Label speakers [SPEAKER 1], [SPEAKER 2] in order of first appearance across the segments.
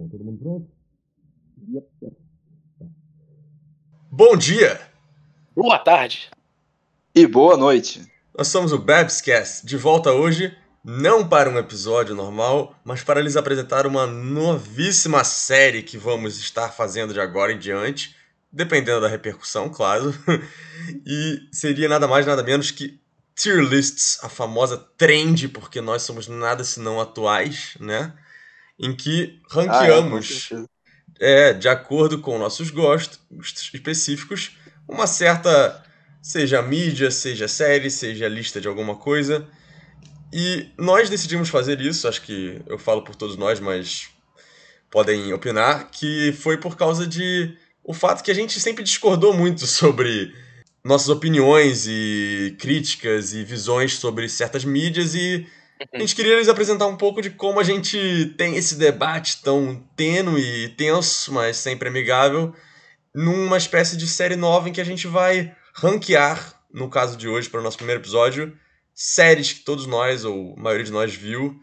[SPEAKER 1] bom, todo mundo pronto?
[SPEAKER 2] Yep.
[SPEAKER 1] Tá. Bom dia!
[SPEAKER 3] Boa tarde!
[SPEAKER 2] E boa noite!
[SPEAKER 1] Nós somos o Babscast, de volta hoje, não para um episódio normal, mas para lhes apresentar uma novíssima série que vamos estar fazendo de agora em diante, dependendo da repercussão, claro. e seria nada mais nada menos que tier lists, a famosa trend, porque nós somos nada senão atuais, né? Em que ranqueamos, ah, é, é, de acordo com nossos gostos específicos, uma certa, seja mídia, seja série, seja lista de alguma coisa. E nós decidimos fazer isso, acho que eu falo por todos nós, mas podem opinar, que foi por causa de o fato que a gente sempre discordou muito sobre nossas opiniões e críticas e visões sobre certas mídias e a gente queria lhes apresentar um pouco de como a gente tem esse debate tão tênue e tenso, mas sempre amigável, numa espécie de série nova em que a gente vai ranquear, no caso de hoje, para o nosso primeiro episódio, séries que todos nós, ou a maioria de nós, viu.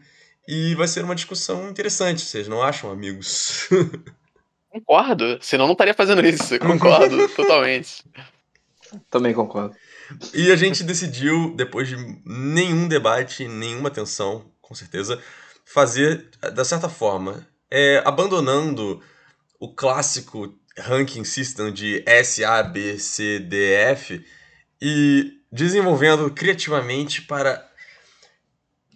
[SPEAKER 1] E vai ser uma discussão interessante, vocês não acham, amigos?
[SPEAKER 3] Concordo, senão não estaria fazendo isso. Concordo, totalmente.
[SPEAKER 2] Também concordo.
[SPEAKER 1] E a gente decidiu, depois de nenhum debate, nenhuma tensão, com certeza, fazer da certa forma, é, abandonando o clássico ranking system de S, A, B, C, D, F e desenvolvendo criativamente para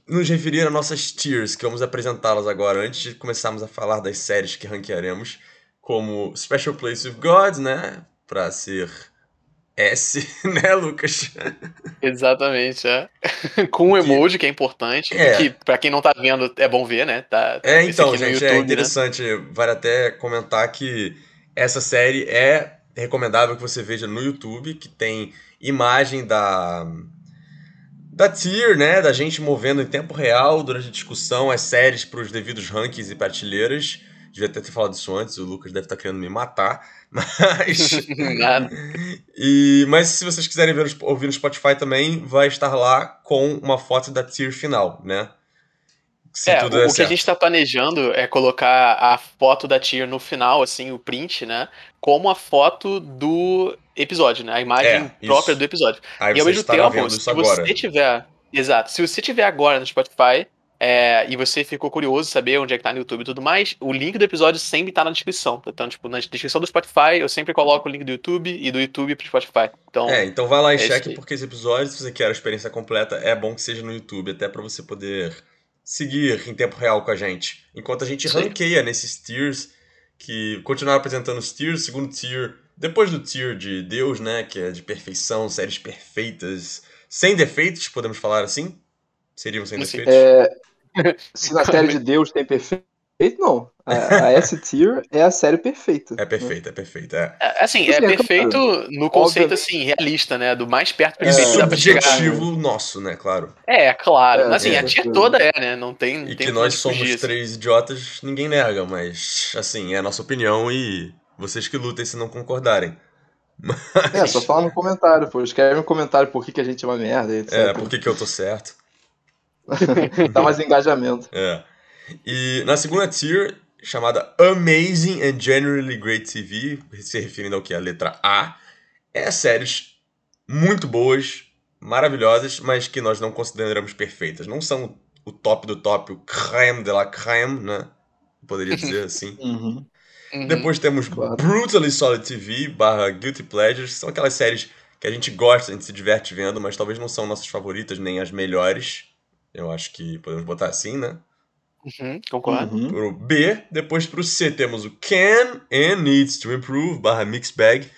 [SPEAKER 1] nos referir a nossas tiers, que vamos apresentá-las agora, antes de começarmos a falar das séries que ranquearemos, como Special Place of God, né, para ser S, né, Lucas?
[SPEAKER 3] Exatamente, é. Com um emoji, que é importante. É. Que, pra quem não tá vendo, é bom ver, né? Tá,
[SPEAKER 1] é, então, gente, YouTube, é interessante. Né? Vale até comentar que essa série é recomendável que você veja no YouTube, que tem imagem da. Da tier, né? Da gente movendo em tempo real durante a discussão as séries para os devidos rankings e prateleiras. Devia até ter falado isso antes, o Lucas deve estar tá querendo me matar. Mas. Nada. E, mas se vocês quiserem ver, ouvir no Spotify também, vai estar lá com uma foto da tier final, né?
[SPEAKER 3] Se é, o, o que a gente está planejando é colocar a foto da tier no final, assim, o print, né? Como a foto do episódio, né? A imagem é, própria do episódio.
[SPEAKER 1] Aí e ao mesmo tempo,
[SPEAKER 3] se
[SPEAKER 1] agora.
[SPEAKER 3] você tiver. Exato. Se você tiver agora no Spotify, é, e você ficou curioso saber onde é que tá no YouTube e tudo mais, o link do episódio sempre tá na descrição. Então, tipo, na descrição do Spotify, eu sempre coloco o link do YouTube e do YouTube pro Spotify. Então,
[SPEAKER 1] é, então vai lá e é cheque, porque esse episódio, se você quer a experiência completa, é bom que seja no YouTube, até para você poder seguir em tempo real com a gente. Enquanto a gente Sim. ranqueia nesses tiers, que continuar apresentando os tiers, segundo tier, depois do tier de Deus, né, que é de perfeição, séries perfeitas, sem defeitos, podemos falar assim? Seriam sem defeitos?
[SPEAKER 2] É, se na série de Deus tem perfeito, não. A, a S-Tier é a série perfeita.
[SPEAKER 1] É perfeita, é perfeita. É.
[SPEAKER 3] é assim, é, é perfeito no conceito assim, realista, né? Do mais perto perfeito
[SPEAKER 1] é, dá pra subjetivo nosso, né? Claro.
[SPEAKER 3] É, claro. É, assim, a tia toda é, né? Não tem. Não
[SPEAKER 1] e
[SPEAKER 3] tem
[SPEAKER 1] que nós somos fugir, três assim. idiotas, ninguém nega, mas assim, é a nossa opinião e vocês que lutem se não conconcordarem.
[SPEAKER 2] Mas... É, só fala no comentário, pô. Escreve no comentário por que, que a gente é uma merda, etc.
[SPEAKER 1] É, por que, que eu tô certo.
[SPEAKER 2] Dá mais engajamento.
[SPEAKER 1] É. E na segunda tier, chamada Amazing and Generally Great TV, se referindo ao que? A letra A, é séries muito boas, maravilhosas, mas que nós não consideramos perfeitas. Não são o top do top, o creme de la creme, né? Poderia dizer assim.
[SPEAKER 2] Uhum.
[SPEAKER 1] Uhum. Depois temos claro. Brutally Solid TV barra Guilty Pleasures, são aquelas séries que a gente gosta, a gente se diverte vendo, mas talvez não são nossas favoritas nem as melhores. Eu acho que podemos botar assim, né?
[SPEAKER 3] Uhum, concordo. Uhum.
[SPEAKER 1] Pro B, depois pro C temos o Can and Needs to Improve barra Mixed Bag,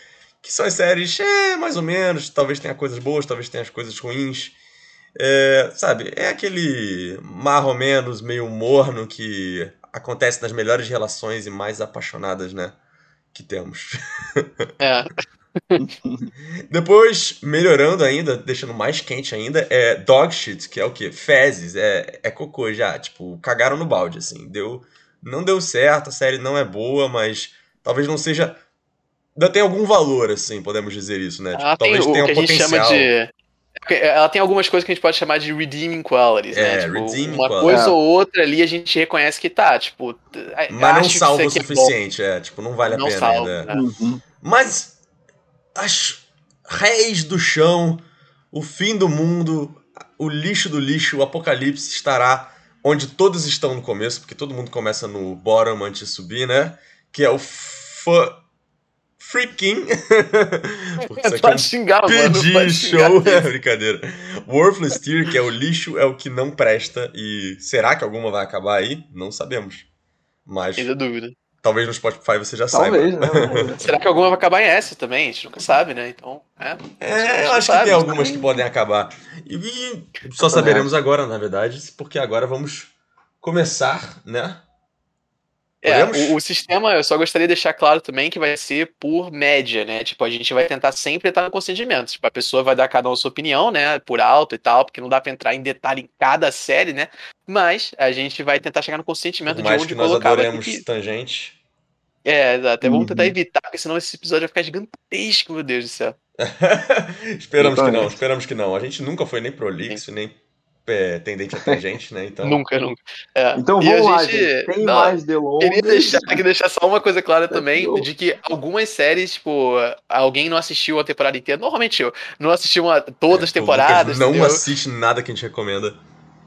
[SPEAKER 1] que são as séries, é, mais ou menos, talvez tenha coisas boas, talvez tenha as coisas ruins. É, sabe, é aquele mais ou menos meio morno que acontece nas melhores relações e mais apaixonadas, né? Que temos.
[SPEAKER 3] É.
[SPEAKER 1] Depois, melhorando ainda, deixando mais quente ainda, é dog shit, que é o quê? Fezes, é, é cocô já, tipo, cagaram no balde, assim. Deu, não deu certo, a série não é boa, mas talvez não seja. Ainda tem algum valor, assim, podemos dizer isso, né? Tipo,
[SPEAKER 3] talvez tem, tenha o que um a gente chama de Ela tem algumas coisas que a gente pode chamar de redeeming qualities, né?
[SPEAKER 1] É,
[SPEAKER 3] Tipo,
[SPEAKER 1] redeeming
[SPEAKER 3] uma coisa ou outra ali a gente reconhece que tá, tipo.
[SPEAKER 1] Mas não
[SPEAKER 3] acho que
[SPEAKER 1] salva o
[SPEAKER 3] é
[SPEAKER 1] suficiente, é, tipo, não vale a
[SPEAKER 3] Não
[SPEAKER 1] pena
[SPEAKER 3] salva,
[SPEAKER 1] ainda.
[SPEAKER 3] né?
[SPEAKER 2] Uhum.
[SPEAKER 1] Mas as réis do chão, o fim do mundo, o lixo do lixo, o apocalipse estará onde todos estão no começo, porque todo mundo começa no bottom antes de subir, né? Que é o fu freaking. Isso aqui é um
[SPEAKER 3] xingar, mano.
[SPEAKER 1] Pedir show, é brincadeira. Worthless Tier, que é o lixo, é o que não presta. E será que alguma vai acabar aí? Não sabemos. Mas
[SPEAKER 3] Ainda dúvida.
[SPEAKER 1] Talvez no Spotify você já
[SPEAKER 2] Talvez,
[SPEAKER 1] saiba.
[SPEAKER 2] né?
[SPEAKER 3] Será que alguma vai acabar em S também? A gente nunca sabe, né? Então, é.
[SPEAKER 1] É, eu acho que
[SPEAKER 3] sabe,
[SPEAKER 1] tem
[SPEAKER 3] não
[SPEAKER 1] algumas que podem acabar. E, e só saberemos agora, na verdade, porque agora vamos começar, né?
[SPEAKER 3] É, o, o sistema, eu só gostaria de deixar claro também que vai ser por média, né? Tipo, a gente vai tentar sempre estar no consentimento. Tipo, a pessoa vai dar cada um a sua opinião, né? Por alto e tal, porque não dá pra entrar em detalhe em cada série, né? Mas a gente vai tentar chegar no consentimento
[SPEAKER 1] Por
[SPEAKER 3] de
[SPEAKER 1] mais
[SPEAKER 3] onde
[SPEAKER 1] que nós
[SPEAKER 3] colocar.
[SPEAKER 1] adoremos
[SPEAKER 3] que-
[SPEAKER 1] tangente.
[SPEAKER 3] É, exato. Vamos tentar
[SPEAKER 2] Uhum.
[SPEAKER 3] evitar, porque senão esse episódio vai ficar gigantesco, meu Deus do céu.
[SPEAKER 1] esperamos que não, esperamos que não. A gente nunca foi nem prolixo, nem é, tendente a tangente, né? Então.
[SPEAKER 3] Nunca, nunca. É.
[SPEAKER 2] Então
[SPEAKER 3] E a
[SPEAKER 2] vamos lá,
[SPEAKER 3] gente-.
[SPEAKER 2] Tem
[SPEAKER 3] não,
[SPEAKER 2] mais delongas.
[SPEAKER 3] Queria deixar, queria deixar só uma coisa clara também,
[SPEAKER 2] Eu-
[SPEAKER 3] de que algumas séries, tipo, alguém não assistiu a temporada inteira, normalmente eu, não assistiu uma, todas as
[SPEAKER 1] É, o
[SPEAKER 3] temporadas,
[SPEAKER 1] não
[SPEAKER 3] entendeu?
[SPEAKER 1] assiste nada que a gente recomenda.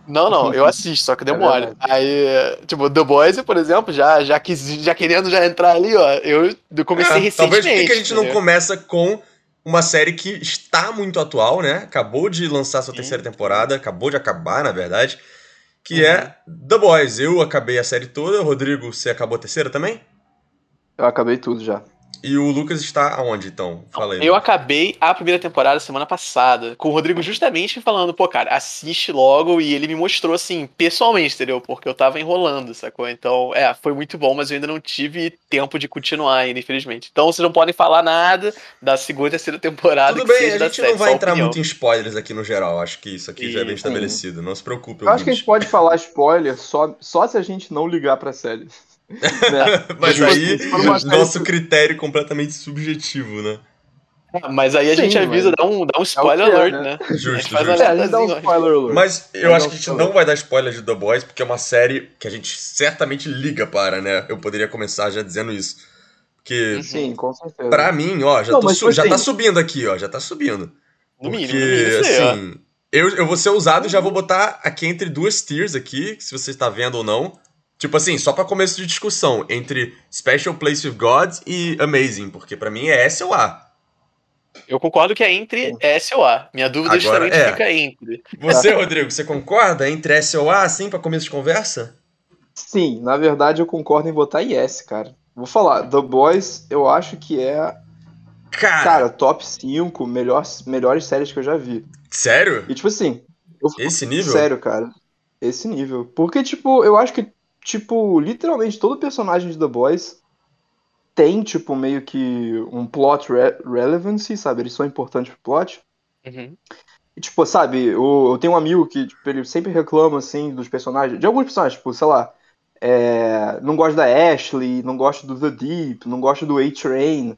[SPEAKER 3] Não, não, eu assisto, só que deu
[SPEAKER 2] É
[SPEAKER 3] mole.
[SPEAKER 2] verdade.
[SPEAKER 3] Aí, tipo, The Boys, por exemplo, já, já, quis, já querendo já entrar ali, ó, eu comecei
[SPEAKER 1] É,
[SPEAKER 3] recentemente.
[SPEAKER 1] talvez porque que a gente não
[SPEAKER 3] entendeu?
[SPEAKER 1] começa com uma série que está muito atual, né? Acabou de lançar sua
[SPEAKER 3] Sim.
[SPEAKER 1] terceira temporada, acabou de acabar, na verdade. Que
[SPEAKER 3] Uhum.
[SPEAKER 1] é The Boys. Eu acabei a série toda. Rodrigo, você acabou a terceira também?
[SPEAKER 2] Eu acabei tudo já.
[SPEAKER 1] E o Lucas está aonde, então? Fala aí.
[SPEAKER 3] Eu acabei a primeira temporada semana passada, com o Rodrigo justamente falando, pô, cara, assiste logo, e ele me mostrou, assim, pessoalmente, entendeu? Porque eu tava enrolando, sacou? Então, é, foi muito bom, mas eu ainda não tive tempo de continuar ainda, infelizmente. Então, vocês não podem falar nada da segunda e terceira temporada.
[SPEAKER 1] Tudo
[SPEAKER 3] que
[SPEAKER 1] bem,
[SPEAKER 3] seja
[SPEAKER 1] a
[SPEAKER 3] da
[SPEAKER 1] gente
[SPEAKER 3] série,
[SPEAKER 1] não vai entrar
[SPEAKER 3] opinião.
[SPEAKER 1] muito em spoilers aqui no geral. Acho que isso aqui já é bem
[SPEAKER 3] Sim.
[SPEAKER 1] estabelecido. Não se preocupe,
[SPEAKER 2] Eu acho que a gente pode falar spoiler só, só se a gente não ligar pra série. Né?
[SPEAKER 1] Mas
[SPEAKER 2] Justo.
[SPEAKER 1] aí,
[SPEAKER 2] série
[SPEAKER 1] nosso critério completamente subjetivo, né?
[SPEAKER 3] Mas aí a
[SPEAKER 2] Sim,
[SPEAKER 3] gente avisa,
[SPEAKER 2] mas-
[SPEAKER 3] dá um, dá um spoiler
[SPEAKER 2] que é,
[SPEAKER 3] alert,
[SPEAKER 2] né?
[SPEAKER 3] né?
[SPEAKER 1] Justo,
[SPEAKER 3] faz
[SPEAKER 1] justo.
[SPEAKER 2] É, a gente dá um
[SPEAKER 3] Assim,
[SPEAKER 2] spoiler alert.
[SPEAKER 1] Mas eu
[SPEAKER 2] Mas
[SPEAKER 1] acho que a gente
[SPEAKER 2] spoiler.
[SPEAKER 1] não vai dar spoiler de The Boys, porque é uma série que a gente certamente liga para, né? Eu poderia começar já dizendo isso. Porque,
[SPEAKER 3] Uhum.
[SPEAKER 2] Sim, com certeza.
[SPEAKER 1] pra mim, ó, já,
[SPEAKER 2] Não,
[SPEAKER 1] tô
[SPEAKER 2] tipo
[SPEAKER 1] já tá
[SPEAKER 2] assim-
[SPEAKER 1] subindo aqui, ó. Já tá subindo.
[SPEAKER 3] No
[SPEAKER 1] Porque,
[SPEAKER 3] mínimo, no mínimo, ó.
[SPEAKER 1] assim, eu, eu vou ser ousado e já vou botar aqui entre duas tiers aqui, se você está vendo ou não. Tipo assim, só pra começo de discussão, entre Special Place with God e Amazing, porque pra mim é S ou A.
[SPEAKER 3] Eu concordo que é entre S ou A. Minha dúvida
[SPEAKER 1] Agora,
[SPEAKER 3] justamente
[SPEAKER 1] é.
[SPEAKER 3] fica entre.
[SPEAKER 1] Você, Rodrigo, você concorda entre S ou A, assim, pra começo de conversa?
[SPEAKER 2] Sim, na verdade eu concordo em votar em S, cara. Vou falar, The Boys, eu acho que é,
[SPEAKER 1] Cara,
[SPEAKER 2] cara, top 5 melhor, melhores séries que eu já vi.
[SPEAKER 1] sério?
[SPEAKER 2] E tipo assim, eu
[SPEAKER 1] Esse nível?
[SPEAKER 2] Sério, cara. Esse nível. Porque, tipo, eu acho que, tipo, literalmente todo personagem de The Boys tem, tipo, meio que um plot re- relevancy, sabe? Eles são importantes pro plot.
[SPEAKER 3] Uhum.
[SPEAKER 2] E, tipo, sabe, eu, eu tenho um amigo que, tipo, ele sempre reclama, assim, dos personagens. De alguns personagens, tipo, sei lá. é, não gosta da Ashley, não gosta do The Deep, não gosta do A-Train.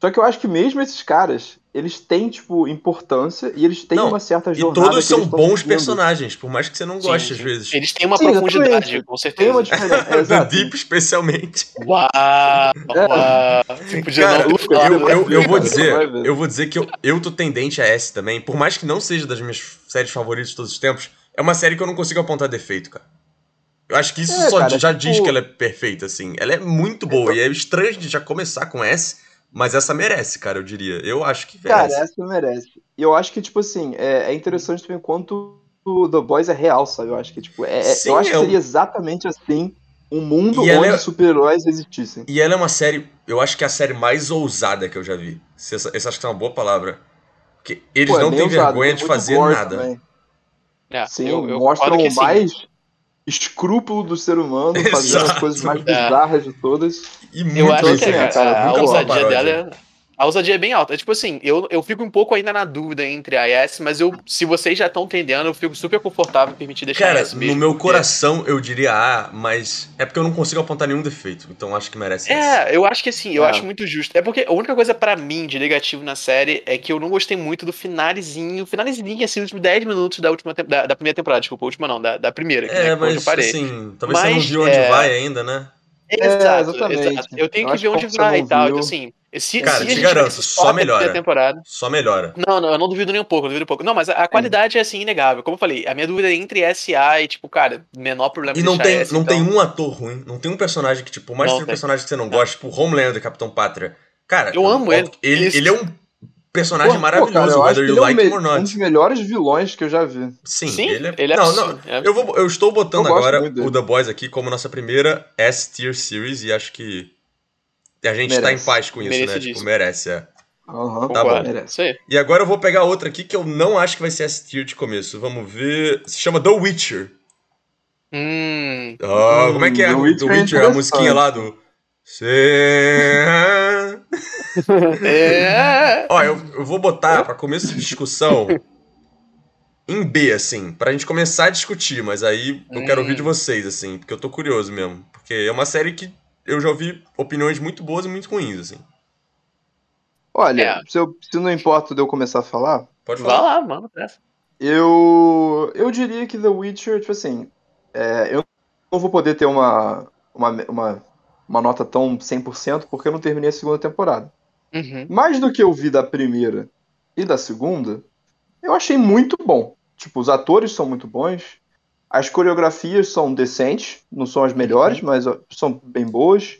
[SPEAKER 2] Só que eu acho que mesmo esses caras, eles têm, tipo, importância e eles têm
[SPEAKER 1] Não,
[SPEAKER 2] uma certa
[SPEAKER 1] E
[SPEAKER 2] jornada.
[SPEAKER 1] todos
[SPEAKER 2] que
[SPEAKER 1] são bons
[SPEAKER 2] seguindo.
[SPEAKER 1] personagens, por mais que você não
[SPEAKER 3] Sim,
[SPEAKER 1] goste às
[SPEAKER 3] sim.
[SPEAKER 1] vezes.
[SPEAKER 3] Eles têm uma
[SPEAKER 2] Sim,
[SPEAKER 3] profundidade,
[SPEAKER 2] exatamente.
[SPEAKER 3] com
[SPEAKER 2] Tem
[SPEAKER 3] certeza.
[SPEAKER 2] uma diferença.
[SPEAKER 1] The
[SPEAKER 2] exato.
[SPEAKER 1] Deep, especialmente.
[SPEAKER 3] Uau!
[SPEAKER 1] Cara, eu, eu, eu vou dizer, eu vou dizer que eu, eu tô tendente a S também, por mais que não seja das minhas séries favoritas de todos os tempos, é uma série que eu não consigo apontar defeito, cara. Eu acho que isso
[SPEAKER 2] É,
[SPEAKER 1] só
[SPEAKER 2] cara,
[SPEAKER 1] já
[SPEAKER 2] tipo-
[SPEAKER 1] diz que ela é perfeita, assim. Ela é muito boa, e é estranho de já começar com S, mas essa merece, cara, eu diria. Eu acho que
[SPEAKER 2] Cara,
[SPEAKER 1] merece.
[SPEAKER 2] essa merece. E eu acho que, tipo assim, é, é interessante também quanto o The Boys é real, sabe? Eu acho que, tipo, é, é-
[SPEAKER 1] Sim,
[SPEAKER 2] eu acho que
[SPEAKER 1] é
[SPEAKER 2] seria exatamente assim um mundo
[SPEAKER 1] E
[SPEAKER 2] onde
[SPEAKER 1] é-
[SPEAKER 2] super-heróis existissem.
[SPEAKER 1] E ela é uma série, eu acho que é a série mais ousada que eu já vi. Essa, essa acho que é uma boa palavra. Porque eles
[SPEAKER 2] Pô, é
[SPEAKER 1] não têm vergonha
[SPEAKER 2] tem
[SPEAKER 1] de fazer nada.
[SPEAKER 2] também.
[SPEAKER 3] É,
[SPEAKER 2] Sim,
[SPEAKER 3] eu- eu
[SPEAKER 2] mostram
[SPEAKER 3] concordo que
[SPEAKER 2] o
[SPEAKER 3] sim.
[SPEAKER 2] Escrúpulo do ser humano, fazendo as coisas mais
[SPEAKER 3] É.
[SPEAKER 2] bizarras de todas.
[SPEAKER 1] E muito
[SPEAKER 3] Eu acho que
[SPEAKER 2] assim,
[SPEAKER 3] é,
[SPEAKER 2] cara,
[SPEAKER 3] a
[SPEAKER 1] uma
[SPEAKER 3] ousadia dela é. A ousadia é bem alta. É tipo assim, eu, eu fico um pouco ainda na dúvida entre a S, mas eu, se vocês já estão entendendo, eu fico super confortável em permitir deixar
[SPEAKER 1] Cara,
[SPEAKER 3] a S mesmo.
[SPEAKER 1] no meu coração eu diria A, mas é porque eu não consigo apontar nenhum defeito, então acho que merece S.
[SPEAKER 3] É, eu acho que assim, eu
[SPEAKER 2] É.
[SPEAKER 3] acho muito justo. É porque a única coisa pra mim de negativo na série é que eu não gostei muito do finalezinho, finalezinho, assim, nos últimos 10 minutos da última da, da primeira temporada, desculpa, a última não, da, da primeira, que, né,
[SPEAKER 1] É,
[SPEAKER 3] onde eu
[SPEAKER 1] mas
[SPEAKER 3] parei.
[SPEAKER 1] assim, talvez você não
[SPEAKER 3] Mas,
[SPEAKER 1] viu onde
[SPEAKER 3] é,
[SPEAKER 1] vai ainda, né?
[SPEAKER 3] Exato,
[SPEAKER 2] exatamente.
[SPEAKER 3] exato. Eu tenho
[SPEAKER 2] Eu
[SPEAKER 3] que ver
[SPEAKER 2] que
[SPEAKER 3] onde vai
[SPEAKER 2] não
[SPEAKER 3] e tal.
[SPEAKER 2] viu-
[SPEAKER 3] Então, assim, se,
[SPEAKER 1] Cara,
[SPEAKER 3] se
[SPEAKER 1] te garanto, só melhora.
[SPEAKER 3] temporada,
[SPEAKER 1] Só melhora.
[SPEAKER 3] não, não, eu não duvido nem um pouco, eu duvido um pouco. Não, mas a, a qualidade é assim inegável. Como eu falei, a minha dúvida é entre S e tipo, cara, menor problema
[SPEAKER 1] E
[SPEAKER 3] de
[SPEAKER 1] não tem,
[SPEAKER 3] S,
[SPEAKER 1] não
[SPEAKER 3] então.
[SPEAKER 1] tem um ator ruim, não tem um personagem que, tipo, mais
[SPEAKER 3] Não
[SPEAKER 1] seja um
[SPEAKER 3] tem.
[SPEAKER 1] personagem que você não
[SPEAKER 3] Não.
[SPEAKER 1] gosta, tipo Homelander, Capitão Pátria. Cara,
[SPEAKER 3] Eu amo ele.
[SPEAKER 1] Ele, ele é um personagem
[SPEAKER 2] Pô,
[SPEAKER 1] maravilhoso,
[SPEAKER 2] cara, eu acho
[SPEAKER 1] whether you
[SPEAKER 2] ele é um
[SPEAKER 1] like
[SPEAKER 2] me-
[SPEAKER 1] him or
[SPEAKER 2] um dos melhores vilões que eu já vi.
[SPEAKER 1] Sim,
[SPEAKER 3] Sim,
[SPEAKER 1] ele é.
[SPEAKER 3] ele é
[SPEAKER 1] não, não,
[SPEAKER 3] é.
[SPEAKER 1] eu, vou, eu estou botando
[SPEAKER 2] Eu
[SPEAKER 1] agora o The Boys aqui como nossa primeira S-Tier Series e acho que a gente tá em
[SPEAKER 2] Merece.
[SPEAKER 1] paz com isso, né?
[SPEAKER 3] Merecidíssimo.
[SPEAKER 1] Tipo, merece, é.
[SPEAKER 2] Aham,
[SPEAKER 1] Tá bom.
[SPEAKER 2] Merece.
[SPEAKER 1] E agora eu vou pegar outra aqui que eu não acho que vai ser S-Tier de começo. Vamos ver. Se chama The Witcher.
[SPEAKER 3] Hum.
[SPEAKER 1] Ah,
[SPEAKER 2] Hum,
[SPEAKER 1] como é que é?
[SPEAKER 2] The
[SPEAKER 1] The
[SPEAKER 2] Witcher
[SPEAKER 1] Witcher,
[SPEAKER 2] é
[SPEAKER 1] a musiquinha lá do.
[SPEAKER 3] É.
[SPEAKER 1] Ó, eu, eu vou botar pra começo de discussão em B, assim, pra gente começar a discutir, mas aí eu quero
[SPEAKER 3] Hum.
[SPEAKER 1] ouvir de vocês, assim, porque eu tô curioso mesmo. Porque é uma série que eu já ouvi opiniões muito boas e muito ruins, assim.
[SPEAKER 2] Olha,
[SPEAKER 3] É.
[SPEAKER 2] se, eu, se não importa de eu começar a falar,
[SPEAKER 1] Pode
[SPEAKER 3] Vai
[SPEAKER 1] falar.
[SPEAKER 3] lá, mano. pressa.
[SPEAKER 2] eu, eu diria que The Witcher, tipo assim, é, eu não vou poder ter uma, uma, uma, uma nota tão 100% porque eu não terminei a segunda temporada.
[SPEAKER 3] Uhum.
[SPEAKER 2] Mais do que eu vi da primeira e da segunda, eu achei muito bom. Tipo, os atores são muito bons, as coreografias são decentes, não são as melhores, mas ó, são bem boas.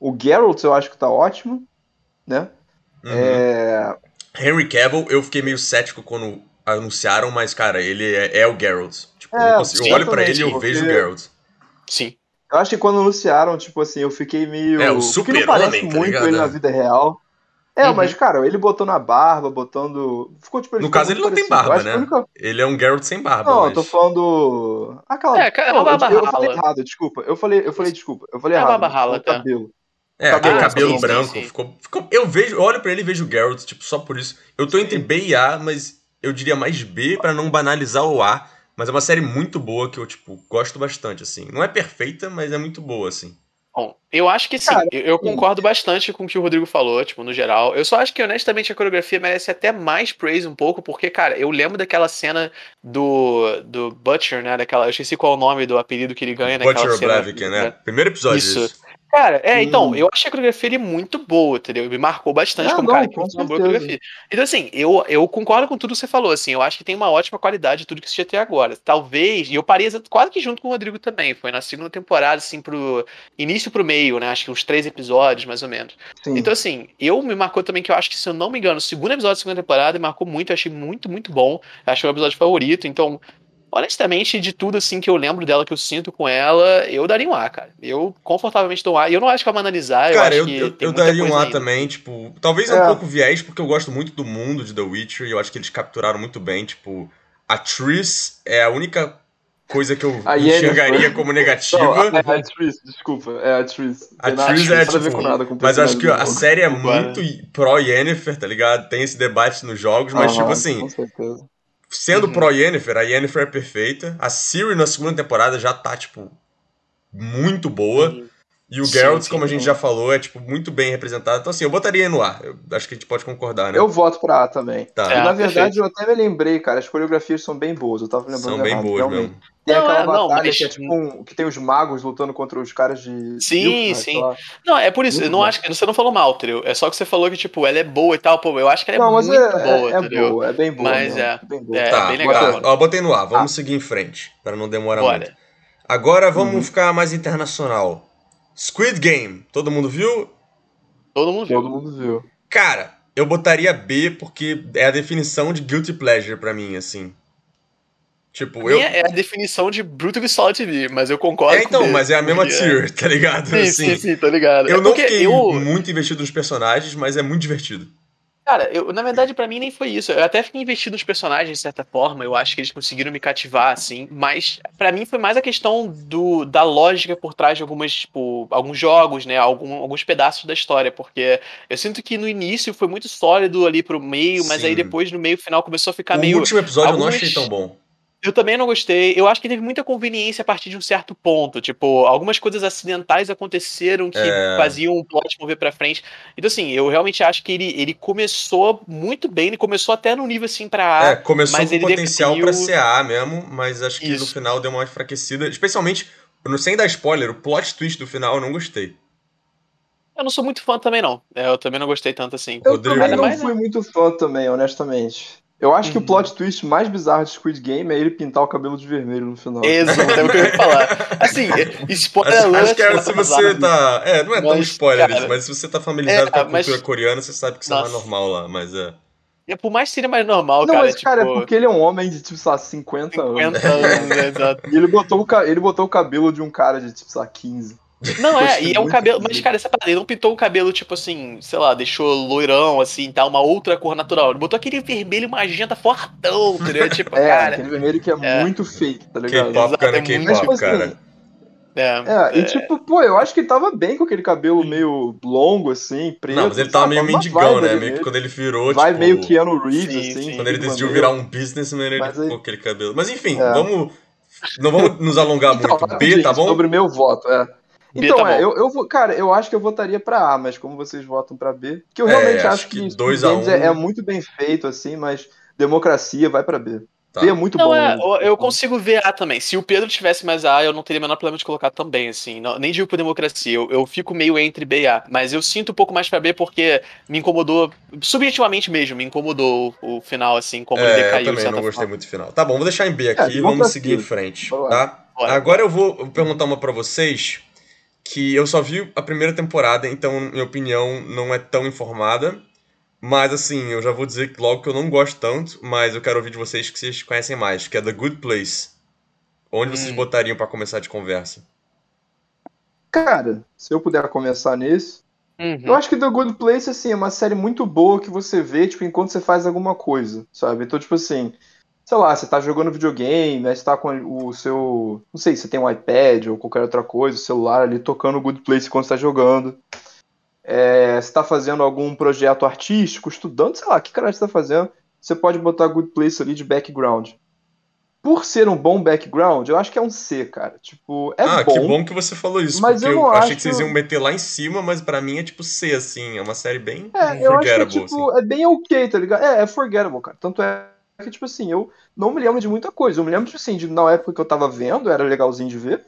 [SPEAKER 2] O Geralt eu acho que tá ótimo, né?
[SPEAKER 1] Uhum.
[SPEAKER 2] É,
[SPEAKER 1] Henry Cavill, eu fiquei meio cético quando anunciaram, mas, cara, ele é, é o Geralt. Tipo, eu,
[SPEAKER 2] É,
[SPEAKER 1] não consigo- eu olho pra ele e eu vejo o Geralt.
[SPEAKER 3] Sim.
[SPEAKER 2] Eu acho que quando anunciaram, tipo assim, eu fiquei meio.
[SPEAKER 1] É, o
[SPEAKER 2] porque
[SPEAKER 1] super-homem,
[SPEAKER 2] não parece
[SPEAKER 1] tá
[SPEAKER 2] muito
[SPEAKER 1] ligado?
[SPEAKER 2] ele na vida real. É,
[SPEAKER 3] Uhum.
[SPEAKER 2] mas, cara, ele botando a barba, botando. Ficou, tipo,
[SPEAKER 1] No
[SPEAKER 2] ficou
[SPEAKER 1] caso, ele não tem
[SPEAKER 2] parecido.
[SPEAKER 1] Barba, né?
[SPEAKER 2] a única-
[SPEAKER 1] Ele é um Geralt sem barba,
[SPEAKER 2] Não,
[SPEAKER 1] mas...
[SPEAKER 2] eu tô falando. Aquela.
[SPEAKER 3] É, cara, é uma barba
[SPEAKER 2] eu, eu falei errado, desculpa. Eu falei, eu falei desculpa. Eu falei
[SPEAKER 3] É
[SPEAKER 2] errado.
[SPEAKER 3] barba
[SPEAKER 2] eu falei
[SPEAKER 3] rala, tá.
[SPEAKER 2] cabelo.
[SPEAKER 1] É, aquele
[SPEAKER 2] Ah,
[SPEAKER 1] cabelo
[SPEAKER 3] sim, sim,
[SPEAKER 1] branco.
[SPEAKER 3] sim.
[SPEAKER 1] Ficou, ficou- eu vejo, eu olho pra ele e vejo o Geralt, tipo, só por isso. Eu tô entre
[SPEAKER 2] Sim.
[SPEAKER 1] B e A, mas eu diria mais B pra não banalizar o A. Mas é uma série muito boa que eu, tipo, gosto bastante, assim. Não é perfeita, mas é muito boa, assim.
[SPEAKER 3] Bom, eu acho que sim.
[SPEAKER 2] Cara,
[SPEAKER 3] eu, eu concordo bastante com o que o Rodrigo falou, tipo, no geral. Eu só acho que, honestamente, a coreografia merece até mais praise um pouco, porque, cara, eu lembro daquela cena do, do Butcher, né? Daquela. Eu esqueci qual é o nome do apelido que ele ganha naquela
[SPEAKER 1] Butcher
[SPEAKER 3] cena.
[SPEAKER 1] Blaviken, né? Primeiro episódio
[SPEAKER 3] Isso.
[SPEAKER 1] disso.
[SPEAKER 3] Cara, é, então,
[SPEAKER 2] Hum.
[SPEAKER 3] eu achei a coreografia dele muito boa, entendeu? Me marcou bastante
[SPEAKER 2] Ah,
[SPEAKER 3] como
[SPEAKER 2] não,
[SPEAKER 3] cara que
[SPEAKER 2] com
[SPEAKER 3] uma boa coreografia. Então, assim, eu, eu concordo com tudo que você falou, assim, eu acho que tem uma ótima qualidade de tudo que você até agora. Talvez, e eu parei quase que junto com o Rodrigo também, foi na segunda temporada, assim, pro início pro meio, né? Acho que uns três episódios, mais ou menos.
[SPEAKER 2] Sim.
[SPEAKER 3] Então, assim, eu me marcou também que eu acho que, se eu não me engano, o segundo episódio da segunda temporada me marcou muito, eu achei muito, muito bom. Que é o episódio favorito. Então, honestamente, de tudo assim que eu lembro dela, que eu sinto com ela, eu daria um A, cara. Eu confortavelmente dou um A. E eu não acho que é uma analisar, eu
[SPEAKER 1] Cara,
[SPEAKER 3] acho
[SPEAKER 1] eu,
[SPEAKER 3] que
[SPEAKER 1] eu,
[SPEAKER 3] tem
[SPEAKER 1] eu
[SPEAKER 3] muita
[SPEAKER 1] daria um A
[SPEAKER 3] ainda.
[SPEAKER 1] também, tipo, talvez é um
[SPEAKER 2] É.
[SPEAKER 1] pouco viés, porque eu gosto muito do mundo de The Witcher e eu acho que eles capturaram muito bem, tipo, a Triss é a única coisa que eu
[SPEAKER 2] A Yennefer.
[SPEAKER 1] enxergaria como negativa.
[SPEAKER 2] Não, é a Triss, desculpa. É a Triss.
[SPEAKER 1] A
[SPEAKER 2] Tem nada-
[SPEAKER 1] Triss é
[SPEAKER 2] nada a ver
[SPEAKER 1] tipo.
[SPEAKER 2] com nada com o
[SPEAKER 1] mas eu acho que a série é muito pró-Yennefer, tá ligado? Tem esse debate nos jogos, mas
[SPEAKER 2] Aham,
[SPEAKER 1] tipo assim,
[SPEAKER 2] Com certeza.
[SPEAKER 1] Sendo
[SPEAKER 3] Uhum.
[SPEAKER 1] pró-Yennefer, a Yennefer é perfeita. A Ciri na segunda temporada já tá, tipo, muito boa.
[SPEAKER 3] Sim.
[SPEAKER 1] E o
[SPEAKER 3] Sim,
[SPEAKER 1] Geralt, como a gente já falou, é, tipo, muito bem representado. Então, assim, eu botaria no A. Eu acho que a gente pode concordar, né?
[SPEAKER 2] Eu voto pra A também.
[SPEAKER 1] Tá.
[SPEAKER 3] É,
[SPEAKER 2] e na verdade
[SPEAKER 3] perfeito.
[SPEAKER 2] eu até me lembrei, cara, as coreografias são bem boas. Eu tava lembrando
[SPEAKER 1] São bem
[SPEAKER 2] errado,
[SPEAKER 1] boas
[SPEAKER 2] realmente.
[SPEAKER 1] mesmo.
[SPEAKER 2] Tem
[SPEAKER 3] Não,
[SPEAKER 2] aquela
[SPEAKER 3] é, não,
[SPEAKER 2] batalha
[SPEAKER 3] mas-
[SPEAKER 2] que é tipo um, que tem os magos lutando contra os caras de.
[SPEAKER 3] Sim, sim. Não, é por isso,
[SPEAKER 2] Muito
[SPEAKER 3] eu não
[SPEAKER 2] bom.
[SPEAKER 3] acho que você não falou mal, entendeu? É só que você falou que, tipo, ela é boa e tal, pô, eu acho que ela é
[SPEAKER 2] Não, mas
[SPEAKER 3] muito
[SPEAKER 2] é,
[SPEAKER 3] boa,
[SPEAKER 2] é, é
[SPEAKER 3] entendeu?
[SPEAKER 2] boa, é bem boa.
[SPEAKER 3] Mas
[SPEAKER 2] mesmo,
[SPEAKER 3] é,
[SPEAKER 2] bem boa.
[SPEAKER 3] é
[SPEAKER 1] tá,
[SPEAKER 3] bem legal,
[SPEAKER 1] tá.
[SPEAKER 3] mano.
[SPEAKER 1] Ó, botei no A. Vamos seguir em frente, para não demorar muito. Agora vamos
[SPEAKER 2] Uhum.
[SPEAKER 1] ficar mais internacional. Squid Game. Todo mundo viu?
[SPEAKER 3] Todo mundo viu.
[SPEAKER 2] Todo mundo viu.
[SPEAKER 1] Cara, eu botaria B porque é a definição de guilty pleasure pra mim, assim. Tipo, eu.
[SPEAKER 3] Minha é a definição de Brutally Solid TV, mas eu concordo
[SPEAKER 1] É, então,
[SPEAKER 3] com
[SPEAKER 1] mas é a mesma
[SPEAKER 3] porque-
[SPEAKER 1] tier, tá ligado?
[SPEAKER 3] Sim,
[SPEAKER 1] assim,
[SPEAKER 3] sim, sim, tô ligado.
[SPEAKER 1] Eu
[SPEAKER 3] é
[SPEAKER 1] não fiquei
[SPEAKER 3] eu...
[SPEAKER 1] muito investido nos personagens, mas é muito divertido.
[SPEAKER 3] Cara, eu, na verdade, para mim nem foi isso. Eu até fiquei investido nos personagens, de certa forma. Eu acho que eles conseguiram me cativar, assim. Mas para mim foi mais a questão do, da lógica por trás de algumas, tipo, alguns jogos, né? Algum, alguns pedaços da história. Porque eu sinto que no início foi muito sólido ali pro meio, mas
[SPEAKER 1] Sim.
[SPEAKER 3] aí depois no meio final começou a ficar
[SPEAKER 1] o
[SPEAKER 3] meio.
[SPEAKER 1] último episódio eu não achei tão bom.
[SPEAKER 3] Eu também não gostei. Eu acho que teve muita conveniência a partir de um certo ponto. Tipo, algumas coisas acidentais aconteceram que
[SPEAKER 1] É.
[SPEAKER 3] faziam o plot mover pra frente. Então, assim, eu realmente acho que ele, ele começou muito bem. Ele começou até no nível assim pra A.
[SPEAKER 1] É, começou
[SPEAKER 3] mas
[SPEAKER 1] com
[SPEAKER 3] ele
[SPEAKER 1] potencial
[SPEAKER 3] decaiu-
[SPEAKER 1] pra ser A mesmo, mas acho que no
[SPEAKER 3] Isso.
[SPEAKER 1] final deu uma enfraquecida. Especialmente, não sem dar spoiler, o plot twist do final eu não gostei.
[SPEAKER 3] Eu não sou muito fã também, não. É, Eu também não gostei tanto assim.
[SPEAKER 2] Eu
[SPEAKER 1] Rodrigo.
[SPEAKER 2] também não
[SPEAKER 3] mais,
[SPEAKER 2] fui muito fã também, honestamente. Eu acho que o
[SPEAKER 3] Uhum.
[SPEAKER 2] plot twist mais bizarro de Squid Game é ele pintar o cabelo de vermelho no final.
[SPEAKER 3] Exato, é o que eu ia falar. Assim, spoiler
[SPEAKER 1] Acho, acho que é, se você
[SPEAKER 3] passada.
[SPEAKER 1] tá. É, não é tão
[SPEAKER 3] Mas,
[SPEAKER 1] spoiler
[SPEAKER 3] cara,
[SPEAKER 1] isso, mas se você tá familiarizado
[SPEAKER 3] é,
[SPEAKER 1] com a
[SPEAKER 3] mas-
[SPEAKER 1] cultura coreana, você sabe que isso não é
[SPEAKER 3] Nossa.
[SPEAKER 1] normal lá, mas é.
[SPEAKER 3] É, Por mais que seja mais normal,
[SPEAKER 2] Não,
[SPEAKER 3] cara.
[SPEAKER 2] mas, cara, é
[SPEAKER 3] tipo,
[SPEAKER 2] porque ele é um homem de, tipo, sei lá, 50, anos.
[SPEAKER 3] 50 anos, né, exato.
[SPEAKER 2] E ele botou, o ele botou o cabelo de um cara de, tipo, sei lá, 15.
[SPEAKER 3] Não, é, e é um cabelo. Mas, cara, essa parada, ele não pintou o cabelo, tipo assim, sei lá, deixou loirão, assim, tá, uma outra cor natural. Ele botou aquele vermelho magenta fortão, entendeu? Tipo,
[SPEAKER 2] É,
[SPEAKER 3] cara.
[SPEAKER 2] aquele vermelho que é,
[SPEAKER 3] é.
[SPEAKER 2] muito fake, tá ligado?
[SPEAKER 1] K-pop,
[SPEAKER 3] Exato,
[SPEAKER 1] cara,
[SPEAKER 3] é muito-
[SPEAKER 2] Mas, tipo
[SPEAKER 1] cara.
[SPEAKER 2] assim,
[SPEAKER 3] É,
[SPEAKER 2] é, e tipo, pô, eu acho que ele tava bem com aquele cabelo meio longo, assim, preto.
[SPEAKER 1] Não, mas ele tava
[SPEAKER 2] sabe?
[SPEAKER 1] meio mendigão, né? Meio que quando ele virou,
[SPEAKER 2] Vai
[SPEAKER 1] tipo.
[SPEAKER 2] meio Keanu Reeves,
[SPEAKER 3] Sim,
[SPEAKER 2] assim.
[SPEAKER 3] sim.
[SPEAKER 1] Quando ele decidiu
[SPEAKER 2] maneiro.
[SPEAKER 1] virar um businessman, ele
[SPEAKER 2] Mas aí-
[SPEAKER 1] ficou aquele cabelo. Mas enfim,
[SPEAKER 2] É.
[SPEAKER 1] vamos. Não vamos nos alongar
[SPEAKER 2] Então,
[SPEAKER 1] muito. B, tá bom?
[SPEAKER 2] Sobre meu voto, é. Então,
[SPEAKER 3] tá
[SPEAKER 2] é, eu, eu vou, cara, eu acho que eu votaria pra A, mas como vocês votam pra B, que eu
[SPEAKER 1] É,
[SPEAKER 2] realmente
[SPEAKER 1] acho
[SPEAKER 2] acho
[SPEAKER 1] que
[SPEAKER 2] que,
[SPEAKER 1] dois a
[SPEAKER 2] Games
[SPEAKER 1] um.
[SPEAKER 2] é, é muito bem feito, assim, mas democracia vai pra B.
[SPEAKER 1] Tá.
[SPEAKER 2] B é muito
[SPEAKER 3] Não,
[SPEAKER 2] bom.
[SPEAKER 3] é,
[SPEAKER 2] né?
[SPEAKER 3] eu, eu consigo ver A também. Se o Pedro tivesse mais A, eu não teria o menor problema de colocar também, assim. Não- nem digo por democracia. Eu, eu fico meio entre B e A. Mas eu sinto um pouco mais pra B porque me incomodou, subjetivamente mesmo, me incomodou o, o final, assim, como ele
[SPEAKER 1] É, eu
[SPEAKER 3] decaiu, de
[SPEAKER 1] também não gostei
[SPEAKER 3] forma.
[SPEAKER 1] muito do final. Tá bom, vou deixar em B aqui e
[SPEAKER 2] democracia.
[SPEAKER 1] vamos seguir em frente, tá?
[SPEAKER 3] Bora.
[SPEAKER 1] Agora eu vou perguntar uma pra vocês que eu só vi a primeira temporada, então minha opinião não é tão informada. Mas assim, eu já vou dizer logo que eu não gosto tanto, mas eu quero ouvir de vocês que vocês conhecem mais, que é The Good Place. Onde vocês
[SPEAKER 3] Hum.
[SPEAKER 1] botariam pra começar de conversa?
[SPEAKER 2] Cara, se eu puder começar nesse,
[SPEAKER 3] Uhum.
[SPEAKER 2] eu acho que The Good Place, assim, é uma série muito boa que você vê, tipo, enquanto você faz alguma coisa, sabe? Então, tipo assim, sei lá, você tá jogando videogame, aí você tá com o seu, não sei, você tem um iPad ou qualquer outra coisa, o celular ali tocando Good Place enquanto você tá jogando. É, você tá fazendo algum projeto artístico, estudando, sei lá, o que caralho você tá fazendo, você pode botar Good Place ali de background. Por ser um bom background, eu acho que é um C, cara. Tipo, é
[SPEAKER 1] ah,
[SPEAKER 2] bom.
[SPEAKER 1] que bom que você falou isso,
[SPEAKER 2] mas
[SPEAKER 1] porque
[SPEAKER 2] eu
[SPEAKER 1] eu, achei que
[SPEAKER 2] acho-
[SPEAKER 1] vocês iam meter lá em cima, mas pra mim é tipo C, assim, é uma série bem
[SPEAKER 2] É, eu acho que é,
[SPEAKER 1] forgettable,
[SPEAKER 2] tipo,
[SPEAKER 1] assim.
[SPEAKER 2] é bem ok, tá ligado? É, é forgettable, cara. Tanto é que, tipo assim, eu não me lembro de muita coisa. Eu me lembro, tipo assim, de na época que eu tava vendo, era legalzinho de ver.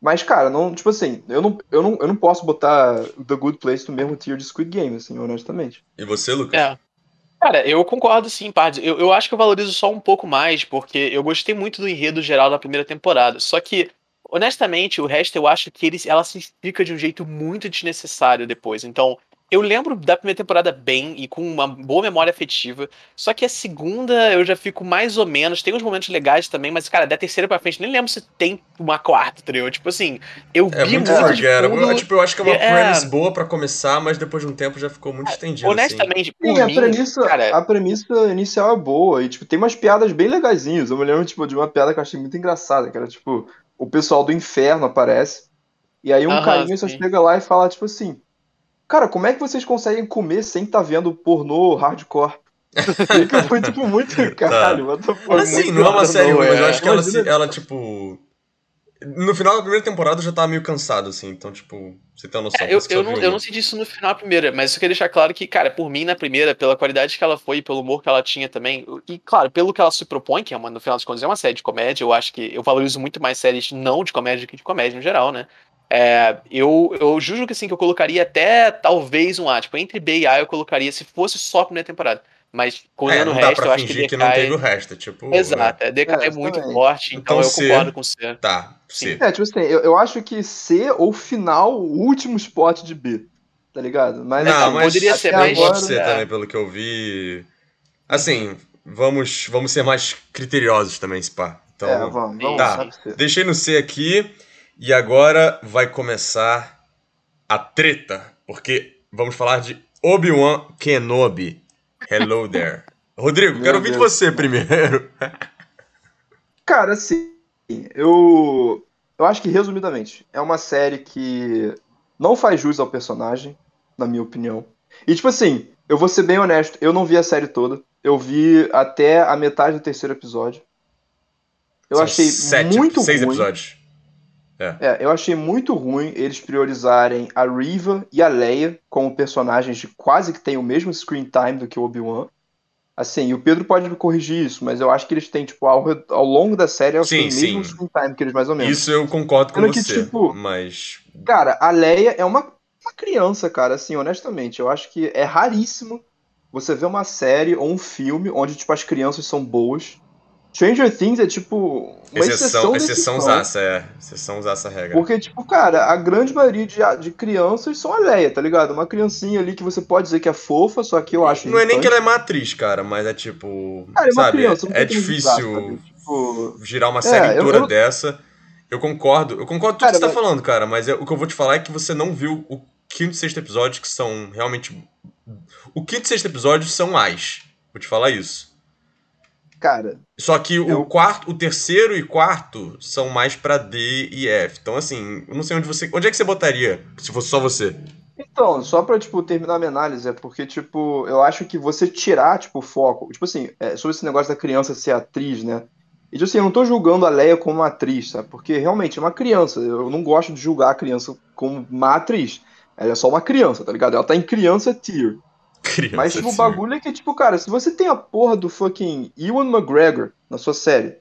[SPEAKER 2] Mas, cara, não, tipo assim, eu não, eu não, eu não posso botar The Good Place no mesmo tier de Squid Game, assim, honestamente.
[SPEAKER 1] E você, Lucas?
[SPEAKER 3] É. Cara, eu concordo sim, parte. Eu, eu acho que eu valorizo só um pouco mais, porque eu gostei muito do enredo geral da primeira temporada. Só que, honestamente, o resto eu acho que ele, ela se explica de um jeito muito desnecessário depois. Então, eu lembro da primeira temporada bem e com uma boa memória afetiva. Só que a segunda eu já fico mais ou menos. Tem uns momentos legais também, mas, cara, da terceira pra frente, nem lembro se tem uma quarta, entendeu? Tipo assim, eu
[SPEAKER 1] É
[SPEAKER 3] vi
[SPEAKER 1] muito
[SPEAKER 3] fundo.
[SPEAKER 1] Eu, tipo, eu acho que é uma
[SPEAKER 3] É.
[SPEAKER 1] premise boa pra começar, mas depois de um tempo já ficou muito estendido, assim.
[SPEAKER 3] Honestamente, por
[SPEAKER 2] Sim, a
[SPEAKER 3] mim,
[SPEAKER 2] premissa,
[SPEAKER 3] cara,
[SPEAKER 2] a premissa inicial é boa. E, tipo, tem umas piadas bem legaisinhas. Eu me lembro, tipo, de uma piada que eu achei muito engraçada, que era, tipo, o pessoal do inferno aparece. E aí um
[SPEAKER 3] Aham,
[SPEAKER 2] carinha só chega lá e fala, tipo assim, cara, como é que vocês conseguem comer sem estar vendo pornô hardcore? Que foi, tipo, muito caralho, what the fuck,
[SPEAKER 1] Mas assim,
[SPEAKER 2] muito
[SPEAKER 1] não é uma série
[SPEAKER 2] não,
[SPEAKER 1] ruim, mas eu
[SPEAKER 3] é.
[SPEAKER 1] acho que ela, se- ela, tipo. No final da primeira temporada eu já tava meio cansado, assim, então, tipo, você tem uma noção.
[SPEAKER 3] É, eu, eu, não, eu não senti isso no final da primeira, mas eu queria deixar claro que, cara, por mim, na primeira, pela qualidade que ela foi e pelo humor que ela tinha também, e, claro, pelo que ela se propõe, que é uma, no final das contas é uma série de comédia, eu acho que eu valorizo muito mais séries não de comédia que de comédia no geral, né? É, eu, eu juro que assim, que eu colocaria até talvez um A, tipo, entre B e A eu colocaria se fosse só a primeira temporada. Mas,
[SPEAKER 1] É,
[SPEAKER 3] contando
[SPEAKER 1] não
[SPEAKER 3] o resto, eu acho que
[SPEAKER 1] que, não teve o resto, tipo.
[SPEAKER 3] Exato, é, decai
[SPEAKER 2] É,
[SPEAKER 3] muito
[SPEAKER 2] exatamente.
[SPEAKER 3] forte, então,
[SPEAKER 1] Então,
[SPEAKER 3] eu
[SPEAKER 1] C.
[SPEAKER 3] concordo com você.
[SPEAKER 1] é, Tá, C.
[SPEAKER 2] É, tipo assim, eu, eu acho que C ou final, o último spot de B, tá ligado? Mas,
[SPEAKER 1] Não,
[SPEAKER 2] assim,
[SPEAKER 1] mas
[SPEAKER 3] poderia ser mais-
[SPEAKER 1] pode ser
[SPEAKER 3] é.
[SPEAKER 1] também, pelo que eu vi. Assim, vamos, vamos ser mais criteriosos também, Spa. Então,
[SPEAKER 2] É, vamos, vamos
[SPEAKER 1] Tá.
[SPEAKER 2] C.
[SPEAKER 1] Deixei no C aqui e agora vai começar a treta, porque vamos falar de Obi-Wan Kenobi. Hello there. Rodrigo,
[SPEAKER 2] Meu
[SPEAKER 1] quero ouvir de você primeiro.
[SPEAKER 2] Cara, assim, eu. Eu acho que, resumidamente, é uma série que não faz jus ao personagem, na minha opinião. E, tipo assim, eu vou ser bem honesto, eu não vi a série toda. Eu vi até a metade do terceiro episódio. Eu
[SPEAKER 1] São
[SPEAKER 2] achei
[SPEAKER 1] sete,
[SPEAKER 2] muito
[SPEAKER 1] seis
[SPEAKER 2] ruim.
[SPEAKER 1] episódios.
[SPEAKER 2] É, eu achei muito ruim eles priorizarem a Riva e a Leia como personagens de quase que têm o mesmo screen time do que o Obi-Wan. Assim, e o Pedro pode me corrigir isso, mas eu acho que eles têm, tipo, ao, ao longo da série, eles têm o mesmo screen time que eles, mais ou menos.
[SPEAKER 1] Isso eu concordo com
[SPEAKER 2] Sendo que,
[SPEAKER 1] você.
[SPEAKER 2] tipo,
[SPEAKER 1] Mas.
[SPEAKER 2] Cara, a Leia é uma, uma criança, cara, assim, honestamente. Eu acho que é raríssimo você ver uma série ou um filme onde, tipo, as crianças são boas. Stranger Things é, tipo, uma exceção,
[SPEAKER 1] Exceção, exceção zaça, é. Exceção regra.
[SPEAKER 2] Porque, tipo, cara, a grande maioria de, de crianças são a Leia, tá ligado? Uma criancinha ali que você pode dizer que é fofa, só que eu acho.
[SPEAKER 1] Não é nem que ela é uma atriz, cara, mas é tipo.
[SPEAKER 2] Cara, é uma
[SPEAKER 1] sabe,
[SPEAKER 2] criança,
[SPEAKER 1] é difícil?
[SPEAKER 2] Tipo,
[SPEAKER 1] girar uma
[SPEAKER 2] É,
[SPEAKER 1] série inteira
[SPEAKER 2] eu-
[SPEAKER 1] dessa. Eu concordo, eu concordo com tudo
[SPEAKER 2] Cara,
[SPEAKER 1] que você tá
[SPEAKER 2] mas-
[SPEAKER 1] falando, cara, mas é- o que eu vou te falar é que você não viu o quinto e sexto episódio, que são realmente. O quinto e sexto episódio são as. Vou te falar isso.
[SPEAKER 2] Cara,
[SPEAKER 1] Só que o quarto, o terceiro e quarto são mais pra D e F. Então, assim, eu não sei onde você. Onde é que você botaria, se fosse só você?
[SPEAKER 2] Então, só pra, tipo, terminar a minha análise, é porque, tipo, eu acho que você tirar, tipo, o foco, tipo assim, é, sobre esse negócio da criança ser atriz, né? E, tipo assim, eu não tô julgando a Leia como uma atriz, sabe? Porque, realmente, é uma criança, eu não gosto de julgar a criança como uma atriz. Ela é só uma criança, tá ligado? Ela tá em criança tier.
[SPEAKER 1] Criança.
[SPEAKER 2] Mas, tipo, o
[SPEAKER 1] assim.
[SPEAKER 2] bagulho é que, tipo, cara, se você tem a porra do fucking Ewan McGregor na sua série,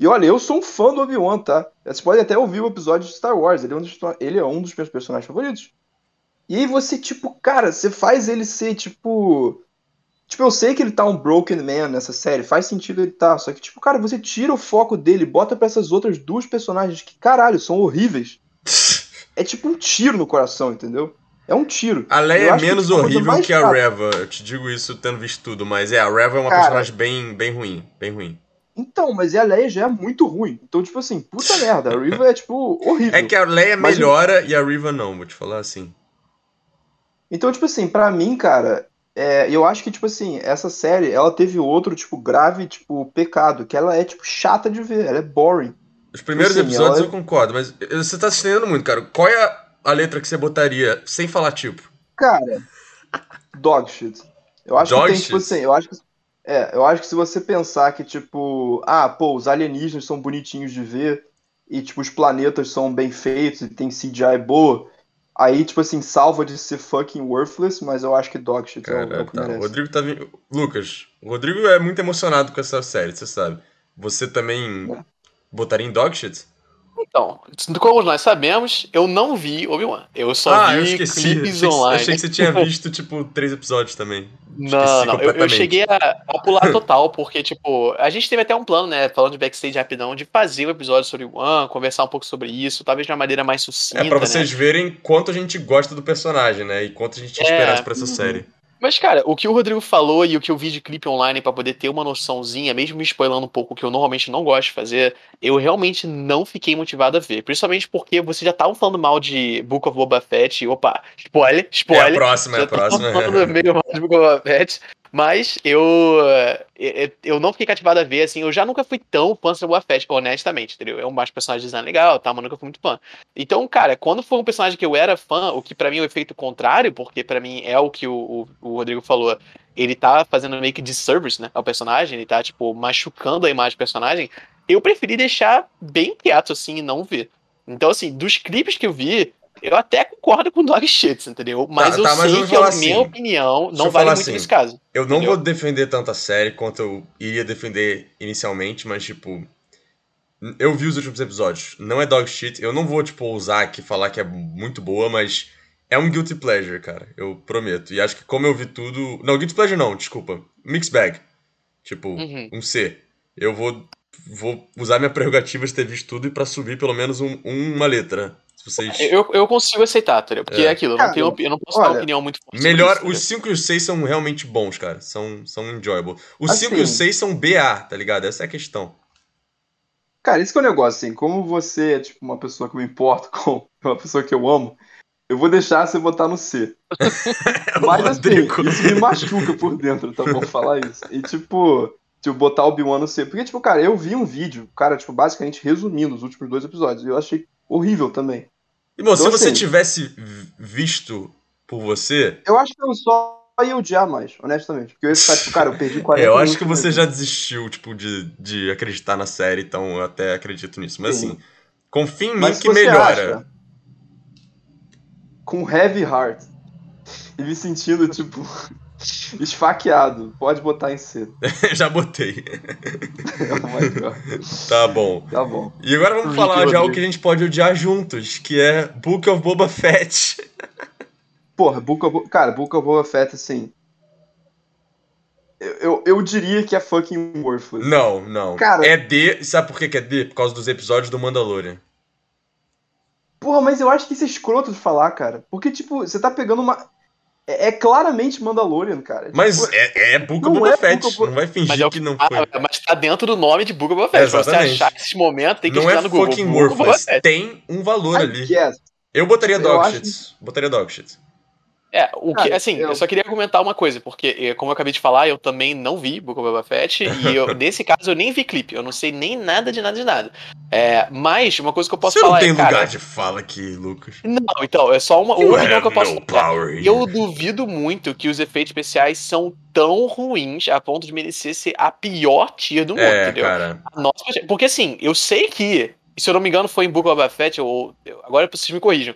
[SPEAKER 2] e olha, eu sou um fã do Obi-Wan, tá? Você pode até ouvir o episódio de Star Wars, ele é um dos, ele é um dos meus personagens favoritos. E aí você, tipo, cara, você faz ele ser, tipo. Tipo, eu sei que ele tá um broken man nessa série, faz sentido ele tá, só que, tipo, cara, você tira o foco dele, bota pra essas outras duas personagens que, caralho, são horríveis. É tipo um tiro no coração, entendeu? É um tiro.
[SPEAKER 1] A Leia
[SPEAKER 2] Eu
[SPEAKER 1] é
[SPEAKER 2] que,
[SPEAKER 1] menos
[SPEAKER 2] tipo, coisa
[SPEAKER 1] horrível que a Reva. Eu te digo isso tendo visto tudo, mas é, a Reva é uma
[SPEAKER 2] Cara-
[SPEAKER 1] personagem bem, bem ruim. Bem ruim.
[SPEAKER 2] Então, mas e a Leia já é muito ruim. Então, tipo assim, puta merda, a Riva é, tipo, horrível.
[SPEAKER 1] É que a Leia
[SPEAKER 2] Mas
[SPEAKER 1] melhora e a Riva não, vou te falar assim.
[SPEAKER 2] Então, tipo assim, pra mim, cara, é, eu acho que, tipo assim, essa série, ela teve outro, tipo, grave, tipo, pecado, que ela é, tipo, chata de ver, ela é boring.
[SPEAKER 1] Os primeiros
[SPEAKER 2] Assim,
[SPEAKER 1] episódios
[SPEAKER 2] ela-
[SPEAKER 1] eu concordo, mas você tá se estendendo muito, cara. Qual é a, a letra que você botaria sem falar tipo?
[SPEAKER 2] Cara, dog shit. Eu acho
[SPEAKER 1] Dog
[SPEAKER 2] que tem, tipo
[SPEAKER 1] shit?
[SPEAKER 2] assim, eu acho que. É, eu acho que se você pensar que, tipo, ah, pô, os alienígenas são bonitinhos de ver, e, tipo, os planetas são bem feitos e tem CGI boa, aí, tipo assim, salva de ser fucking worthless, mas eu acho que dog shit é, o- é
[SPEAKER 1] Cara,
[SPEAKER 2] o que
[SPEAKER 1] tá. O
[SPEAKER 2] merece.
[SPEAKER 1] Rodrigo tá vindo. Lucas, o Rodrigo é muito emocionado com essa série, você sabe. Você também
[SPEAKER 2] É.
[SPEAKER 1] botaria em dog shit?
[SPEAKER 3] Então, como nós sabemos, eu não vi Obi-Wan. Eu só
[SPEAKER 1] ah, eu
[SPEAKER 3] vi
[SPEAKER 1] esqueci.
[SPEAKER 3] clipes
[SPEAKER 1] Achei que,
[SPEAKER 3] online.
[SPEAKER 1] achei que você tinha visto, tipo, três episódios também.
[SPEAKER 3] Não,
[SPEAKER 1] Esqueci
[SPEAKER 3] não, eu, eu cheguei a, a pular total, porque, tipo, a gente teve até um plano, né, falando de backstage rapidão, de fazer um episódio sobre o One, conversar um pouco sobre isso, talvez de uma maneira mais sucinta,
[SPEAKER 1] É pra
[SPEAKER 3] né?
[SPEAKER 1] vocês verem quanto a gente gosta do personagem, né? E quanto a gente tinha
[SPEAKER 3] É.
[SPEAKER 1] esperança pra essa
[SPEAKER 2] Uhum.
[SPEAKER 1] série.
[SPEAKER 3] Mas, cara, o que o Rodrigo falou e o que eu vi de clipe online pra poder ter uma noçãozinha, mesmo me spoilando um pouco, o que eu normalmente não gosto de fazer, eu realmente não fiquei motivado a ver. Principalmente porque vocês já estavam falando mal de Book of Boba Fett, e, opa, spoiler,
[SPEAKER 1] É a
[SPEAKER 3] spoiler.
[SPEAKER 1] próxima, é a
[SPEAKER 3] tava
[SPEAKER 1] próxima.
[SPEAKER 3] falando meio mal de Book of Boba Fett, mas eu, eh, eu não fiquei cativado a ver, assim, eu já nunca fui tão fã de Boba Fett, honestamente, entendeu? É um personagem de design legal, tá, mas nunca fui muito fã. Então, cara, quando foi um personagem que eu era fã, o que pra mim é o efeito contrário, porque pra mim é o que o, o, o Rodrigo falou, ele tá fazendo meio que disservice, né, ao personagem, ele tá, tipo, machucando a imagem do personagem, eu preferi deixar bem quieto, assim, e não ver. Então, assim, dos clipes que eu vi, eu até concordo com Dog Shits, entendeu? Mas
[SPEAKER 1] Tá,
[SPEAKER 3] eu
[SPEAKER 1] tá, mas eu
[SPEAKER 3] sei
[SPEAKER 1] vou
[SPEAKER 3] que a
[SPEAKER 1] falar
[SPEAKER 3] minha
[SPEAKER 1] assim.
[SPEAKER 3] opinião não
[SPEAKER 1] eu
[SPEAKER 3] vale muito
[SPEAKER 1] assim.
[SPEAKER 3] nesse caso.
[SPEAKER 1] Eu não
[SPEAKER 3] Entendeu?
[SPEAKER 1] vou defender tanto a série quanto eu iria defender inicialmente, mas, tipo. Eu vi os últimos episódios. Não é dog shit. Eu não vou, tipo, ousar aqui falar que é muito boa, mas é um guilty pleasure, cara. Eu prometo. E acho que como eu vi tudo. Não, guilty pleasure não, desculpa. Mixed bag. Tipo,
[SPEAKER 3] Uhum.
[SPEAKER 1] um C. Eu vou, vou usar minha prerrogativa de ter visto tudo e pra subir pelo menos um- uma letra. Vocês.
[SPEAKER 3] Eu, eu consigo aceitar, entendeu? Porque
[SPEAKER 1] É.
[SPEAKER 3] é, aquilo, eu
[SPEAKER 2] Cara,
[SPEAKER 3] não, tenho, eu não posso ter uma
[SPEAKER 2] olha,
[SPEAKER 3] opinião muito forte.
[SPEAKER 1] Melhor,
[SPEAKER 3] isso,
[SPEAKER 1] os 5 e os 6 são realmente bons, cara. São, são enjoyable. Os
[SPEAKER 2] Assim-
[SPEAKER 1] 5 e os 6 são BA, tá ligado? Essa é a questão.
[SPEAKER 2] Cara, esse que é o negócio, assim, como você é, tipo, uma pessoa que eu me importo com uma pessoa que eu amo, Eu vou deixar você botar no C. Mas assim, isso me machuca por dentro, tá bom falar isso. E tipo, tipo, botar o Obi-Wan no C. Porque, tipo, cara, eu vi um vídeo, cara, tipo, basicamente resumindo os últimos dois episódios. E eu achei horrível também.
[SPEAKER 1] Irmão, se
[SPEAKER 2] Então,
[SPEAKER 1] você
[SPEAKER 2] assim-
[SPEAKER 1] tivesse v- visto por você,
[SPEAKER 2] Eu acho que eu só ia odiar mais, honestamente. Porque eu ia ficar, tipo, cara, eu perdi 40
[SPEAKER 1] eu acho que você já desistiu, tipo, de, de acreditar na série, então eu até acredito nisso. Mas
[SPEAKER 2] Sim.
[SPEAKER 1] assim, confia em mim
[SPEAKER 2] Mas se
[SPEAKER 1] que
[SPEAKER 2] você
[SPEAKER 1] melhora.
[SPEAKER 2] acha, com heavy heart e me sentindo, tipo, esfaqueado, pode botar em C.
[SPEAKER 1] já botei.
[SPEAKER 2] Oh.
[SPEAKER 1] Tá bom.
[SPEAKER 2] Tá bom.
[SPEAKER 1] E agora vamos
[SPEAKER 3] Rick
[SPEAKER 1] falar de algo que a gente pode odiar juntos, que é Book of Boba Fett.
[SPEAKER 2] Porra, Book of, cara, Book of Boba Fett, assim. Eu, eu, eu diria que é fucking worthless.
[SPEAKER 1] Não, não.
[SPEAKER 2] Cara-
[SPEAKER 1] É D. Sabe por que é D? Por causa dos episódios do Mandalorian.
[SPEAKER 2] Porra, mas eu acho que isso é escroto de falar, cara. Porque, tipo, você tá pegando uma. É, é claramente Mandalorian, cara.
[SPEAKER 1] Mas
[SPEAKER 2] Tipo,
[SPEAKER 1] é, é Book of Boba
[SPEAKER 2] é
[SPEAKER 1] Fett.
[SPEAKER 2] Book
[SPEAKER 1] Não vai fingir
[SPEAKER 3] Mas, é o-
[SPEAKER 1] que não
[SPEAKER 3] ah,
[SPEAKER 1] foi.
[SPEAKER 3] mas tá dentro do nome de Book of Boba Fett. Pra você achar esses momentos, tem que
[SPEAKER 1] Não
[SPEAKER 3] estar
[SPEAKER 1] é
[SPEAKER 3] no Google.
[SPEAKER 1] fucking worthless. Tem um valor
[SPEAKER 2] I
[SPEAKER 1] ali.
[SPEAKER 2] guess.
[SPEAKER 1] Eu botaria
[SPEAKER 2] Eu
[SPEAKER 1] dog
[SPEAKER 2] acho.
[SPEAKER 1] Botaria dog shit.
[SPEAKER 3] É, o que,
[SPEAKER 2] Cara,
[SPEAKER 3] assim,
[SPEAKER 2] eu-
[SPEAKER 3] eu... só queria argumentar uma coisa, porque, eh, como eu acabei de falar, eu também não vi Book of Boba Fett, e eu, nesse caso eu nem vi clipe, eu não sei nem nada de nada de nada. É, mas, uma coisa que eu posso
[SPEAKER 1] Você
[SPEAKER 3] falar
[SPEAKER 1] não tem
[SPEAKER 3] é, cara...
[SPEAKER 1] lugar de fala aqui, Lucas.
[SPEAKER 3] Não, então, é só uma,
[SPEAKER 1] have
[SPEAKER 3] que eu posso
[SPEAKER 1] here.
[SPEAKER 3] Eu duvido muito que os efeitos especiais são tão ruins a ponto de merecer ser a pior tier do mundo,
[SPEAKER 1] É,
[SPEAKER 3] entendeu?
[SPEAKER 1] cara.
[SPEAKER 3] Nossa, porque assim, eu sei que, se eu não me engano, foi em Book of Boba Fett, ou. agora vocês me corrijam.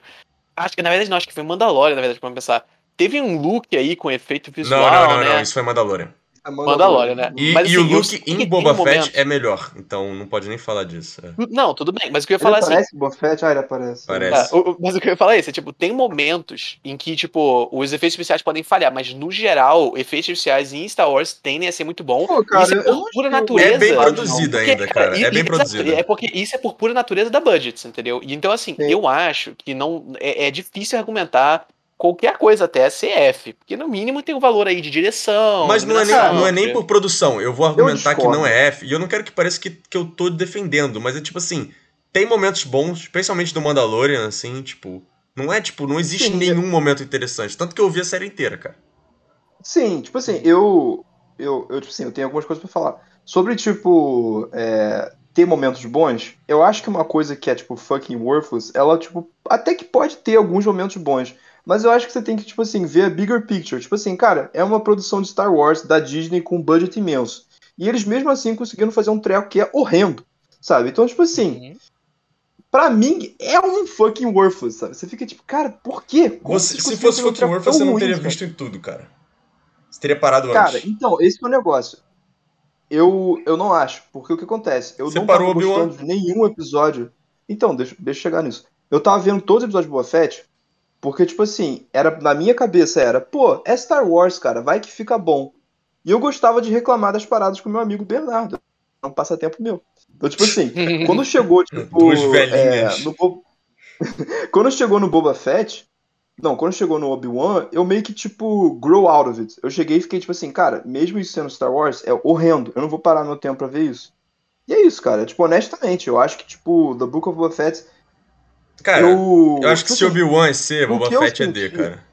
[SPEAKER 3] Acho que, na verdade, não, acho que foi Mandalorian, na verdade, vamos pensar. Teve um look aí com efeito
[SPEAKER 1] Não,
[SPEAKER 3] visual,
[SPEAKER 1] não, não,
[SPEAKER 3] né?
[SPEAKER 1] não. Isso foi Mandalorian.
[SPEAKER 2] É
[SPEAKER 3] Mandalorian, né?
[SPEAKER 1] E,
[SPEAKER 3] Mas,
[SPEAKER 1] e
[SPEAKER 3] assim,
[SPEAKER 1] o look
[SPEAKER 3] sei que
[SPEAKER 1] em Boba Fett
[SPEAKER 3] momentos-
[SPEAKER 1] é melhor. Então não pode nem falar disso. é.
[SPEAKER 3] Não, tudo bem, mas o que eu ia
[SPEAKER 2] Ele
[SPEAKER 3] falar assim.
[SPEAKER 2] aparece, Boba Fett? Ah, ele aparece.
[SPEAKER 1] Parece.
[SPEAKER 3] É, o- o- mas o que eu ia falar é isso, é, tipo, tem momentos em que, tipo, os efeitos especiais podem falhar, mas no geral, efeitos especiais em Star Wars tendem a ser muito bom.
[SPEAKER 2] Pô, cara,
[SPEAKER 3] isso é por pura natureza.
[SPEAKER 1] É bem produzido
[SPEAKER 3] Porque,
[SPEAKER 1] ainda, cara.
[SPEAKER 3] e-
[SPEAKER 1] É bem produzido.
[SPEAKER 3] É porque isso é por pura natureza da budgets, entendeu? E então, assim,
[SPEAKER 2] Sim.
[SPEAKER 3] eu acho que não é, é difícil argumentar qualquer coisa até CF, porque no mínimo tem um valor aí de direção.
[SPEAKER 1] Mas não é, nem, não é nem por produção. Eu vou argumentar que
[SPEAKER 2] discordo.
[SPEAKER 1] não é F. E eu não quero que pareça que, que eu tô defendendo. Mas é tipo assim. Tem momentos bons, especialmente do Mandalorian, assim, tipo. Não é tipo, não existe
[SPEAKER 2] Sim,
[SPEAKER 1] nenhum momento interessante. Tanto que eu vi a série inteira, cara.
[SPEAKER 2] Sim, tipo assim, eu. Eu, eu, tipo assim, eu tenho algumas coisas pra falar. Sobre, tipo, é, ter momentos bons, eu acho que uma coisa que é, tipo, fucking worthless, ela, tipo, até que pode ter alguns momentos bons. Mas eu acho que você tem que, tipo assim, ver a bigger picture. Tipo assim, cara, é uma produção de Star Wars da Disney com um budget imenso. E eles mesmo assim conseguiram fazer um treco que é horrendo, sabe? Então, tipo assim,
[SPEAKER 3] Uhum.
[SPEAKER 2] pra mim é um fucking worthless, sabe? Você fica tipo, cara, por quê?
[SPEAKER 1] Você- se fosse
[SPEAKER 2] um
[SPEAKER 1] Fucking
[SPEAKER 2] tão
[SPEAKER 1] você não
[SPEAKER 2] ruim,
[SPEAKER 1] teria
[SPEAKER 2] cara?
[SPEAKER 1] visto em tudo, cara. Você teria parado
[SPEAKER 2] Cara,
[SPEAKER 1] antes.
[SPEAKER 2] então, esse é o negócio. Eu, eu não acho, porque o que acontece? Eu
[SPEAKER 1] Você
[SPEAKER 2] não
[SPEAKER 1] parou
[SPEAKER 2] gostando de nenhum episódio. Então, deixa, deixa eu chegar nisso. Eu tava vendo todos os episódios de Boa Fett, porque, tipo assim, era, na minha cabeça era, pô, é Star Wars, cara, vai que fica bom. E eu gostava de reclamar das paradas com meu amigo Bernardo. É um passatempo meu. Então, tipo assim, quando chegou, tipo. É, no Bo- quando chegou no Boba Fett. Não, quando chegou no Obi-Wan, eu meio que, tipo, grow out of it. Eu cheguei e fiquei, tipo assim, cara, mesmo isso sendo Star Wars, é horrendo. Eu não vou parar meu tempo pra ver isso. E é isso, cara. Tipo, honestamente, eu acho que, tipo, The Book of Boba Fett.
[SPEAKER 1] Cara, eu,
[SPEAKER 2] eu,
[SPEAKER 1] acho que se Obi-Wan é C, Boba Fett é D, cara.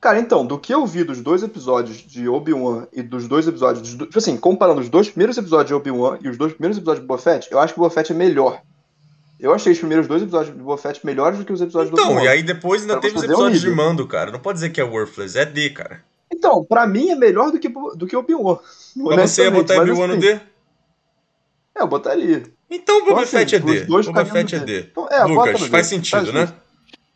[SPEAKER 2] Cara, então, do que eu vi dos dois episódios de Obi-Wan e dos dois episódios. Dos, do- tipo assim, comparando os dois primeiros episódios de Obi-Wan e os dois primeiros episódios de Boba Fett, eu acho que o Boba Fett é melhor. Eu achei os primeiros dois episódios de Boba Fett melhores do que os episódios do
[SPEAKER 1] Então, e aí depois ainda
[SPEAKER 2] Pra
[SPEAKER 1] teve os episódios de mando, cara. Não pode dizer que é worthless, é D, cara.
[SPEAKER 2] Então, pra mim é melhor do que, do que Obi-Wan.
[SPEAKER 1] Mas você ia botar Obi-Wan no
[SPEAKER 2] assim,
[SPEAKER 1] D?
[SPEAKER 2] É, eu botaria.
[SPEAKER 1] Então Boba
[SPEAKER 2] Então, assim,
[SPEAKER 1] Fett é
[SPEAKER 2] os
[SPEAKER 1] D. Boba Fett é D.
[SPEAKER 2] Então, é,
[SPEAKER 1] Lucas, faz sentido,
[SPEAKER 2] Faz
[SPEAKER 1] né?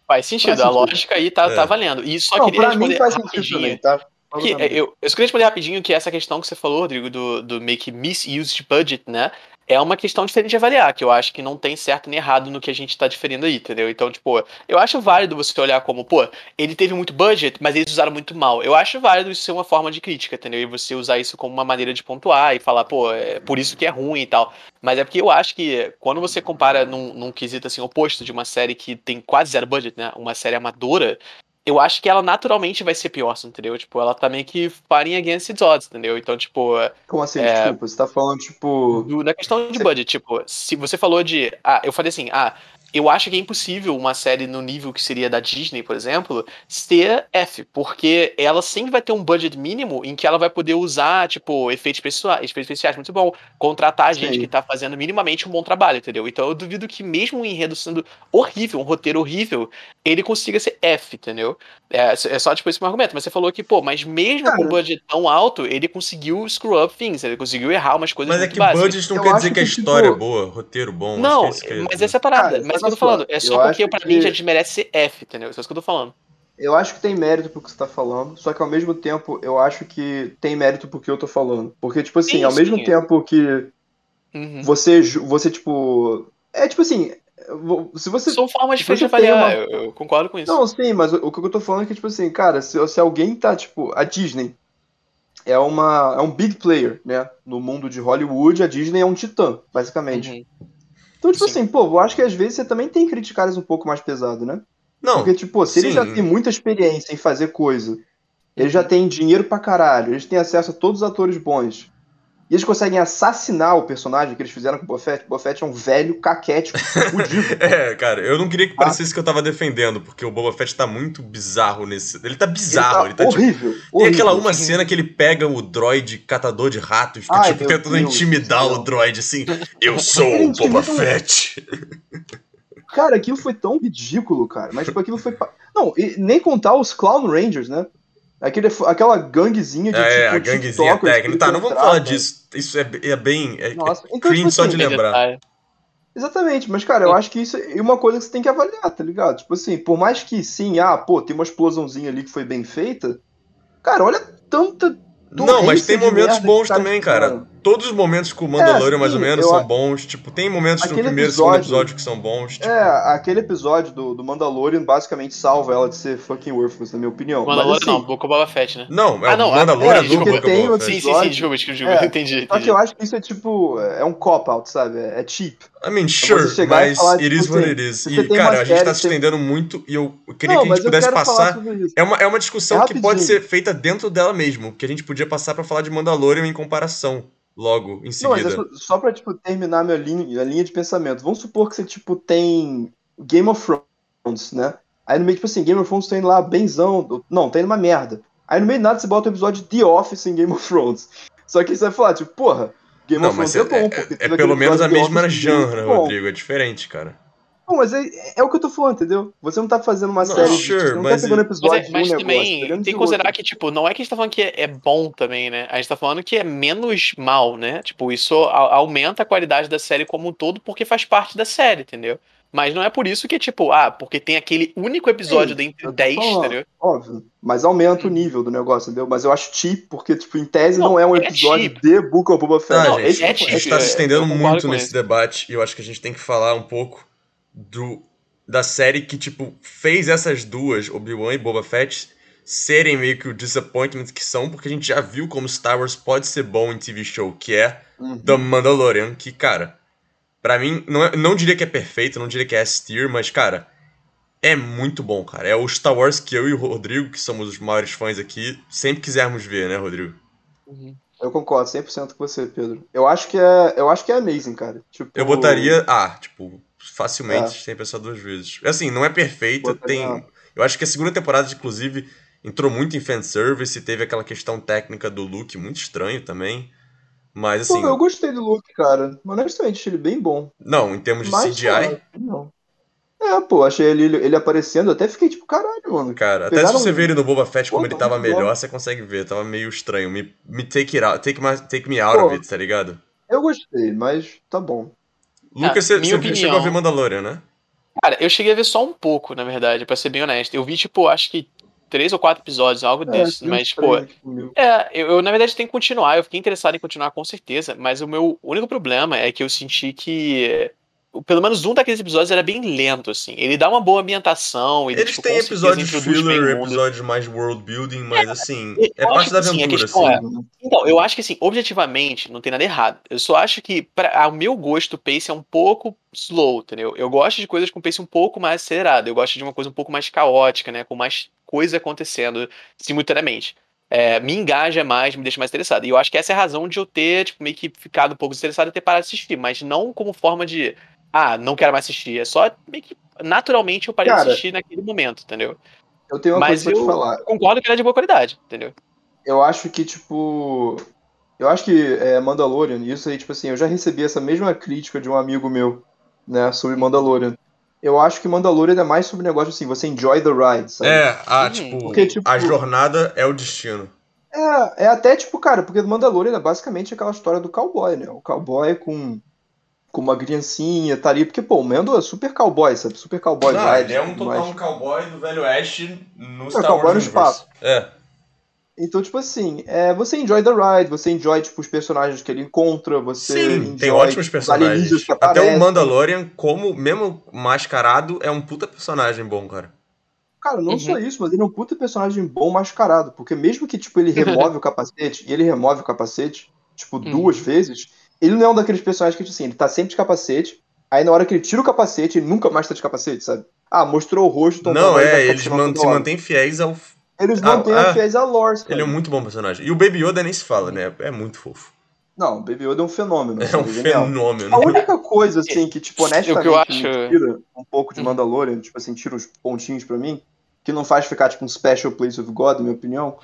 [SPEAKER 3] Faz sentido,
[SPEAKER 2] Faz
[SPEAKER 3] a
[SPEAKER 2] sentido.
[SPEAKER 3] lógica aí tá,
[SPEAKER 1] É.
[SPEAKER 3] tá valendo. E só
[SPEAKER 2] Não,
[SPEAKER 3] queria
[SPEAKER 2] pra mim
[SPEAKER 3] responder
[SPEAKER 2] faz sentido
[SPEAKER 3] rapidinho.
[SPEAKER 2] também, tá?
[SPEAKER 3] Que, é, eu, eu só queria responder rapidinho que essa questão que você falou, Rodrigo, do, do meio que misuse de budget, né? É uma questão diferente de avaliar, que eu acho que não tem certo nem errado no que a gente tá diferindo aí, entendeu? Então, tipo, eu acho válido você olhar como, pô, ele teve muito budget, mas eles usaram muito mal. Eu acho válido isso ser uma forma de crítica, entendeu? E você usar isso como uma maneira de pontuar e falar, pô, é por isso que é ruim e tal. Mas é porque eu acho que quando você compara num, num quesito assim oposto de uma série que tem quase zero budget, né? Uma série amadora, eu acho que ela naturalmente vai ser pior, entendeu? Tipo, ela tá meio que fighting against its odds, entendeu? Então, tipo,
[SPEAKER 2] Como assim?
[SPEAKER 3] É.
[SPEAKER 2] Desculpa, você tá falando, tipo.
[SPEAKER 3] do- na questão de budget, tipo, se você falou de. Ah, eu falei assim, ah, eu acho que é impossível uma série no nível que seria da Disney, por exemplo, ser F, porque ela sempre vai ter um budget mínimo em que ela vai poder usar, tipo, efeitos especiais, efeitos especiais muito bom, contratar gente
[SPEAKER 2] Sim.
[SPEAKER 3] que tá fazendo minimamente um bom trabalho, entendeu? Então eu duvido que mesmo um enredo sendo horrível, um roteiro horrível, ele consiga ser F, entendeu? É, é só, tipo, esse meu argumento. Mas você falou que, pô, mas mesmo
[SPEAKER 2] Cara.
[SPEAKER 3] com um budget tão alto, ele conseguiu screw up things, ele conseguiu errar umas coisas
[SPEAKER 1] Mas é que
[SPEAKER 3] básicas.
[SPEAKER 1] budget não
[SPEAKER 2] Eu
[SPEAKER 1] quer dizer que a
[SPEAKER 2] que, tipo,
[SPEAKER 1] história é boa, roteiro bom.
[SPEAKER 3] Não,
[SPEAKER 1] acho que é isso que ia
[SPEAKER 3] mas essa é a parada.
[SPEAKER 2] Cara,
[SPEAKER 3] mas é o que eu tô
[SPEAKER 2] só,
[SPEAKER 3] falando. É só
[SPEAKER 2] eu
[SPEAKER 3] porque pra
[SPEAKER 2] que-
[SPEAKER 3] mim já desmerece ser F, entendeu? Isso é isso que eu tô falando.
[SPEAKER 2] Eu acho que tem mérito pro que você tá falando, só que ao mesmo tempo eu acho que tem mérito pro que eu tô falando. Porque, tipo assim,
[SPEAKER 3] Sim,
[SPEAKER 2] ao mesmo tempo que
[SPEAKER 3] Uhum.
[SPEAKER 2] você, você tipo. É tipo assim, se você.
[SPEAKER 3] São formas diferentes de avaliar,
[SPEAKER 2] uma-
[SPEAKER 3] eu, eu concordo com isso.
[SPEAKER 2] Não, sim, mas o, o que eu tô falando é que, tipo assim, cara, se, se alguém tá, tipo, a Disney é uma é um big player, né? No mundo de Hollywood, a Disney é um titã, basicamente.
[SPEAKER 3] Uhum.
[SPEAKER 2] Então, tipo
[SPEAKER 3] Sim.
[SPEAKER 2] assim, pô, eu acho que às vezes você também tem que criticar eles um pouco mais pesado, né?
[SPEAKER 1] Não,
[SPEAKER 2] Porque, tipo, se eles
[SPEAKER 1] sim.
[SPEAKER 2] já têm muita experiência em fazer coisa, eles
[SPEAKER 3] Uhum.
[SPEAKER 2] já têm dinheiro pra caralho, eles têm acesso a todos os atores bons, e eles conseguem assassinar o personagem que eles fizeram com o Buffett, o Buffett é um velho caquético fudido.
[SPEAKER 1] É, cara, eu não queria que
[SPEAKER 2] Ah.
[SPEAKER 1] parecesse que eu tava defendendo, porque o Boba Fett tá muito bizarro nesse. Ele tá
[SPEAKER 2] Ele
[SPEAKER 1] bizarro, ele tá, tipo.
[SPEAKER 2] horrível,
[SPEAKER 1] Tem
[SPEAKER 2] horrível.
[SPEAKER 1] aquela uma cena que ele pega o droid catador de ratos, fica,
[SPEAKER 2] Ai,
[SPEAKER 1] tipo, tentando
[SPEAKER 2] Deus
[SPEAKER 1] intimidar
[SPEAKER 2] céu.
[SPEAKER 1] o droid, assim. Eu sou o Boba Fett.
[SPEAKER 2] Cara, aquilo foi tão ridículo, cara. Mas, tipo, aquilo foi. Não, e nem contar os Clown Rangers, né? Aquele, aquela ganguezinha de
[SPEAKER 1] É,
[SPEAKER 2] tipo,
[SPEAKER 1] a ganguezinha
[SPEAKER 2] TikTokers que
[SPEAKER 1] técnica. Tá, não vamos falar disso. Isso é, é bem. É,
[SPEAKER 2] Nossa,
[SPEAKER 1] é
[SPEAKER 2] então,
[SPEAKER 1] cringe
[SPEAKER 2] tipo
[SPEAKER 1] só
[SPEAKER 2] assim,
[SPEAKER 1] de lembrar.
[SPEAKER 3] detalhe.
[SPEAKER 2] Exatamente, mas, cara, eu acho que isso é uma coisa que você tem que avaliar, tá ligado? Tipo assim, por mais que sim, ah, pô, tem uma explosãozinha ali que foi bem feita, cara, olha tanta.
[SPEAKER 1] Não, mas tem momentos bons
[SPEAKER 2] caras
[SPEAKER 1] também, cara. Todos os momentos com o Mandalorian,
[SPEAKER 2] É,
[SPEAKER 1] mais ou
[SPEAKER 2] sim,
[SPEAKER 1] menos,
[SPEAKER 2] eu
[SPEAKER 1] são bons. Tipo, tem momentos no primeiro e segundo
[SPEAKER 2] episódio-
[SPEAKER 1] que são bons. Tipo,
[SPEAKER 2] É, aquele episódio do, do Mandalorian basicamente salva ela de ser fucking worthless, na minha opinião.
[SPEAKER 3] Mandalorian
[SPEAKER 2] mas, assim,
[SPEAKER 3] não, Boca Boba Fett, né?
[SPEAKER 1] Não, é
[SPEAKER 3] Ah,
[SPEAKER 1] o
[SPEAKER 3] não,
[SPEAKER 1] Mandalorian
[SPEAKER 3] é,
[SPEAKER 1] do
[SPEAKER 3] desculpa,
[SPEAKER 1] Boca
[SPEAKER 2] tem
[SPEAKER 1] Boba Fett.
[SPEAKER 3] Sim, sim, sim, desculpa, desculpa,
[SPEAKER 2] É,
[SPEAKER 3] entendi,
[SPEAKER 2] Só que
[SPEAKER 3] entendi.
[SPEAKER 2] eu acho que isso é tipo. É um cop-out, sabe? É cheap.
[SPEAKER 1] I mean, sure, mas
[SPEAKER 2] falar,
[SPEAKER 1] it
[SPEAKER 2] tipo
[SPEAKER 1] is what
[SPEAKER 2] assim,
[SPEAKER 1] it is. E,
[SPEAKER 2] você tem
[SPEAKER 1] cara, a gente tá se estendendo muito e eu queria
[SPEAKER 2] não,
[SPEAKER 1] que a gente pudesse passar. É uma, é uma discussão
[SPEAKER 2] É
[SPEAKER 1] que pode ser feita dentro dela mesmo, que a gente podia passar pra falar de Mandalorian em comparação, logo, em
[SPEAKER 2] Não, mas
[SPEAKER 1] seguida.
[SPEAKER 2] é só, pra, tipo, terminar minha linha, a linha de pensamento. Vamos supor que você, tipo, tem Game of Thrones, né? Aí no meio, tipo assim, Game of Thrones indo lá benzão. Não, tá indo uma merda. Aí no meio de nada você bota o episódio The Office em Game of Thrones. Só que você vai falar, tipo, porra, Game
[SPEAKER 1] Não,
[SPEAKER 2] of Thrones
[SPEAKER 1] é,
[SPEAKER 2] é, bom,
[SPEAKER 1] é- é pelo menos a mesma genre. Rodrigo, é diferente, cara.
[SPEAKER 2] Não, mas é, é o que eu tô falando, entendeu? Você não tá fazendo uma
[SPEAKER 1] Não,
[SPEAKER 2] série.
[SPEAKER 1] sure,
[SPEAKER 2] de, você não
[SPEAKER 1] mas
[SPEAKER 2] tá pegando episódio
[SPEAKER 3] Mas, é-
[SPEAKER 2] de um
[SPEAKER 3] mas
[SPEAKER 2] negócio,
[SPEAKER 3] também
[SPEAKER 2] pegando
[SPEAKER 3] tem
[SPEAKER 2] de
[SPEAKER 3] que considerar
[SPEAKER 2] outro.
[SPEAKER 3] que, tipo, não é que a gente tá falando que é, é bom também, né? A gente tá falando que é menos mal, né? Tipo, isso a- aumenta a qualidade da série como um todo porque faz parte da série, entendeu? Mas não é por isso que, tipo, ah, porque tem aquele único episódio
[SPEAKER 2] Sim,
[SPEAKER 3] dentre
[SPEAKER 2] tô
[SPEAKER 3] 10,
[SPEAKER 2] falando.
[SPEAKER 3] entendeu?
[SPEAKER 2] Óbvio. Mas aumenta o nível do negócio, entendeu? Mas eu acho cheap, porque, tipo, em tese não,
[SPEAKER 3] Não,
[SPEAKER 2] é um
[SPEAKER 3] é
[SPEAKER 2] episódio
[SPEAKER 3] cheap.
[SPEAKER 2] de Book of Boba Fett.
[SPEAKER 1] Tá,
[SPEAKER 3] Não,
[SPEAKER 1] gente,
[SPEAKER 3] é
[SPEAKER 1] a gente tá se
[SPEAKER 3] é,
[SPEAKER 1] estendendo muito nesse
[SPEAKER 3] isso.
[SPEAKER 1] debate e eu acho que a gente tem que falar um pouco do da série que, tipo, fez essas duas, Obi-Wan e Boba Fett, serem meio que o disappointment que são, porque a gente já viu como Star Wars pode ser bom em TV show, que é
[SPEAKER 2] Uhum.
[SPEAKER 1] The Mandalorian, que, cara, pra mim, não, é- não diria que é perfeito, não diria que é S-tier, mas, cara, é muito bom, cara. É o Star Wars que eu e o Rodrigo, que somos os maiores fãs aqui, sempre quisermos ver, né, Rodrigo?
[SPEAKER 3] Uhum.
[SPEAKER 2] Eu concordo 100% com você, Pedro. Eu acho que é, eu acho que é amazing, cara. Tipo,
[SPEAKER 1] Eu botaria, ah, tipo, facilmente,
[SPEAKER 2] É.
[SPEAKER 1] sem pensar duas vezes. Assim, não é perfeita,
[SPEAKER 2] Botaria-
[SPEAKER 1] tem... Eu acho que a segunda temporada, inclusive, entrou muito em fanservice e teve aquela questão técnica do Luke muito estranho também. Mas,
[SPEAKER 2] Pô,
[SPEAKER 1] assim,
[SPEAKER 2] eu gostei do look, cara. Honestamente, achei ele bem bom.
[SPEAKER 1] não, em termos de
[SPEAKER 2] Mas,
[SPEAKER 1] CGI,
[SPEAKER 2] cara, não. É, pô, achei ele, ele aparecendo, até fiquei tipo, caralho, mano.
[SPEAKER 1] cara, até se você
[SPEAKER 2] um-
[SPEAKER 1] ver ele no Boba Fett como
[SPEAKER 2] Pô,
[SPEAKER 1] ele
[SPEAKER 2] tá
[SPEAKER 1] tava
[SPEAKER 2] muito bom.
[SPEAKER 1] melhor, você consegue ver, tava meio estranho. Me, me take it out, take, my, take me out
[SPEAKER 2] Pô.
[SPEAKER 1] of it, tá ligado?
[SPEAKER 2] Eu gostei, mas tá bom.
[SPEAKER 1] Lucas, você,
[SPEAKER 3] Ah, minha
[SPEAKER 1] você
[SPEAKER 3] opinião-
[SPEAKER 1] chegou a ver Mandalorian, né?
[SPEAKER 3] Cara, eu cheguei a ver só um pouco, na verdade, pra ser bem honesto. Eu vi, tipo, acho que três ou quatro episódios, algo
[SPEAKER 2] É, uns
[SPEAKER 3] Mas, pô,
[SPEAKER 2] três comigo.
[SPEAKER 3] É, eu, eu, na verdade tenho que continuar, eu fiquei interessado em continuar com certeza, mas o meu único problema é que eu senti que pelo menos um daqueles episódios era bem lento, assim. Ele dá uma boa ambientação, ele
[SPEAKER 1] Eles
[SPEAKER 3] tipo,
[SPEAKER 1] têm episódios filler, episódios mais world building, mas assim,
[SPEAKER 3] eu
[SPEAKER 1] é parte da
[SPEAKER 3] que sim, a
[SPEAKER 1] aventura,
[SPEAKER 3] questão
[SPEAKER 1] assim.
[SPEAKER 3] é- Então, eu acho que assim, objetivamente, não tem nada errado. Eu só acho que, para ao meu gosto, o pace é um pouco slow, entendeu? Eu gosto de coisas com pace um pouco mais acelerado. Eu gosto de uma coisa um pouco mais caótica, né? Com mais coisa acontecendo simultaneamente. É, me engaja mais, me deixa mais interessado. E eu acho que essa é a razão de eu ter, tipo, meio que ficado um pouco desinteressado e ter parado de assistir, mas não como forma de ah, não quero mais assistir. É só meio que naturalmente eu parei
[SPEAKER 2] Cara,
[SPEAKER 3] de assistir naquele momento, entendeu?
[SPEAKER 2] Eu tenho uma
[SPEAKER 3] Mas
[SPEAKER 2] coisa pra
[SPEAKER 3] eu
[SPEAKER 2] te falar.
[SPEAKER 3] concordo que ele é de boa qualidade, entendeu?
[SPEAKER 2] Eu acho que, tipo. Eu acho que é, Mandalorian, isso aí, tipo assim, eu já recebi essa mesma crítica de um amigo meu, né, sobre Mandalorian. Eu acho que Mandalorian é mais sobre negócio assim, você enjoy the ride, sabe?
[SPEAKER 1] É, ah, tipo,
[SPEAKER 2] Porque, tipo-
[SPEAKER 1] a jornada é o destino.
[SPEAKER 2] É, é até tipo, cara, porque Mandalorian é basicamente aquela história do cowboy, né? O cowboy com, com uma criancinha, tá ali, porque, pô, o Mando é super cowboy, sabe? Super cowboy
[SPEAKER 1] Não,
[SPEAKER 2] vibe
[SPEAKER 1] ele é um total um cowboy do Velho Oeste no
[SPEAKER 2] É,
[SPEAKER 1] Star
[SPEAKER 2] cowboy
[SPEAKER 1] Wars
[SPEAKER 2] no espaço.
[SPEAKER 1] É.
[SPEAKER 2] Então, tipo assim, é, você enjoy the ride, você enjoy, tipo, os personagens que ele encontra, você
[SPEAKER 1] Sim,
[SPEAKER 2] enjoy
[SPEAKER 1] tem ótimos
[SPEAKER 2] os
[SPEAKER 1] personagens. Até o. Mandalorian, como mesmo mascarado, é um puta personagem bom, cara.
[SPEAKER 2] Cara, não
[SPEAKER 3] Uhum.
[SPEAKER 2] só isso, mas ele é um puta personagem bom mascarado. Porque mesmo que, tipo, ele remove o capacete, e ele remove o capacete, tipo,
[SPEAKER 3] Uhum.
[SPEAKER 2] duas vezes, ele não é um daqueles personagens que, tipo assim, ele tá sempre de capacete, aí na hora que ele tira o capacete, ele nunca mais tá de capacete, sabe? Ah, mostrou o rosto, então
[SPEAKER 1] não,
[SPEAKER 2] dar
[SPEAKER 1] é, eles man- se mantêm fiéis ao.
[SPEAKER 2] Eles mantêm
[SPEAKER 1] ah,
[SPEAKER 2] a fiéis a lore, cara.
[SPEAKER 1] Ele é um muito bom personagem. E o Baby Yoda nem se fala, né? É muito fofo.
[SPEAKER 2] Não, Baby Yoda é um fenômeno.
[SPEAKER 1] É
[SPEAKER 2] assim,
[SPEAKER 1] um
[SPEAKER 2] genial.
[SPEAKER 1] fenômeno.
[SPEAKER 2] A única coisa, assim, que, tipo,
[SPEAKER 3] O que eu
[SPEAKER 2] honestamente,
[SPEAKER 3] acho-
[SPEAKER 2] tira um pouco de
[SPEAKER 3] Uhum.
[SPEAKER 2] Mandalorian, tipo assim, tira os pontinhos pra mim, que não faz ficar, tipo, um special place of God, na minha opinião,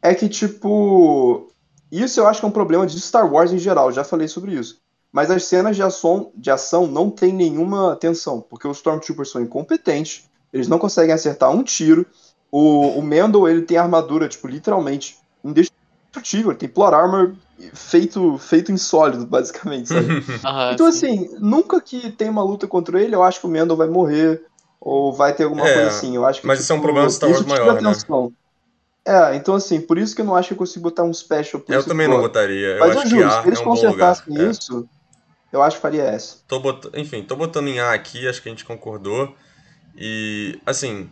[SPEAKER 2] é que, tipo, isso eu acho que é um problema de Star Wars em geral, já falei sobre isso. Mas as cenas de ação, de ação não tem nenhuma tensão, porque os Stormtroopers são incompetentes, eles não conseguem acertar um tiro, o, o Mando, ele tem armadura, tipo, literalmente indestrutível, ele tem plot armor feito, feito em sólido, basicamente, sabe?
[SPEAKER 3] Aham,
[SPEAKER 2] Então,
[SPEAKER 3] sim.
[SPEAKER 2] assim, nunca que tem uma luta contra ele, eu acho que o Mendo vai morrer. Ou vai ter alguma
[SPEAKER 1] É,
[SPEAKER 2] coisa assim. Eu acho que,
[SPEAKER 1] mas isso é um
[SPEAKER 2] tipo,
[SPEAKER 1] problema do Star Wars maior, né?
[SPEAKER 2] É, então assim, por isso que eu não acho que eu consigo botar um special place
[SPEAKER 1] Eu também não botaria. Eu
[SPEAKER 2] Mas
[SPEAKER 1] acho
[SPEAKER 2] eu
[SPEAKER 1] que
[SPEAKER 2] juro, se eles
[SPEAKER 1] é um bom lugar.
[SPEAKER 2] consertassem
[SPEAKER 1] É.
[SPEAKER 2] isso, eu acho que faria essa.
[SPEAKER 1] Tô bot... Enfim, tô botando em A aqui, acho que a gente concordou. E, assim.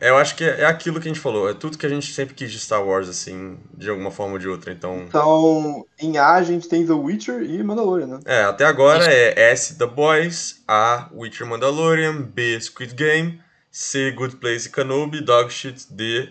[SPEAKER 1] Eu acho que é aquilo que a gente falou. É tudo que a gente sempre quis de Star Wars, assim, de alguma forma ou de outra. Então.
[SPEAKER 2] Então, em A a gente tem The Witcher e Mandalorian, né?
[SPEAKER 1] É, até agora é S The Boys, A Witcher Mandalorian, B Squid Game, C Good Place Kenobi, Dogshit, D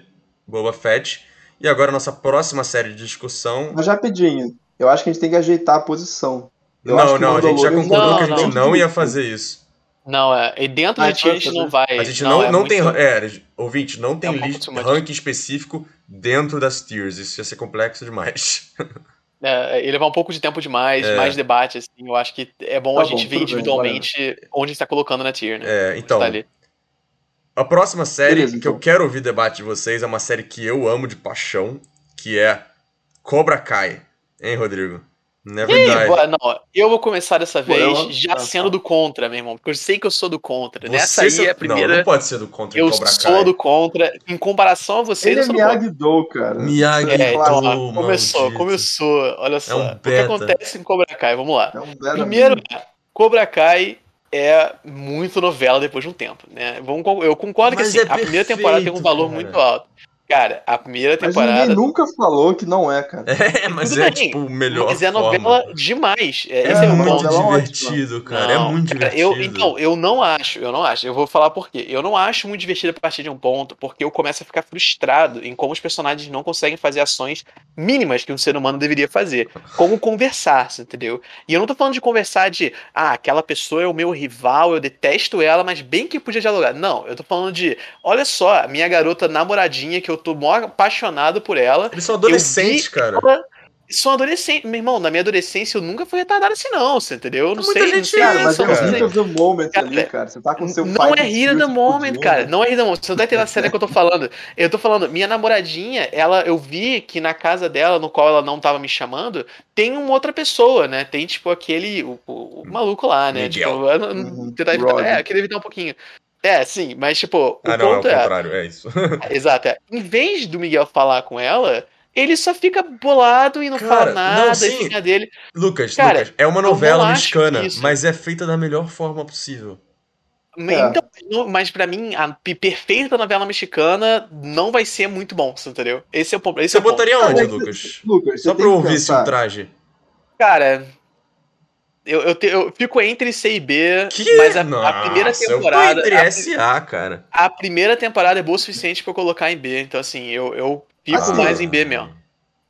[SPEAKER 1] Boba Fett. E agora a nossa próxima série de discussão.
[SPEAKER 2] Mas rapidinho, eu acho que a gente tem que ajeitar a posição. Eu acho
[SPEAKER 1] Não,
[SPEAKER 2] que
[SPEAKER 1] não, a gente já concordou
[SPEAKER 3] Não,
[SPEAKER 1] que a gente
[SPEAKER 3] não.
[SPEAKER 1] não ia fazer isso.
[SPEAKER 3] Não, é. E dentro
[SPEAKER 2] Ah,
[SPEAKER 3] de ti a
[SPEAKER 2] então
[SPEAKER 3] gente
[SPEAKER 2] tá
[SPEAKER 3] não vai.
[SPEAKER 1] A gente não,
[SPEAKER 3] é
[SPEAKER 1] não
[SPEAKER 3] muito-
[SPEAKER 1] tem. É, ouvinte, não tem
[SPEAKER 3] É
[SPEAKER 1] list, ranking específico dentro das tiers. Isso ia ser complexo demais.
[SPEAKER 3] É, ele levar um pouco de tempo demais,
[SPEAKER 1] É.
[SPEAKER 3] mais debate, assim. Eu acho que é bom
[SPEAKER 2] Tá
[SPEAKER 3] a gente
[SPEAKER 2] bom,
[SPEAKER 3] ver
[SPEAKER 2] tudo bem,
[SPEAKER 3] individualmente onde a gente tá colocando na tier, né?
[SPEAKER 1] É, então.
[SPEAKER 3] Tá ali.
[SPEAKER 1] A próxima série
[SPEAKER 2] Beleza,
[SPEAKER 1] que
[SPEAKER 2] então.
[SPEAKER 1] eu quero ouvir debate de vocês é uma série que eu amo de paixão, que é Cobra Kai. Hein, Rodrigo? Never
[SPEAKER 3] Ih,
[SPEAKER 1] Die.
[SPEAKER 3] boa, não, eu vou começar dessa vez
[SPEAKER 2] eu-
[SPEAKER 3] já
[SPEAKER 2] ah,
[SPEAKER 3] sendo do contra, meu irmão. Porque eu sei que eu sou do contra.
[SPEAKER 1] Você
[SPEAKER 3] Nessa aí
[SPEAKER 1] se-
[SPEAKER 3] é a primeira.
[SPEAKER 1] Não, não pode ser do contra
[SPEAKER 3] eu
[SPEAKER 1] Cobra Kai.
[SPEAKER 3] sou do contra. Em comparação a vocês,
[SPEAKER 2] Ele
[SPEAKER 3] eu
[SPEAKER 2] é
[SPEAKER 3] sou contra.
[SPEAKER 2] Miyagi-Do, cara.
[SPEAKER 1] Miyagi
[SPEAKER 3] É, então, ó, começou,
[SPEAKER 1] maldito.
[SPEAKER 3] começou. Olha só.
[SPEAKER 1] um
[SPEAKER 3] o que acontece em Cobra Kai? Vamos lá.
[SPEAKER 2] É um
[SPEAKER 3] Primeiro. Cobra Kai é muito novela depois de um tempo, né? Eu concordo
[SPEAKER 1] Mas
[SPEAKER 3] que assim,
[SPEAKER 1] é
[SPEAKER 3] a primeira temporada tem um valor
[SPEAKER 1] cara.
[SPEAKER 3] muito alto. Cara, a primeira
[SPEAKER 2] Mas
[SPEAKER 3] temporada.
[SPEAKER 2] ninguém nunca falou que não é, cara.
[SPEAKER 1] É, mas
[SPEAKER 3] Tudo
[SPEAKER 1] é
[SPEAKER 3] bem,
[SPEAKER 1] tipo o melhor
[SPEAKER 3] Mas é
[SPEAKER 1] forma.
[SPEAKER 3] novela demais. É,
[SPEAKER 1] É,
[SPEAKER 3] é
[SPEAKER 1] muito
[SPEAKER 2] novela
[SPEAKER 1] divertido, cara.
[SPEAKER 3] Não,
[SPEAKER 1] é muito
[SPEAKER 3] cara,
[SPEAKER 1] divertido.
[SPEAKER 3] Eu, então, eu não acho, eu não acho. Eu vou falar por quê. Eu não acho muito divertido a partir de um ponto, porque eu começo a ficar frustrado em como os personagens não conseguem fazer ações mínimas que um ser humano deveria fazer. Como conversar, você entendeu? E eu não tô falando de conversar de, ah, aquela pessoa é o meu rival, eu detesto ela, mas bem que podia dialogar. Não, eu tô falando de, olha só, a minha garota namoradinha, que eu tô mó apaixonado por ela,
[SPEAKER 1] Eles são adolescentes, cara.
[SPEAKER 3] ela- sou adolescente. Meu irmão, na minha adolescência eu nunca fui retardado assim, não, você entendeu? Eu não
[SPEAKER 1] Muita
[SPEAKER 3] sei, não
[SPEAKER 1] gente
[SPEAKER 3] sei.
[SPEAKER 1] é
[SPEAKER 2] Cara, mas é of the moment
[SPEAKER 3] Cara,
[SPEAKER 2] ali, cara. Você tá com seu
[SPEAKER 3] Não
[SPEAKER 2] fight
[SPEAKER 3] é Hit of the Moment, cara. Não é Hit of the Moment. Você não tá entendendo a cena que eu tô falando. Eu tô falando, minha namoradinha, ela, eu vi que na casa dela, no qual ela não tava me chamando, tem uma outra pessoa, né? Tem, tipo, aquele. O, o- o maluco lá, né?
[SPEAKER 1] Miguel.
[SPEAKER 3] Tipo, eu não-
[SPEAKER 2] Uhum,
[SPEAKER 3] tentar evitar,
[SPEAKER 2] Rod.
[SPEAKER 3] é, eu queria evitar um pouquinho. É, sim, mas, tipo, o
[SPEAKER 1] Ah, não, é o
[SPEAKER 3] ponto é.
[SPEAKER 1] contrário, é isso.
[SPEAKER 3] Exato, é. Em vez do Miguel falar com ela, ele só fica bolado e não
[SPEAKER 1] Cara,
[SPEAKER 3] fala
[SPEAKER 1] não,
[SPEAKER 3] nada e
[SPEAKER 1] sim.
[SPEAKER 3] dele.
[SPEAKER 1] Lucas,
[SPEAKER 3] Cara,
[SPEAKER 1] Lucas, é uma
[SPEAKER 3] não
[SPEAKER 1] novela mexicana, mas é feita da melhor forma possível.
[SPEAKER 2] É.
[SPEAKER 3] Então, não- mas pra mim, a perfeita novela mexicana não vai ser muito bom, você entendeu? Esse é o problema. Esse
[SPEAKER 1] Você
[SPEAKER 3] é o ponto.
[SPEAKER 1] botaria
[SPEAKER 2] Cara,
[SPEAKER 1] onde, Lucas?
[SPEAKER 2] Lucas,
[SPEAKER 1] Só pra eu ouvir se traje.
[SPEAKER 3] Cara, eu, eu, te- eu fico entre C e B,
[SPEAKER 1] Que?
[SPEAKER 3] mas a, a
[SPEAKER 1] Nossa,
[SPEAKER 3] primeira
[SPEAKER 1] eu fui
[SPEAKER 3] temporada.
[SPEAKER 1] entre
[SPEAKER 3] A,
[SPEAKER 1] S e A, cara.
[SPEAKER 3] a primeira temporada é boa o suficiente pra eu colocar em B. Então, assim, eu, eu fico
[SPEAKER 2] Assim,
[SPEAKER 3] mais em B mesmo.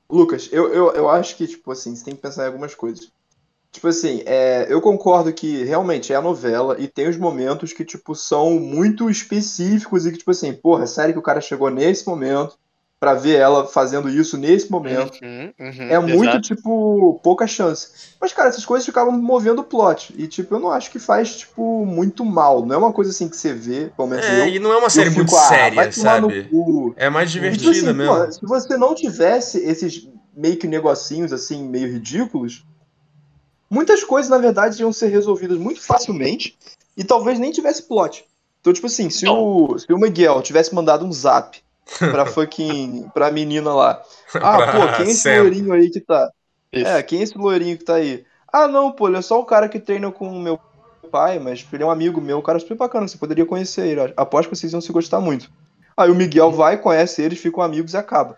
[SPEAKER 2] Lucas, eu, eu, eu acho que, tipo assim, você tem que pensar em algumas coisas. Tipo assim, é, eu concordo que realmente é a novela e tem os momentos que, tipo, são muito específicos e que, tipo assim, porra, é sério que o cara chegou nesse momento pra ver ela fazendo isso nesse momento.
[SPEAKER 3] Uhum, uhum,
[SPEAKER 2] É muito,
[SPEAKER 3] exato.
[SPEAKER 2] tipo, pouca chance. Mas, cara, essas coisas ficavam movendo o plot. E, tipo, eu não acho que faz, tipo, muito mal. Não é uma coisa assim que você vê, pelo menos
[SPEAKER 1] É,
[SPEAKER 2] eu.
[SPEAKER 1] e não é uma
[SPEAKER 2] eu
[SPEAKER 1] série
[SPEAKER 2] fico,
[SPEAKER 1] muito
[SPEAKER 2] ah,
[SPEAKER 1] séria,
[SPEAKER 2] vai tomar no
[SPEAKER 1] sabe?
[SPEAKER 2] cu.
[SPEAKER 1] É mais
[SPEAKER 2] E, tipo
[SPEAKER 1] divertida
[SPEAKER 2] assim,
[SPEAKER 1] mesmo.
[SPEAKER 2] pô, se você não tivesse esses meio que negocinhos, assim, meio ridículos, muitas coisas, na verdade, iam ser resolvidas muito facilmente e talvez nem tivesse plot. Então, tipo assim, se, o, se o Miguel tivesse mandado um zap pra fucking. pra menina lá. Ah, pô, quem é esse loirinho aí que tá?
[SPEAKER 3] Isso.
[SPEAKER 2] É, quem é esse loirinho que tá aí? Ah, não, pô, ele é só o cara que treina com o meu pai, mas ele é um amigo meu, um cara super bacana, você poderia conhecer ele. Aposto que vocês iam se gostar muito. Aí o Miguel vai, conhece eles, ficam amigos e acaba.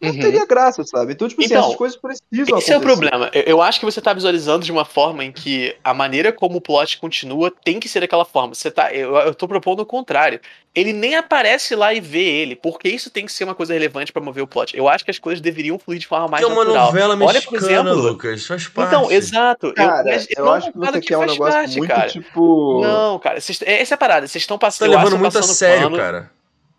[SPEAKER 2] Não
[SPEAKER 3] Uhum.
[SPEAKER 2] teria graça, sabe? Então, tipo assim,
[SPEAKER 3] Então,
[SPEAKER 2] essas coisas precisam
[SPEAKER 3] Esse é o
[SPEAKER 2] acontecer.
[SPEAKER 3] problema. Eu, eu acho que você tá visualizando de uma forma em que a maneira como o plot continua tem que ser daquela forma. Você tá, eu, eu tô propondo o contrário. Ele nem aparece lá e vê ele, porque isso tem que ser uma coisa relevante pra mover o plot. Eu acho que as coisas deveriam fluir de forma mais
[SPEAKER 1] Que é uma
[SPEAKER 3] natural.
[SPEAKER 1] novela
[SPEAKER 3] Olha, por
[SPEAKER 1] mexicana,
[SPEAKER 3] exemplo-
[SPEAKER 1] Lucas. Faz parte.
[SPEAKER 3] Então, exato. eu,
[SPEAKER 2] Cara,
[SPEAKER 3] mas
[SPEAKER 2] eu,
[SPEAKER 3] não
[SPEAKER 2] acho que você quer um
[SPEAKER 3] faz
[SPEAKER 2] negócio
[SPEAKER 3] parte,
[SPEAKER 2] muito,
[SPEAKER 3] cara.
[SPEAKER 2] tipo...
[SPEAKER 3] Não, cara, vocês- essa é a parada. Vocês estão
[SPEAKER 1] tá
[SPEAKER 3] passando. eu que
[SPEAKER 1] levando muito a sério, cara.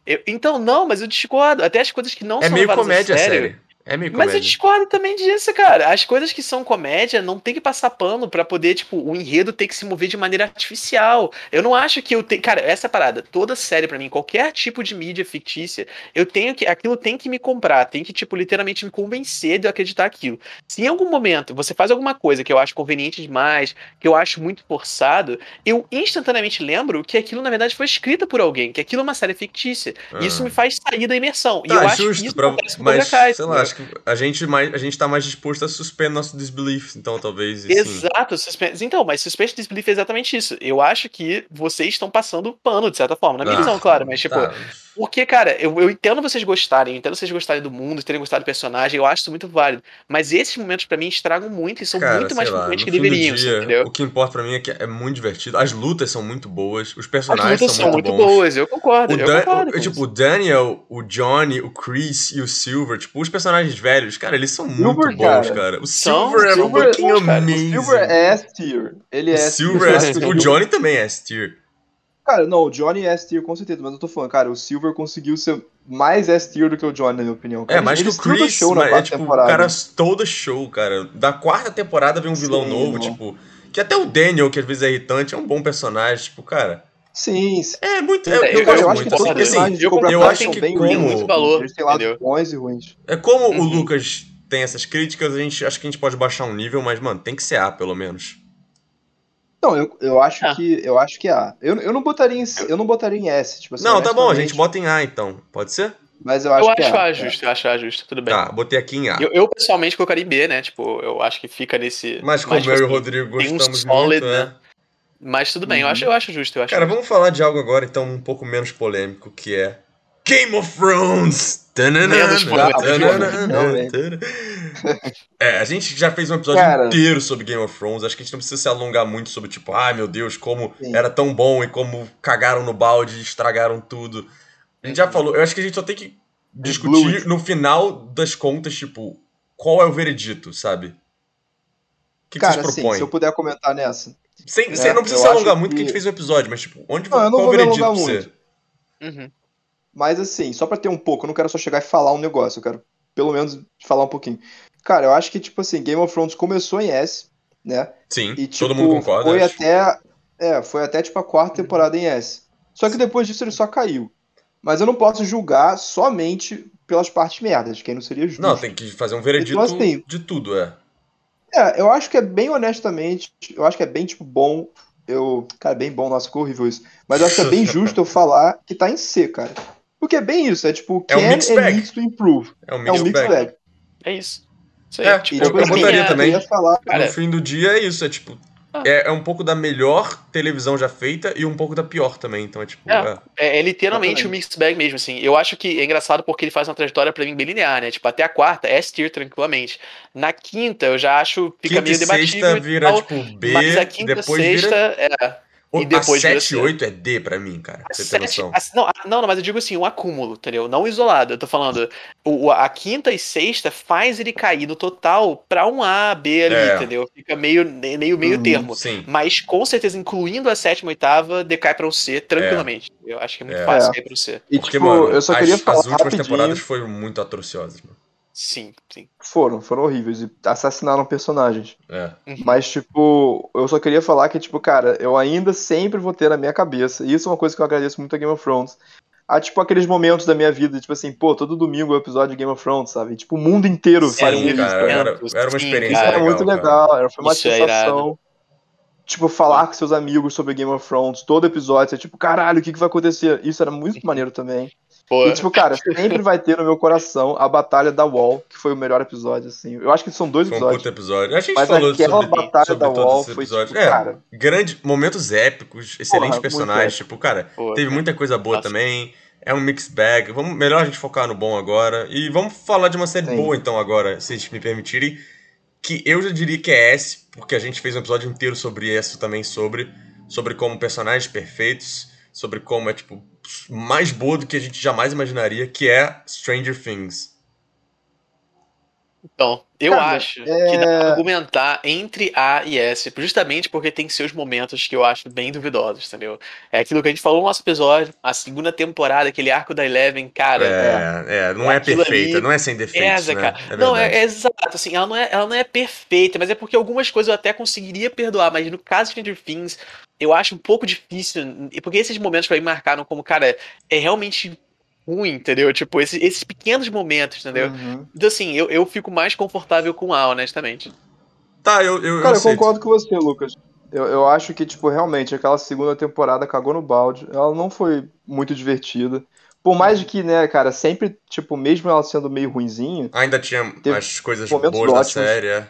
[SPEAKER 3] Eu- então, não, mas eu discordo. Até as coisas que não
[SPEAKER 1] É
[SPEAKER 3] são
[SPEAKER 1] meio comédia
[SPEAKER 3] a
[SPEAKER 1] a
[SPEAKER 3] sério.
[SPEAKER 1] série. É meio
[SPEAKER 3] Mas eu
[SPEAKER 1] comédia.
[SPEAKER 3] discordo também disso, cara. As coisas que são comédia não tem que passar pano pra poder, tipo, o enredo ter que se mover de maneira artificial. Eu não acho que eu tenho. Cara, essa é a parada. Toda série pra mim, qualquer tipo de mídia fictícia, eu tenho que. Aquilo tem que me comprar, tem que, tipo, literalmente me convencer de eu acreditar aquilo. Se em algum momento você faz alguma coisa que eu acho conveniente demais, que eu acho muito forçado, eu instantaneamente lembro que aquilo, na verdade, foi escrita por alguém, que aquilo é uma série fictícia.
[SPEAKER 1] Ah.
[SPEAKER 3] Isso me faz sair da imersão. e
[SPEAKER 1] Tá,
[SPEAKER 3] eu acho
[SPEAKER 1] justo,
[SPEAKER 3] que isso
[SPEAKER 1] pra- mas, sei lá, acho que a gente, mais, a gente tá mais disposto a suspender nosso disbelief, então talvez, assim...
[SPEAKER 3] Exato, suspense. Então, mas suspense disbelief é exatamente isso. Eu acho que vocês estão passando pano, de certa forma. Na minha
[SPEAKER 1] Ah,
[SPEAKER 3] visão, claro, mas tipo.
[SPEAKER 1] tá.
[SPEAKER 3] Porque, cara, eu, eu entendo vocês gostarem, eu entendo vocês gostarem do mundo, terem gostado do personagem, eu acho isso muito válido. Mas esses momentos, pra mim, estragam muito e são
[SPEAKER 1] Cara,
[SPEAKER 3] muito mais
[SPEAKER 1] lá,
[SPEAKER 3] frequentes que deveriam,
[SPEAKER 1] dia,
[SPEAKER 3] entendeu?
[SPEAKER 1] O que importa pra mim é que é muito divertido. As lutas são muito boas, os
[SPEAKER 3] As
[SPEAKER 1] personagens
[SPEAKER 3] lutas
[SPEAKER 1] são,
[SPEAKER 3] são
[SPEAKER 1] muito
[SPEAKER 3] muito boas, eu concordo,
[SPEAKER 1] O,
[SPEAKER 3] eu
[SPEAKER 1] Dan-
[SPEAKER 3] concordo.
[SPEAKER 1] o- tipo,
[SPEAKER 3] isso.
[SPEAKER 1] o Daniel, o Johnny, o Chris e o Silver, tipo, os personagens velhos, cara, eles são muito
[SPEAKER 2] Silver,
[SPEAKER 1] bons,
[SPEAKER 2] cara.
[SPEAKER 1] cara. O
[SPEAKER 3] São-
[SPEAKER 1] Silver é
[SPEAKER 2] Silver-
[SPEAKER 1] fucking
[SPEAKER 3] bons, cara. O
[SPEAKER 1] amazing.
[SPEAKER 2] Silver é S-tier. Ele é S-tier.
[SPEAKER 1] Silver é
[SPEAKER 2] sabe?
[SPEAKER 1] O Johnny também é S-tier.
[SPEAKER 2] Cara, não, o Johnny é S-tier com certeza, mas eu tô falando, cara, o Silver conseguiu ser mais S-tier do que o Johnny, na minha opinião.
[SPEAKER 1] É,
[SPEAKER 2] Cara.
[SPEAKER 1] mais que o Chris,
[SPEAKER 2] show na
[SPEAKER 1] mas é
[SPEAKER 2] quarta
[SPEAKER 1] tipo, o
[SPEAKER 2] temporada.
[SPEAKER 1] cara todo show, cara. Da quarta temporada vem um vilão
[SPEAKER 2] Sim,
[SPEAKER 1] novo,
[SPEAKER 2] mano.
[SPEAKER 1] tipo. Que até o Daniel, que às vezes é irritante, é um bom personagem, tipo, cara.
[SPEAKER 2] Sim, sim.
[SPEAKER 1] É muito.
[SPEAKER 3] É,
[SPEAKER 1] É, eu,
[SPEAKER 3] eu-
[SPEAKER 1] gosto
[SPEAKER 2] Cara, eu acho
[SPEAKER 1] muito.
[SPEAKER 2] que todos
[SPEAKER 1] assim,
[SPEAKER 2] os
[SPEAKER 1] assim,
[SPEAKER 2] personagens de
[SPEAKER 3] eu
[SPEAKER 2] Cobra
[SPEAKER 1] eu
[SPEAKER 2] Kai
[SPEAKER 1] acho
[SPEAKER 2] são
[SPEAKER 1] que
[SPEAKER 2] bem
[SPEAKER 1] como-
[SPEAKER 2] ruins,
[SPEAKER 3] muito valor,
[SPEAKER 2] Eles têm lados
[SPEAKER 3] entendeu?
[SPEAKER 2] bons e ruins.
[SPEAKER 1] É como o
[SPEAKER 3] Uhum.
[SPEAKER 1] Lucas tem essas críticas, a gente acho que a gente pode baixar um nível, mas, mano, tem que ser A, pelo menos.
[SPEAKER 2] Não, eu, eu acho
[SPEAKER 3] Ah.
[SPEAKER 2] que eu acho que há. Eu, eu não botaria em eu não botaria em S, tipo assim,
[SPEAKER 1] Não, tá bom, a gente bota em A então. Pode ser?
[SPEAKER 2] Mas eu acho
[SPEAKER 3] Eu
[SPEAKER 2] que
[SPEAKER 3] acho
[SPEAKER 2] é.
[SPEAKER 3] A justo, eu acho A justo, tudo bem.
[SPEAKER 1] Tá, botei aqui em A.
[SPEAKER 3] Eu, eu, pessoalmente colocaria em B, né? Tipo, eu acho que fica nesse.
[SPEAKER 1] Mas eu e o
[SPEAKER 3] assim,
[SPEAKER 1] Rodrigo
[SPEAKER 3] tem um
[SPEAKER 1] gostamos
[SPEAKER 3] solid,
[SPEAKER 1] muito, né?
[SPEAKER 3] né? Mas tudo bem, eu,
[SPEAKER 2] Uhum.
[SPEAKER 3] acho, eu acho justo, eu acho
[SPEAKER 1] Cara,
[SPEAKER 3] justo.
[SPEAKER 1] vamos falar de algo agora, então, um pouco menos polêmico, que é Game of Thrones! É, a gente já fez um episódio
[SPEAKER 2] Cara.
[SPEAKER 1] inteiro sobre Game of Thrones, acho que a gente não precisa se alongar muito sobre, tipo, ai meu Deus, como
[SPEAKER 2] Sim.
[SPEAKER 1] era tão bom e como cagaram no balde e estragaram tudo. A gente já
[SPEAKER 3] Uhum.
[SPEAKER 1] falou, eu acho que a gente só tem que discutir no final das contas, tipo, qual é o veredito, sabe? O que, que
[SPEAKER 2] Cara,
[SPEAKER 1] vocês
[SPEAKER 2] assim,
[SPEAKER 1] propõem?
[SPEAKER 2] se eu puder comentar nessa.
[SPEAKER 1] Sem,
[SPEAKER 2] É,
[SPEAKER 1] sem- não precisa se alongar muito, que... a
[SPEAKER 2] que-
[SPEAKER 1] gente fez um episódio, mas, tipo, onde
[SPEAKER 2] Não, eu não vou me
[SPEAKER 1] veredito
[SPEAKER 2] alongar
[SPEAKER 1] pra
[SPEAKER 2] muito.
[SPEAKER 1] você?
[SPEAKER 3] Uhum.
[SPEAKER 2] Mas assim, só pra ter um pouco, eu não quero só chegar e falar um negócio, eu quero pelo menos falar um pouquinho. Cara, eu acho que, tipo assim, Game of Thrones começou em S, né?
[SPEAKER 1] Sim,
[SPEAKER 2] E, tipo,
[SPEAKER 1] todo mundo concorda.
[SPEAKER 2] foi
[SPEAKER 1] acho.
[SPEAKER 2] até. É, foi até tipo a quarta temporada em S. Só que depois disso ele só caiu. Mas eu não posso julgar somente pelas partes merdas, que aí não seria justo.
[SPEAKER 1] Não, tem que fazer um veredito
[SPEAKER 2] Então, assim,
[SPEAKER 1] de tudo, é.
[SPEAKER 2] É, eu acho que é bem honestamente, eu acho que é bem, tipo, bom. Eu. Cara, bem bom, nossa, ficou horrível isso. Mas eu acho que é bem justo eu falar que tá em C, cara. Porque é bem isso, é tipo,
[SPEAKER 1] É um
[SPEAKER 2] can
[SPEAKER 1] mixed
[SPEAKER 2] and
[SPEAKER 1] bag.
[SPEAKER 2] needs to improve.
[SPEAKER 1] É um
[SPEAKER 2] É um
[SPEAKER 1] mixed bag.
[SPEAKER 2] bag.
[SPEAKER 3] É isso. Isso aí.
[SPEAKER 1] É,
[SPEAKER 3] tipo,
[SPEAKER 1] eu-
[SPEAKER 2] tipo,
[SPEAKER 1] eu botaria
[SPEAKER 3] é-
[SPEAKER 1] também.
[SPEAKER 2] Eu ia falar.
[SPEAKER 3] Cara,
[SPEAKER 1] no fim do dia é isso, é tipo. É, é um pouco da melhor televisão já feita e um pouco da pior também. Então é tipo.
[SPEAKER 3] É.
[SPEAKER 1] é.
[SPEAKER 3] É, é literalmente o
[SPEAKER 2] Exatamente.
[SPEAKER 3] mixed bag mesmo, assim. Eu acho que é engraçado porque ele faz uma trajetória pra mim bem linear, né? Tipo, até a quarta é S-tier tranquilamente. Na quinta, eu já acho fica
[SPEAKER 1] Quinta
[SPEAKER 3] meio debatível.
[SPEAKER 1] sexta
[SPEAKER 3] e
[SPEAKER 1] vira
[SPEAKER 3] tal,
[SPEAKER 1] tipo B,
[SPEAKER 3] mas a quinta,
[SPEAKER 1] depois
[SPEAKER 3] sexta,
[SPEAKER 1] vira.
[SPEAKER 3] é.
[SPEAKER 1] O-
[SPEAKER 3] e depois
[SPEAKER 1] a
[SPEAKER 3] vira
[SPEAKER 1] 7 e
[SPEAKER 3] C.
[SPEAKER 1] 8 é D pra mim, cara.
[SPEAKER 3] A
[SPEAKER 1] Você tem
[SPEAKER 3] sete-
[SPEAKER 1] noção?
[SPEAKER 3] a- não, não, mas eu digo assim, um acúmulo, entendeu? Não isolado. Eu tô falando, o, a quinta e sexta faz ele cair no total pra um A, B ali,
[SPEAKER 1] É.
[SPEAKER 3] entendeu? Fica meio, meio, meio
[SPEAKER 2] Uhum.
[SPEAKER 3] termo.
[SPEAKER 1] Sim.
[SPEAKER 3] Mas com certeza, incluindo a sétima e oitava, decai pra um C tranquilamente. Eu acho que é muito
[SPEAKER 1] É.
[SPEAKER 3] fácil
[SPEAKER 2] É.
[SPEAKER 3] cair pra um C.
[SPEAKER 2] E
[SPEAKER 1] Porque,
[SPEAKER 2] tipo,
[SPEAKER 1] mano,
[SPEAKER 2] eu só
[SPEAKER 1] as,
[SPEAKER 2] queria falar
[SPEAKER 1] as últimas
[SPEAKER 2] rapidinho.
[SPEAKER 1] temporadas foram muito atrociosas, mano.
[SPEAKER 3] Sim, sim.
[SPEAKER 2] Foram, foram horríveis e assassinaram personagens.
[SPEAKER 1] É.
[SPEAKER 3] Uhum.
[SPEAKER 2] Mas, tipo, eu só queria falar que, tipo, cara, eu ainda sempre vou ter na minha cabeça, e isso é uma coisa que eu agradeço muito a Game of Thrones. Há, tipo, aqueles momentos da minha vida, tipo assim, pô, todo domingo é um episódio de Game of Thrones, sabe? Tipo, o mundo inteiro
[SPEAKER 3] Sim,
[SPEAKER 2] faria
[SPEAKER 1] Sim,
[SPEAKER 2] isso,
[SPEAKER 1] cara, era, era uma
[SPEAKER 3] Sim,
[SPEAKER 1] experiência
[SPEAKER 2] Isso
[SPEAKER 3] cara.
[SPEAKER 2] era
[SPEAKER 1] legal,
[SPEAKER 2] muito
[SPEAKER 1] cara.
[SPEAKER 2] legal, era, foi uma
[SPEAKER 3] Isso é
[SPEAKER 2] sensação. Tipo, falar com seus amigos sobre Game of Thrones, todo episódio, você, tipo, caralho, o que, que vai acontecer? Isso era muito maneiro também.
[SPEAKER 3] Pô,
[SPEAKER 2] E, tipo, cara, sempre vai ter no meu coração a Batalha da Wall, que foi o melhor episódio, assim. Eu acho que são dois
[SPEAKER 1] Foi um
[SPEAKER 2] episódios.
[SPEAKER 1] puto episódio. A gente
[SPEAKER 2] Mas
[SPEAKER 1] falou
[SPEAKER 2] aquela
[SPEAKER 1] sobre,
[SPEAKER 2] batalha
[SPEAKER 1] sobre
[SPEAKER 2] da
[SPEAKER 1] todos
[SPEAKER 2] Wall
[SPEAKER 1] esses
[SPEAKER 2] foi,
[SPEAKER 1] episódios.
[SPEAKER 2] tipo,
[SPEAKER 1] é,
[SPEAKER 2] cara-
[SPEAKER 1] grandes momentos épicos, excelentes
[SPEAKER 2] muito
[SPEAKER 1] personagens. Tipo, cara,
[SPEAKER 3] pô,
[SPEAKER 1] teve muita coisa boa
[SPEAKER 3] Nossa.
[SPEAKER 1] também. É um mixed bag. Vamos, melhor a gente focar no bom agora. E vamos falar de uma série
[SPEAKER 2] Sim.
[SPEAKER 1] boa, então, agora, se vocês me permitirem. Que eu já diria que é S, porque a gente fez um episódio inteiro sobre isso também, sobre, sobre como personagens perfeitos, sobre como é, tipo, mais boa do que a gente jamais imaginaria, que é Stranger Things.
[SPEAKER 3] Então, eu
[SPEAKER 2] Cara,
[SPEAKER 3] acho
[SPEAKER 2] é-
[SPEAKER 3] que dá pra argumentar entre A e S, justamente porque tem seus momentos que eu acho bem duvidosos, entendeu? É aquilo que a gente falou no nosso episódio, a segunda temporada, aquele arco da Eleven, cara.
[SPEAKER 1] É, é, não é perfeita,
[SPEAKER 3] ali
[SPEAKER 1] não é sem defeitos,
[SPEAKER 3] Pesa,
[SPEAKER 1] né?
[SPEAKER 3] cara.
[SPEAKER 1] É
[SPEAKER 3] não, é, é exato, assim, ela não é, ela não é perfeita, mas é porque algumas coisas eu até conseguiria perdoar, mas no caso de Stranger Things, eu acho um pouco difícil, porque esses momentos pra mim marcaram como, cara, é realmente ruim, entendeu? Tipo, esses, esses pequenos momentos, entendeu?
[SPEAKER 2] Uhum.
[SPEAKER 3] Então, assim, eu, eu fico mais confortável com A, honestamente.
[SPEAKER 1] Tá, eu, eu, eu
[SPEAKER 2] Cara, eu
[SPEAKER 1] aceito.
[SPEAKER 2] concordo com você, Lucas. Eu, eu acho que, tipo, realmente, aquela segunda temporada cagou no balde. Ela não foi muito divertida. Por mais de que, né, cara, sempre, tipo, mesmo ela sendo meio ruinzinha.
[SPEAKER 1] Ainda tinha as coisas boas da série. é.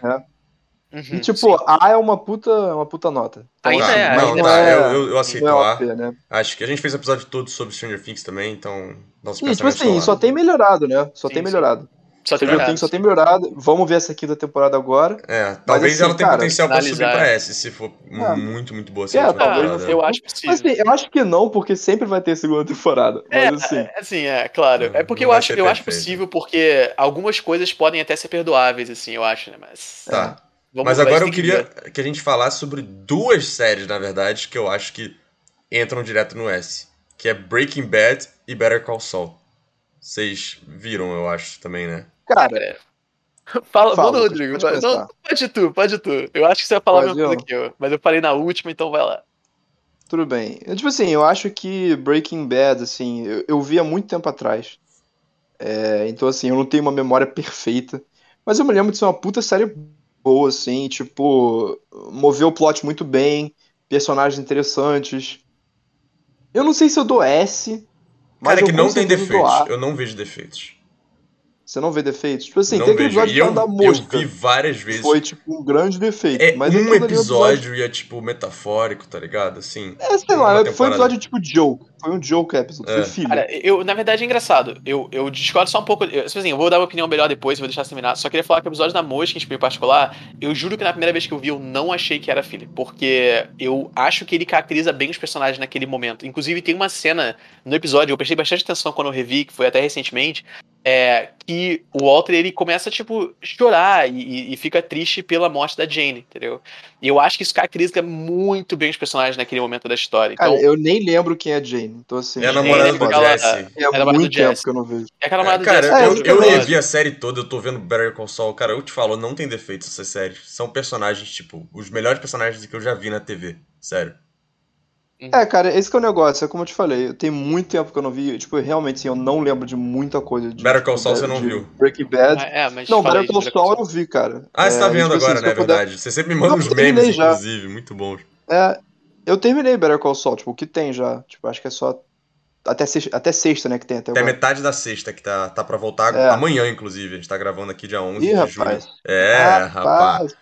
[SPEAKER 3] Uhum,
[SPEAKER 2] E, tipo,
[SPEAKER 3] sim.
[SPEAKER 2] A é uma puta, uma puta nota. Então,
[SPEAKER 3] Ainda
[SPEAKER 1] Tá,
[SPEAKER 3] é,
[SPEAKER 1] não,
[SPEAKER 3] ainda
[SPEAKER 1] tá,
[SPEAKER 2] é-
[SPEAKER 1] eu, eu, eu aceito
[SPEAKER 2] é
[SPEAKER 1] A.
[SPEAKER 2] OP, né?
[SPEAKER 1] Acho que a gente fez um episódio todo sobre Stranger Things também, então nossos
[SPEAKER 2] E, tipo
[SPEAKER 1] pensamentos
[SPEAKER 2] assim, só tem melhorado, né? Só
[SPEAKER 3] Sim,
[SPEAKER 2] tem
[SPEAKER 3] sim.
[SPEAKER 2] melhorado.
[SPEAKER 3] Só tem
[SPEAKER 2] Stranger
[SPEAKER 3] melhorado,
[SPEAKER 2] Things só
[SPEAKER 3] sim.
[SPEAKER 2] tem melhorado. Vamos ver essa quinta temporada agora.
[SPEAKER 1] É, talvez
[SPEAKER 2] assim,
[SPEAKER 1] ela tenha
[SPEAKER 2] cara,
[SPEAKER 1] potencial pra subir pra S, se for
[SPEAKER 2] É.
[SPEAKER 1] muito, muito boa essa
[SPEAKER 2] É,
[SPEAKER 1] última
[SPEAKER 2] talvez
[SPEAKER 3] eu acho possível.
[SPEAKER 2] Mas assim, eu acho que não, porque sempre vai ter segunda temporada.
[SPEAKER 3] É,
[SPEAKER 2] Mas assim.
[SPEAKER 3] é, assim, é, claro. É porque eu acho, eu acho possível, porque algumas coisas podem até ser perdoáveis, assim, eu acho, né? Mas.
[SPEAKER 1] Tá.
[SPEAKER 3] Vamos,
[SPEAKER 1] Mas agora eu queria que a gente falasse sobre duas séries, na verdade, que eu acho que entram direto no S. Que é Breaking Bad e Better Call Saul. Vocês viram, eu acho, também, né?
[SPEAKER 2] Cara,
[SPEAKER 3] É. Fala,
[SPEAKER 2] Fala,
[SPEAKER 3] manda, Rodrigo.
[SPEAKER 2] pode
[SPEAKER 3] Não, pode tu, pode tu. Eu acho que você vai falar a mesma coisa que eu. Mas eu falei na última, então vai lá.
[SPEAKER 2] tudo bem. Eu, tipo assim, eu acho que Breaking Bad, assim, eu, eu vi há muito tempo atrás. É, então, assim, eu não tenho uma memória perfeita. Mas eu me lembro de ser uma puta série boa, assim, tipo, moveu o plot muito bem, personagens interessantes. Eu não sei se eu dou S, mas
[SPEAKER 1] Cara,
[SPEAKER 2] eu
[SPEAKER 1] que não tem defeitos. Eu não vejo defeitos.
[SPEAKER 2] Você não vê defeitos? Tipo assim,
[SPEAKER 1] não
[SPEAKER 2] tem aquele episódio de
[SPEAKER 1] eu,
[SPEAKER 2] da
[SPEAKER 1] eu
[SPEAKER 2] mosca.
[SPEAKER 1] vi várias vezes.
[SPEAKER 2] Foi, tipo, um grande defeito.
[SPEAKER 1] É
[SPEAKER 2] mas
[SPEAKER 1] um episódio e é, tipo, metafórico, tá ligado? Assim.
[SPEAKER 2] É, sei lá, foi um
[SPEAKER 1] temporada.
[SPEAKER 2] episódio tipo joke. Foi um joke episode.
[SPEAKER 1] É.
[SPEAKER 2] Foi filho.
[SPEAKER 3] Cara, eu, na verdade, é engraçado. Eu, eu discordo só um pouco. Eu, tipo assim, eu vou dar uma opinião melhor depois, vou deixar terminar. Só queria falar que o episódio da Mosca, em particular, eu juro que na primeira vez que eu vi, eu não achei que era filho. Porque eu acho que ele caracteriza bem os personagens naquele momento. Inclusive, tem uma cena no episódio, eu prestei bastante atenção quando eu revi, que foi até recentemente, é que o Walter ele começa, tipo, chorar e, e- fica triste pela morte da Jane, entendeu? E eu acho que isso caracteriza muito bem os personagens naquele momento da história. Então,
[SPEAKER 2] Cara, eu nem lembro quem é Jane. Então, assim,
[SPEAKER 1] É a namorada do
[SPEAKER 3] ela-
[SPEAKER 1] Jesse.
[SPEAKER 2] é
[SPEAKER 3] namorada do
[SPEAKER 2] muito tempo que eu não vejo.
[SPEAKER 3] é aquela namorada do
[SPEAKER 1] cara,
[SPEAKER 3] Jesse,
[SPEAKER 2] É,
[SPEAKER 1] eu,
[SPEAKER 2] isso
[SPEAKER 1] eu
[SPEAKER 2] eu
[SPEAKER 1] revi a série toda, eu tô vendo Better Call Saul. Cara, eu te falo, não tem defeitos essa série. São personagens, tipo, os melhores personagens que eu já vi na TV. Sério.
[SPEAKER 2] É, cara, esse que é o negócio, é como eu te falei, tem muito tempo que eu não vi, tipo, realmente, assim, eu não lembro de muita coisa de
[SPEAKER 1] Better Call Saul você não viu.
[SPEAKER 2] Breaking Bad.
[SPEAKER 3] É, mas
[SPEAKER 2] Não, Better Call Saul eu vi, cara.
[SPEAKER 1] Ah, você tá
[SPEAKER 2] É,
[SPEAKER 1] vendo
[SPEAKER 2] tipo assim,
[SPEAKER 1] agora,
[SPEAKER 2] se
[SPEAKER 1] né? É
[SPEAKER 2] eu puder-
[SPEAKER 1] verdade. Você sempre me manda
[SPEAKER 2] Não,
[SPEAKER 1] uns memes,
[SPEAKER 2] já.
[SPEAKER 1] inclusive, muito bons.
[SPEAKER 2] É, eu terminei Better Call Saul, tipo, o que tem já, tipo, acho que é só até sexta, até sexta né, que tem até
[SPEAKER 1] Até
[SPEAKER 2] agora.
[SPEAKER 1] metade da sexta, que tá, tá pra voltar
[SPEAKER 2] É.
[SPEAKER 1] amanhã, inclusive. A gente tá gravando aqui dia 11
[SPEAKER 2] Ih,
[SPEAKER 1] de
[SPEAKER 2] rapaz.
[SPEAKER 1] julho. É, rapaz.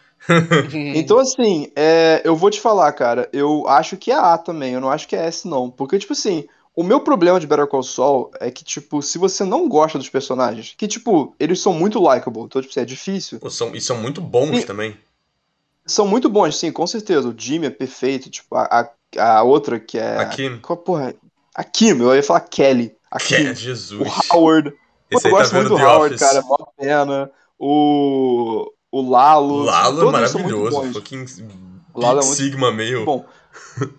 [SPEAKER 2] Então, assim, é, eu vou te falar, cara, eu acho que é A também, eu não acho que é S, não. Porque, tipo assim, o meu problema de Better Call Saul é que, tipo, se você não gosta dos personagens, que, tipo, eles são muito likable, então, tipo, assim, é difícil.
[SPEAKER 1] Pô, são, e são muito bons
[SPEAKER 2] E-
[SPEAKER 1] também.
[SPEAKER 2] São muito bons, sim, com certeza. O Jimmy é perfeito, tipo, a, a a outra que é.
[SPEAKER 1] A Kim.
[SPEAKER 2] Qual, porra? A Kim, eu ia falar Kelly. A
[SPEAKER 1] Que
[SPEAKER 2] Kim.
[SPEAKER 1] Jesus.
[SPEAKER 2] O Howard. Pô, eu
[SPEAKER 1] tá
[SPEAKER 2] gosto muito
[SPEAKER 1] vendo
[SPEAKER 2] do Howard,
[SPEAKER 1] Office.
[SPEAKER 2] cara. Mó pena. O. O Lalo.
[SPEAKER 1] O Lalo é maravilhoso. Fucking
[SPEAKER 2] O Lalo é muito
[SPEAKER 1] Sigma meio.
[SPEAKER 2] Bom.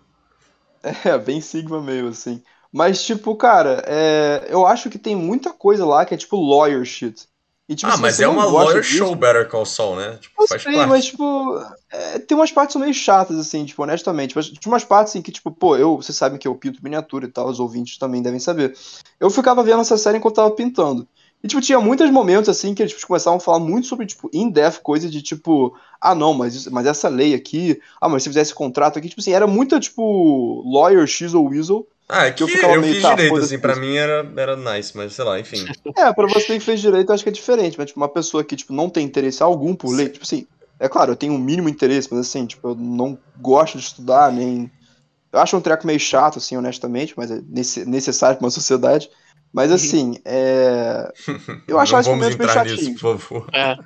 [SPEAKER 2] É, bem Sigma meio, assim. Mas, tipo, cara, é, eu acho que tem muita coisa lá que é tipo lawyer shit. E, tipo,
[SPEAKER 1] ah, mas é uma lawyer
[SPEAKER 2] disso,
[SPEAKER 1] show Better Call Saul, né? Tipo,
[SPEAKER 2] Eu
[SPEAKER 1] faz
[SPEAKER 2] sei,
[SPEAKER 1] parte.
[SPEAKER 2] mas, tipo, é, tem umas partes meio chatas, assim, tipo, honestamente. Mas tinha umas partes em que, tipo, pô, eu, vocês sabem que eu pinto miniatura e tal, os ouvintes também devem saber. Eu ficava vendo essa série enquanto tava pintando. E, tipo, tinha muitos momentos, assim, que eles tipo, começavam a falar muito sobre, tipo, in-depth coisa de, tipo, ah, não, mas, isso- mas essa lei aqui, ah, mas se fizesse contrato aqui, tipo assim, era muita, tipo, lawyer X ou Weasel.
[SPEAKER 1] Ah, é que
[SPEAKER 2] eu
[SPEAKER 1] eu,
[SPEAKER 2] ficava meio,
[SPEAKER 1] fiz
[SPEAKER 2] tá,
[SPEAKER 1] direito, assim, pra
[SPEAKER 2] isso.
[SPEAKER 1] mim era, era nice, mas sei lá, enfim.
[SPEAKER 2] É, pra você que fez direito, eu acho que é diferente, mas, tipo, uma pessoa que, tipo, não tem interesse algum por lei, tipo assim, é claro, eu tenho um mínimo interesse, mas, assim, tipo, eu não gosto de estudar, nem... Eu acho um treco meio chato, assim, honestamente, mas é necessário pra uma sociedade. Mas, assim, é... Eu achava esse momento meio
[SPEAKER 1] entrar
[SPEAKER 2] chatinho.
[SPEAKER 1] nisso, por favor.
[SPEAKER 3] É.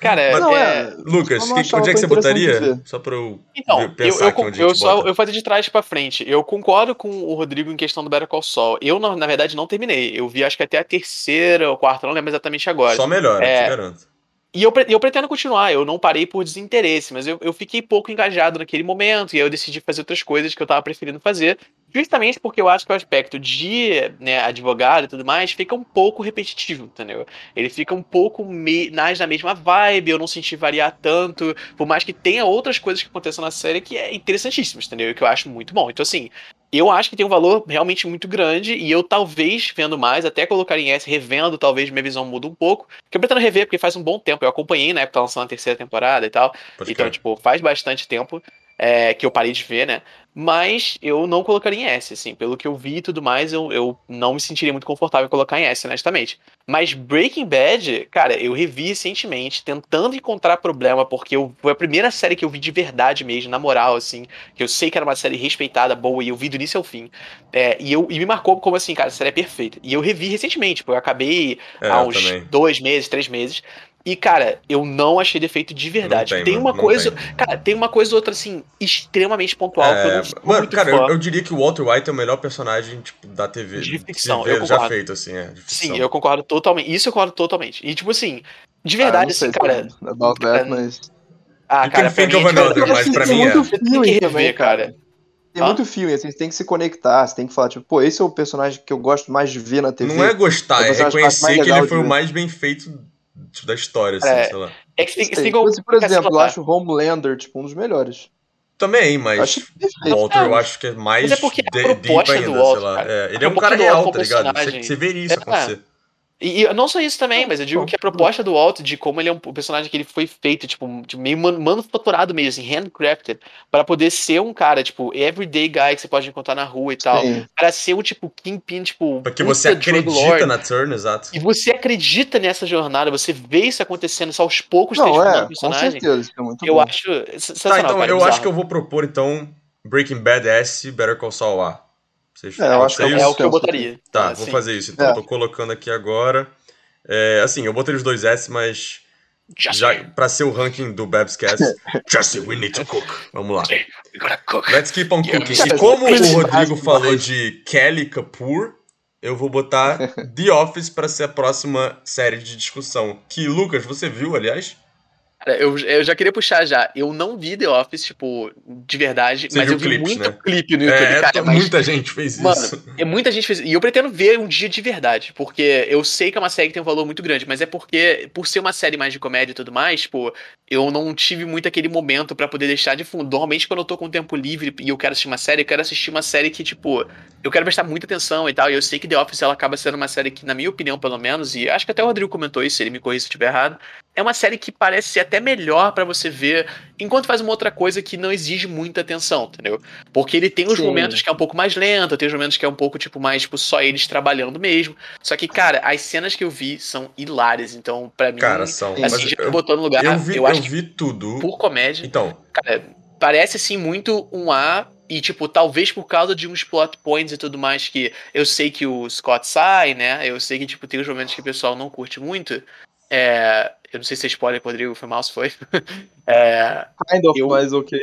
[SPEAKER 3] Cara,
[SPEAKER 1] Mas-
[SPEAKER 2] Não,
[SPEAKER 3] é,
[SPEAKER 2] é...
[SPEAKER 1] Lucas,
[SPEAKER 2] Eu
[SPEAKER 1] que- onde é que você botaria? Só pra eu
[SPEAKER 3] Então, eu,
[SPEAKER 1] pensar
[SPEAKER 3] eu,
[SPEAKER 1] aqui onde
[SPEAKER 3] eu só eu fazer de trás pra frente. Eu concordo com o Rodrigo em questão do Better Call Saul. Eu, na, na verdade, não terminei. Eu vi acho que até a terceira ou quarta, não lembro exatamente agora.
[SPEAKER 1] Só melhora,
[SPEAKER 3] É.
[SPEAKER 1] te garanto.
[SPEAKER 3] E eu, eu pretendo continuar, eu não parei por desinteresse, mas eu, eu fiquei pouco engajado naquele momento, e aí eu decidi fazer outras coisas que eu tava preferindo fazer, justamente porque eu acho que o aspecto de né, advogado e tudo mais fica um pouco repetitivo, entendeu? Ele fica um pouco me, mais na mesma vibe, eu não senti variar tanto, por mais que tenha outras coisas que aconteçam na série que é interessantíssimas, entendeu? E que eu acho muito bom. Então, assim, eu acho que tem um valor realmente muito grande, e eu talvez, vendo mais, até colocar em S, revendo, talvez minha visão muda um pouco, que eu pretendo rever, porque faz um bom tempo. Eu acompanhei na época que tá lançando a terceira temporada e tal.
[SPEAKER 1] Pode
[SPEAKER 3] então, tipo, faz bastante tempo é, que eu parei de ver, né? Mas eu não colocaria em S, assim. Pelo que eu vi e tudo mais, eu, eu não me sentiria muito confortável em colocar em S, honestamente. Mas Breaking Bad, cara, eu revi recentemente, tentando encontrar problema, porque eu, foi a primeira série que eu vi de verdade mesmo, na moral, assim. Que eu sei que era uma série respeitada, boa, e eu vi do início ao fim. É, e, eu, e me marcou como assim, cara, a série é perfeita. E eu revi recentemente, tipo, eu acabei
[SPEAKER 1] É,
[SPEAKER 3] há uns dois meses, três meses. E, cara, eu não achei defeito de verdade. Tem,
[SPEAKER 1] mano,
[SPEAKER 3] uma
[SPEAKER 1] não
[SPEAKER 3] coisa.
[SPEAKER 1] tem.
[SPEAKER 3] Cara, tem uma coisa ou outra, assim, extremamente pontual. que eu
[SPEAKER 1] É, mano,
[SPEAKER 3] muito
[SPEAKER 1] cara, eu, eu diria que o Walter White é o melhor personagem tipo, da TV.
[SPEAKER 3] De ficção,
[SPEAKER 1] de
[SPEAKER 3] eu
[SPEAKER 1] ver já
[SPEAKER 3] concordo.
[SPEAKER 1] feito, assim, é.
[SPEAKER 3] Sim, eu concordo totalmente. Isso eu concordo totalmente. E, tipo assim, de
[SPEAKER 2] Ah,
[SPEAKER 3] verdade,
[SPEAKER 2] sei
[SPEAKER 3] assim, cara.
[SPEAKER 2] About that,
[SPEAKER 3] cara,
[SPEAKER 2] mas...
[SPEAKER 3] Ah,
[SPEAKER 1] You
[SPEAKER 3] cara, pra mim, tipo,
[SPEAKER 1] another,
[SPEAKER 2] Eu
[SPEAKER 1] mas pra
[SPEAKER 2] tem
[SPEAKER 1] mim é.
[SPEAKER 3] tem que rever, cara.
[SPEAKER 2] Tem
[SPEAKER 3] Hã?
[SPEAKER 2] muito filme, assim, você tem que se conectar, você tem que falar, tipo, pô, esse é o personagem que eu gosto mais de ver na TV.
[SPEAKER 1] Não é gostar,
[SPEAKER 2] É
[SPEAKER 1] é reconhecer que ele foi o mais bem feito tipo, da história, assim,
[SPEAKER 3] É.
[SPEAKER 1] sei lá.
[SPEAKER 3] É que tem, que.
[SPEAKER 2] Por- Por exemplo, eu
[SPEAKER 3] lá.
[SPEAKER 2] acho Homelander, tipo, um dos melhores.
[SPEAKER 1] Também, mas
[SPEAKER 2] acho
[SPEAKER 1] o Walter eu acho que é mais
[SPEAKER 3] mas é porque a proposta
[SPEAKER 1] deep
[SPEAKER 3] do
[SPEAKER 1] ainda,
[SPEAKER 3] Walter,
[SPEAKER 1] sei lá.
[SPEAKER 3] cara,
[SPEAKER 1] É, ele é um
[SPEAKER 3] proposta
[SPEAKER 1] cara real, tá
[SPEAKER 3] como
[SPEAKER 1] ligado? Você, você veria isso
[SPEAKER 3] É.
[SPEAKER 1] acontecer.
[SPEAKER 3] E, e não só isso também, mas eu digo que a proposta do Walt, de como ele é um personagem que ele foi feito, tipo, de meio man- manufaturado mesmo, assim, handcrafted, para poder ser um cara, tipo, everyday guy que você pode encontrar na rua e tal.
[SPEAKER 2] Sim.
[SPEAKER 3] Para ser um, tipo, Kingpin, tipo.
[SPEAKER 1] Porque você acredita
[SPEAKER 3] lord.
[SPEAKER 1] na Turn, exato.
[SPEAKER 3] E você acredita nessa jornada, você vê isso acontecendo, isso aos poucos
[SPEAKER 2] Não,
[SPEAKER 3] transformando
[SPEAKER 2] é,
[SPEAKER 3] o
[SPEAKER 2] com certeza, isso é muito
[SPEAKER 3] Eu
[SPEAKER 2] bom.
[SPEAKER 3] acho
[SPEAKER 1] Tá, então
[SPEAKER 3] cara,
[SPEAKER 1] eu
[SPEAKER 3] bizarro.
[SPEAKER 1] acho que eu vou propor, então, Breaking Bad S, Better Call Saul A. Vocês
[SPEAKER 2] É, eu acho que é
[SPEAKER 3] É
[SPEAKER 1] isso?
[SPEAKER 3] o que eu botaria.
[SPEAKER 1] Tá,
[SPEAKER 3] Então,
[SPEAKER 1] vou
[SPEAKER 3] assim,
[SPEAKER 1] fazer isso. Então,
[SPEAKER 2] É.
[SPEAKER 1] eu tô colocando aqui agora. É, assim, eu botei os dois S, mas
[SPEAKER 3] Just
[SPEAKER 1] já pra ser o ranking do Babscast, Jesse, we need to cook. Vamos lá.
[SPEAKER 3] cook.
[SPEAKER 1] Let's keep on cooking.
[SPEAKER 2] Cara,
[SPEAKER 1] E como o Rodrigo falou de Kelly Kapoor, eu vou botar The Office pra ser a próxima série de discussão. Que, Lucas, você viu, aliás?
[SPEAKER 3] Cara, eu, eu já queria puxar já. Eu não vi The Office, tipo, de verdade,
[SPEAKER 1] Você
[SPEAKER 3] mas eu vi
[SPEAKER 1] clipes,
[SPEAKER 3] muito
[SPEAKER 1] né?
[SPEAKER 3] clipe no YouTube,
[SPEAKER 1] É,
[SPEAKER 3] cara.
[SPEAKER 1] to-
[SPEAKER 3] mas,
[SPEAKER 1] muita gente fez
[SPEAKER 3] Mano,
[SPEAKER 1] isso.
[SPEAKER 3] é muita gente fez. E eu pretendo ver um dia de verdade, porque eu sei que é uma série que tem um valor muito grande, mas é porque, por ser uma série mais de comédia e tudo mais, tipo, eu não tive muito aquele momento pra poder deixar de fundo. Normalmente, quando eu tô com tempo livre e eu quero assistir uma série, eu quero assistir uma série que, tipo, eu quero prestar muita atenção e tal. E eu sei que The Office ela acaba sendo uma série que, na minha opinião, pelo menos, e acho que até o Rodrigo comentou isso, ele me corrija se eu estiver errado. É uma série que parece ser até melhor pra você ver enquanto faz uma outra coisa que não exige muita atenção, entendeu? Porque ele tem os
[SPEAKER 2] Sim.
[SPEAKER 3] momentos que é um pouco mais lento, tem os momentos que é um pouco, tipo, mais, tipo, só eles trabalhando mesmo. Só que, cara, as cenas que eu vi são hilárias, então, pra mim,
[SPEAKER 1] Cara, são.
[SPEAKER 3] Assim, já
[SPEAKER 1] eu,
[SPEAKER 3] botou no lugar,
[SPEAKER 1] eu
[SPEAKER 3] eu,
[SPEAKER 1] vi, eu
[SPEAKER 3] que
[SPEAKER 1] vi tudo.
[SPEAKER 3] por comédia,
[SPEAKER 1] Então,
[SPEAKER 3] cara, parece, assim, muito um A, e, tipo, talvez por causa de uns plot points e tudo mais que eu sei que o Scott sai, né, eu sei que, tipo, tem os momentos que o pessoal não curte muito, É, eu não sei se é spoiler, Rodrigo, foi mal se foi. É,
[SPEAKER 2] Kind of,
[SPEAKER 3] eu-
[SPEAKER 2] mas ok.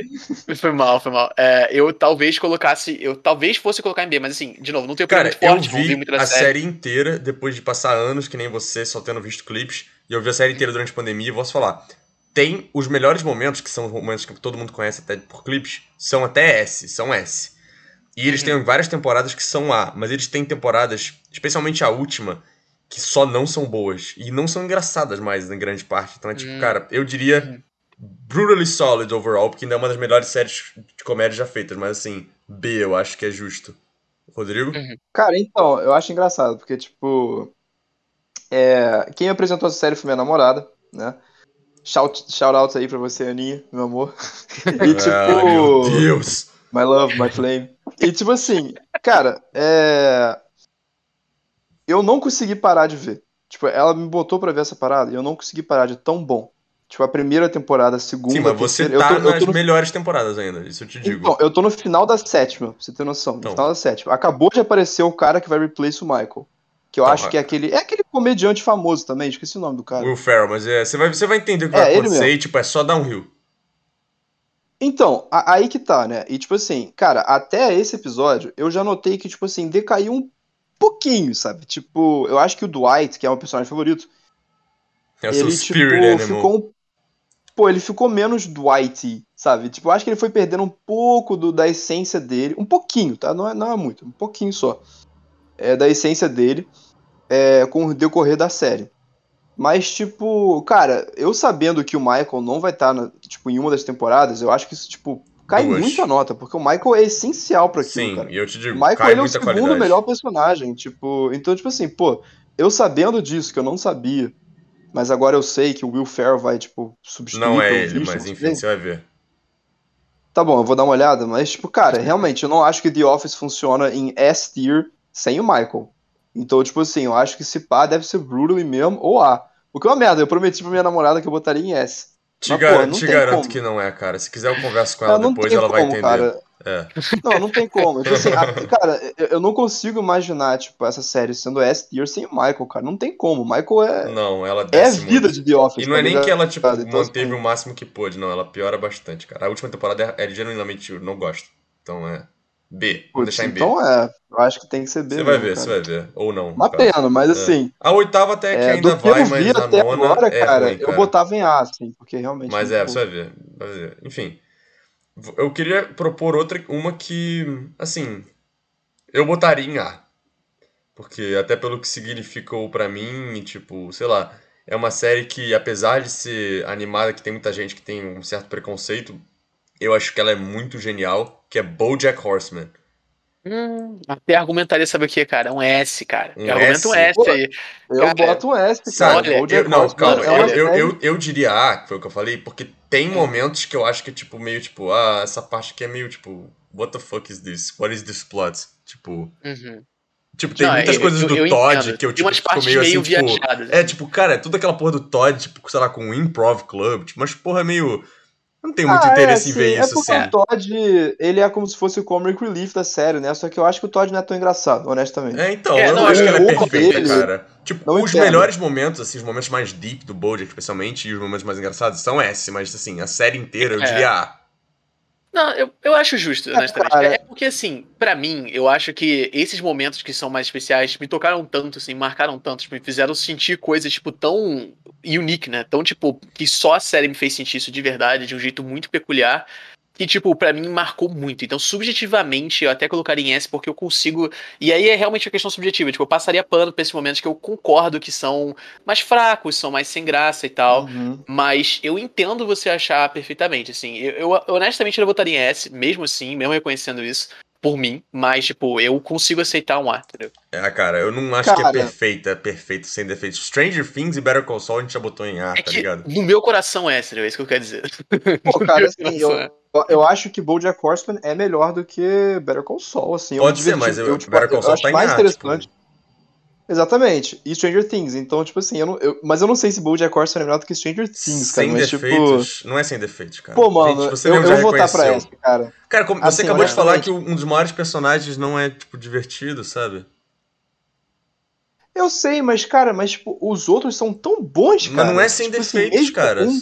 [SPEAKER 3] foi mal, foi mal. É, eu talvez colocasse. Eu talvez fosse colocar em B, mas assim, de novo, não tenho
[SPEAKER 1] Cara, eu
[SPEAKER 3] forte,
[SPEAKER 1] vi a
[SPEAKER 3] série.
[SPEAKER 1] série inteira depois de passar anos, que nem você, só tendo visto clipes. E eu vi a série inteira durante a pandemia e posso falar. Tem os melhores momentos, que são os momentos que todo mundo conhece até por clipes, são até S, são S. E eles
[SPEAKER 3] Uhum.
[SPEAKER 1] têm várias temporadas que são A, mas eles têm temporadas, especialmente a última, que só não são boas. E não são engraçadas mais, em grande parte. Então é tipo,
[SPEAKER 3] Hum.
[SPEAKER 1] cara, eu diria brutally solid overall, porque ainda é uma das melhores séries de comédia já feitas. Mas assim, B eu acho que é justo. Rodrigo?
[SPEAKER 3] Uhum.
[SPEAKER 2] Cara, então, eu acho engraçado, porque, tipo. é, quem apresentou essa série foi minha namorada, né? Shout, shout out aí pra você, Aninha, meu amor. E, tipo.
[SPEAKER 1] Ah, meu Deus!
[SPEAKER 2] My love, my flame. E tipo assim, cara, é. Eu não consegui parar de ver. Tipo, ela me botou pra ver essa parada e eu não consegui parar de tão bom. Tipo, a primeira temporada, a segunda,
[SPEAKER 1] Sim, mas você
[SPEAKER 2] terceira.
[SPEAKER 1] tá
[SPEAKER 2] eu tô, eu
[SPEAKER 1] nas
[SPEAKER 2] tô no...
[SPEAKER 1] melhores temporadas ainda, isso eu te digo.
[SPEAKER 2] Então, eu tô no final da sétima, pra você ter noção. No
[SPEAKER 1] Então.
[SPEAKER 2] final da sétima. Acabou de aparecer o cara que vai replace o Michael. Que eu
[SPEAKER 1] Então,
[SPEAKER 2] acho que é aquele. É aquele comediante famoso também, esqueci o nome do cara.
[SPEAKER 1] Will Ferrell, mas é, você, vai, você vai entender o que
[SPEAKER 2] É,
[SPEAKER 1] vai acontecer e, tipo, é só downhill.
[SPEAKER 2] Então, a- aí que tá, né? E tipo assim, cara, até esse episódio eu já notei que, tipo assim, decaiu um pouquinho, sabe? Tipo, eu acho que o Dwight, que é o meu personagem favorito,
[SPEAKER 1] É
[SPEAKER 2] ele,
[SPEAKER 1] spirit
[SPEAKER 2] tipo, ficou um... Pô, ele ficou menos Dwight, sabe? Tipo, eu acho que ele foi perdendo um pouco do, da essência dele. Um pouquinho, tá? Não é, não é muito, um pouquinho só. É, da essência dele é, com o decorrer da série. Mas, tipo, cara, eu sabendo que o Michael não vai estar, na- tipo, em uma das temporadas, eu acho que isso, tipo, cai
[SPEAKER 1] Duas.
[SPEAKER 2] muito a nota, porque o Michael é essencial pra aquilo,
[SPEAKER 1] Sim,
[SPEAKER 2] cara.
[SPEAKER 1] e eu te
[SPEAKER 2] O
[SPEAKER 1] digo,
[SPEAKER 2] Michael
[SPEAKER 1] cai
[SPEAKER 2] ele é o
[SPEAKER 1] muita
[SPEAKER 2] segundo
[SPEAKER 1] qualidade.
[SPEAKER 2] melhor personagem, tipo, então tipo assim, pô, eu sabendo disso que eu não sabia, mas agora eu sei que o Will Ferrell vai tipo substituir
[SPEAKER 1] Não é ele, mas enfim, você vai ver.
[SPEAKER 2] Tá bom, eu vou dar uma olhada, mas tipo, cara, realmente eu não acho que The Office funciona em S tier sem o Michael. Então, tipo assim, eu acho que se pá deve ser Brutally mesmo ou A. O que é uma merda, eu prometi pra minha namorada que eu botaria em S.
[SPEAKER 1] Te,
[SPEAKER 2] Mas,
[SPEAKER 1] gar-
[SPEAKER 2] pô, não
[SPEAKER 1] te garanto
[SPEAKER 2] como.
[SPEAKER 1] que não é, cara. Se quiser eu converso com
[SPEAKER 2] Ela não
[SPEAKER 1] depois,
[SPEAKER 2] tem
[SPEAKER 1] ela vai
[SPEAKER 2] como,
[SPEAKER 1] entender.
[SPEAKER 2] cara.
[SPEAKER 1] É.
[SPEAKER 2] Não, não tem como. Tipo assim, a- cara, eu, eu não consigo imaginar, tipo, essa série sendo S tier sem o Michael, cara. Não tem como. Michael é,
[SPEAKER 1] Não, ela
[SPEAKER 2] é a vida
[SPEAKER 1] muito.
[SPEAKER 2] de The Office.
[SPEAKER 1] E não é
[SPEAKER 2] tá
[SPEAKER 1] nem
[SPEAKER 2] ligado?
[SPEAKER 1] que ela, tipo,
[SPEAKER 2] Então,
[SPEAKER 1] manteve
[SPEAKER 2] assim,
[SPEAKER 1] o máximo que pôde, não. Ela piora bastante, cara. A última temporada é, é genuinamente, eu não gosto. Então é B. Vou deixar em B.
[SPEAKER 2] então é. Eu acho que tem que ser B
[SPEAKER 1] Você vai ver, você vai ver. Ou não.
[SPEAKER 2] Uma pena, mas
[SPEAKER 1] É.
[SPEAKER 2] assim,
[SPEAKER 1] A oitava até que
[SPEAKER 2] é,
[SPEAKER 1] ainda
[SPEAKER 2] que
[SPEAKER 1] vai,
[SPEAKER 2] eu vi
[SPEAKER 1] mas a
[SPEAKER 2] até
[SPEAKER 1] nona
[SPEAKER 2] agora,
[SPEAKER 1] é
[SPEAKER 2] cara,
[SPEAKER 1] ruim,
[SPEAKER 2] eu
[SPEAKER 1] cara.
[SPEAKER 2] botava em A, assim, porque realmente.
[SPEAKER 1] Mas é, você vai ver. vai ver. Enfim. Eu queria propor outra, uma que, assim, eu botaria em A. Porque até pelo que significou pra mim, tipo, sei lá, é uma série que, apesar de ser animada, que tem muita gente que tem um certo preconceito, eu acho que ela é muito genial, que é BoJack Horseman.
[SPEAKER 3] Hum, até argumentaria, sabe o que, cara? Um S, cara.
[SPEAKER 1] Um
[SPEAKER 3] eu argumento um
[SPEAKER 1] S?
[SPEAKER 2] Pô,
[SPEAKER 3] aí.
[SPEAKER 2] Eu
[SPEAKER 3] Cara,
[SPEAKER 2] boto um S, cara.
[SPEAKER 1] Sabe,
[SPEAKER 3] olha,
[SPEAKER 1] eu, não, calma,
[SPEAKER 2] é
[SPEAKER 1] eu, eu, eu, eu diria A, que foi o que eu falei, porque tem momentos que eu acho que é tipo, meio tipo, ah, essa parte aqui é meio tipo, what the fuck is this? What is this plot? Tipo,
[SPEAKER 3] Uhum.
[SPEAKER 1] tipo tem
[SPEAKER 3] Não,
[SPEAKER 1] muitas
[SPEAKER 3] eu-
[SPEAKER 1] coisas
[SPEAKER 3] eu-
[SPEAKER 1] do
[SPEAKER 3] eu
[SPEAKER 1] Todd
[SPEAKER 3] entendo.
[SPEAKER 1] que eu tipo, fico meio assim,
[SPEAKER 3] meio
[SPEAKER 1] tipo,
[SPEAKER 3] viajadas.
[SPEAKER 1] é tipo, cara, é tudo aquela porra do Todd, tipo, sei lá, com o Improv Club, tipo, mas porra, é meio, não tenho muito
[SPEAKER 2] Ah,
[SPEAKER 1] interesse
[SPEAKER 2] é,
[SPEAKER 1] em ver
[SPEAKER 2] sim,
[SPEAKER 1] isso,
[SPEAKER 2] É porque
[SPEAKER 1] assim.
[SPEAKER 2] o Todd, ele é como se fosse o comic relief da série, né? Só que eu acho que o Todd não é tão engraçado, honestamente.
[SPEAKER 1] É, então,
[SPEAKER 3] É,
[SPEAKER 1] eu
[SPEAKER 3] não,
[SPEAKER 1] não acho que ela é
[SPEAKER 2] o humor
[SPEAKER 1] perfeita,
[SPEAKER 2] dele,
[SPEAKER 1] cara. Tipo, os
[SPEAKER 2] entendo.
[SPEAKER 1] melhores momentos, assim, os momentos mais deep do Bojack, especialmente, e os momentos mais engraçados, são S, mas, assim, a série inteira eu
[SPEAKER 3] É.
[SPEAKER 1] diria A.
[SPEAKER 3] Não, eu, eu acho justo, honestamente.
[SPEAKER 2] cara.
[SPEAKER 3] É porque, assim, pra mim, eu acho que esses momentos que são mais especiais me tocaram tanto, assim, marcaram tanto, tipo, me fizeram sentir coisas, tipo, tão unique, né? Tão, tipo, que só a série me fez sentir isso de verdade, de um jeito muito peculiar. Que, tipo, pra mim marcou muito. Então, subjetivamente, eu até colocaria em S porque eu consigo. E aí é realmente uma questão subjetiva. Tipo, eu passaria pano pra esses momentos que eu concordo que são mais fracos, são mais sem graça e tal.
[SPEAKER 2] Uhum.
[SPEAKER 3] Mas eu entendo você achar perfeitamente, assim. Eu, eu honestamente eu votaria em S, mesmo assim, mesmo reconhecendo isso, por mim. Mas, tipo, eu consigo aceitar um A, entendeu?
[SPEAKER 1] É, cara, eu não acho que é
[SPEAKER 2] Cara.
[SPEAKER 1] perfeita, perfeito, sem defeitos. Stranger Things e Better Call Saul a gente já botou em A,
[SPEAKER 3] É
[SPEAKER 1] tá
[SPEAKER 3] que
[SPEAKER 1] ligado?
[SPEAKER 3] no meu coração é, entendeu? É isso que eu quero dizer.
[SPEAKER 2] Pô, cara, assim, eu,
[SPEAKER 3] é.
[SPEAKER 2] Eu acho que BoJack Horseman é melhor do que Better Call Saul, assim. eu
[SPEAKER 1] Pode ser, mas eu,
[SPEAKER 2] tipo,
[SPEAKER 1] Better Call
[SPEAKER 2] eu acho
[SPEAKER 1] tá
[SPEAKER 2] mais interessante.
[SPEAKER 1] tipo,
[SPEAKER 2] Exatamente. E Stranger Things. Então, tipo assim, eu não, eu- mas eu não sei se BoJack Horseman é melhor do que Stranger Things, cara.
[SPEAKER 1] sem
[SPEAKER 2] Mas, tipo,
[SPEAKER 1] defeitos. Não é sem defeitos, cara.
[SPEAKER 2] pô, mano,
[SPEAKER 1] Gente, você
[SPEAKER 2] eu, eu vou votar pra essa, cara.
[SPEAKER 1] Cara, como- você
[SPEAKER 2] Assim,
[SPEAKER 1] acabou de falar que um dos maiores personagens não é, tipo, divertido, sabe?
[SPEAKER 2] Eu sei, mas, cara, mas, tipo, os outros são tão bons, cara.
[SPEAKER 1] Mas não é sem
[SPEAKER 2] Tipo assim,
[SPEAKER 1] defeitos,
[SPEAKER 2] mesmo
[SPEAKER 1] cara.
[SPEAKER 2] um-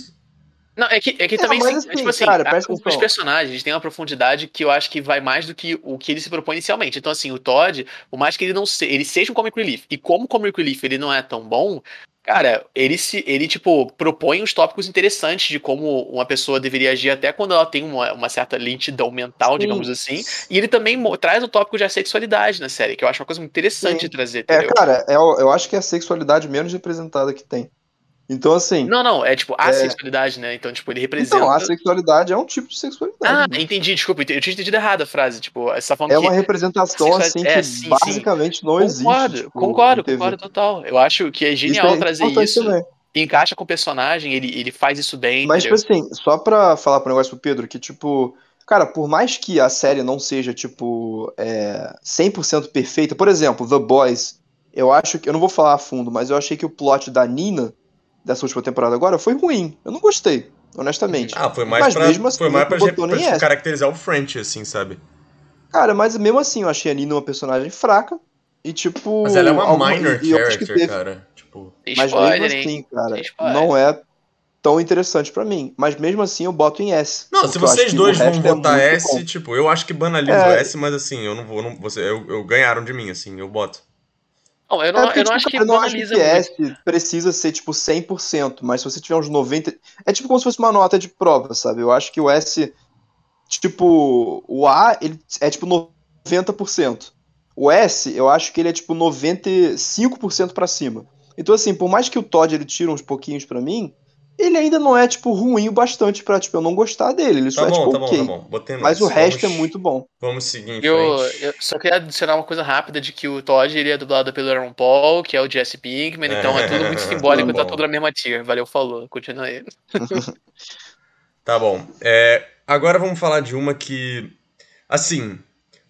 [SPEAKER 3] Não, é que, é que
[SPEAKER 2] É,
[SPEAKER 3] também,
[SPEAKER 2] mas
[SPEAKER 3] assim,
[SPEAKER 2] assim,
[SPEAKER 3] tipo assim,
[SPEAKER 2] cara,
[SPEAKER 3] a- os
[SPEAKER 2] atenção.
[SPEAKER 3] personagens têm uma profundidade que eu acho que vai mais do que o que ele se propõe inicialmente. Então, assim, o Todd, por mais que ele não se, ele seja um comic relief, e como comic relief ele não é tão bom, cara, ele se, ele, tipo, propõe uns tópicos interessantes de como uma pessoa deveria agir até quando ela tem uma, uma certa lentidão mental,
[SPEAKER 2] Sim.
[SPEAKER 3] digamos assim. E ele também traz o tópico de sexualidade na série, que eu acho uma coisa muito interessante
[SPEAKER 2] Sim.
[SPEAKER 3] de trazer,
[SPEAKER 2] É,
[SPEAKER 3] entendeu?
[SPEAKER 2] cara, é, o- eu acho que é a sexualidade menos representada que tem. Então, assim.
[SPEAKER 3] Não, não, é tipo a
[SPEAKER 2] É.
[SPEAKER 3] sexualidade, né? Então, tipo, ele representa.
[SPEAKER 2] Então, a sexualidade é um tipo de sexualidade.
[SPEAKER 3] Ah,
[SPEAKER 2] né?
[SPEAKER 3] entendi, desculpa, eu tinha entendido errado a frase. Tipo, você tá falando
[SPEAKER 2] É uma representação, assim,
[SPEAKER 3] é,
[SPEAKER 2] que
[SPEAKER 3] sim, sim.
[SPEAKER 2] basicamente não existe.
[SPEAKER 3] Concordo,
[SPEAKER 2] tipo,
[SPEAKER 3] concordo, concordo total. Eu acho que é genial
[SPEAKER 2] Isso é
[SPEAKER 3] trazer isso.
[SPEAKER 2] também.
[SPEAKER 3] Encaixa com o personagem, ele, ele faz isso bem.
[SPEAKER 2] Mas, tipo
[SPEAKER 3] entendeu?
[SPEAKER 2] assim, só pra falar pro negócio pro Pedro, que, tipo, cara, por mais que a série não seja, tipo, é, 100% perfeita, por exemplo, The Boys, eu acho que, eu não vou falar a fundo, mas eu achei que o plot da Nina, dessa última temporada agora, foi ruim. Eu não gostei, honestamente.
[SPEAKER 1] Ah, foi mais
[SPEAKER 2] Mas
[SPEAKER 1] pra,
[SPEAKER 2] mesmo assim,
[SPEAKER 1] foi mais pra, pra,
[SPEAKER 2] botou
[SPEAKER 1] tipo,
[SPEAKER 2] essa.
[SPEAKER 1] caracterizar o French, assim, sabe?
[SPEAKER 2] Cara, mas mesmo assim, eu achei a Nina uma personagem fraca, e, tipo...
[SPEAKER 1] Mas ela é uma
[SPEAKER 2] alguma-
[SPEAKER 1] minor
[SPEAKER 2] e
[SPEAKER 1] character,
[SPEAKER 2] teve-
[SPEAKER 1] cara. Tipo,
[SPEAKER 2] Mas
[SPEAKER 3] Spoiler,
[SPEAKER 2] mesmo
[SPEAKER 3] hein?
[SPEAKER 2] assim, cara,
[SPEAKER 3] spoiler.
[SPEAKER 2] não é tão interessante pra mim. Mas mesmo assim eu boto em S.
[SPEAKER 1] Não, se
[SPEAKER 2] eu acho
[SPEAKER 1] vocês
[SPEAKER 2] que
[SPEAKER 1] dois vão
[SPEAKER 2] resto é
[SPEAKER 1] S,
[SPEAKER 2] bom.
[SPEAKER 1] tipo, eu acho que banalizo
[SPEAKER 2] É.
[SPEAKER 1] S, mas assim, eu não vou. Não, você, eu, eu ganharam de mim, assim, eu boto.
[SPEAKER 3] Não, eu
[SPEAKER 2] É
[SPEAKER 3] não,
[SPEAKER 2] porque,
[SPEAKER 3] eu não
[SPEAKER 2] tipo,
[SPEAKER 3] acho que
[SPEAKER 2] eu não acho que
[SPEAKER 3] muito.
[SPEAKER 2] S precisa ser, tipo, 100%, mas se você tiver uns 90%... É tipo como se fosse uma nota de prova, sabe? Eu acho que o S, tipo, o A, ele é, tipo, 90%. O S, eu acho que ele é, tipo, 95% pra cima. Então, assim, por mais que o Todd, ele tira uns pouquinhos pra mim, ele ainda não é, tipo, ruim o bastante pra, tipo, eu não gostar dele. Ele só
[SPEAKER 1] Tá
[SPEAKER 2] é,
[SPEAKER 1] bom,
[SPEAKER 2] tipo,
[SPEAKER 1] tá bom, tá bom. Botei no
[SPEAKER 2] Mas o
[SPEAKER 1] S.
[SPEAKER 2] resto
[SPEAKER 1] Vamos-
[SPEAKER 2] é muito bom.
[SPEAKER 1] Vamos seguir em
[SPEAKER 3] Eu,
[SPEAKER 1] frente.
[SPEAKER 3] eu só queria adicionar uma coisa rápida de que o Todd ele é dublado pelo Aaron Paul, que é o Jesse Pinkman, então é tudo muito simbólico,
[SPEAKER 1] Tá
[SPEAKER 3] tá
[SPEAKER 1] bom.
[SPEAKER 3] tudo na mesma tier. Valeu, falou. Continua aí.
[SPEAKER 1] Tá bom. É, agora vamos falar de uma que, assim,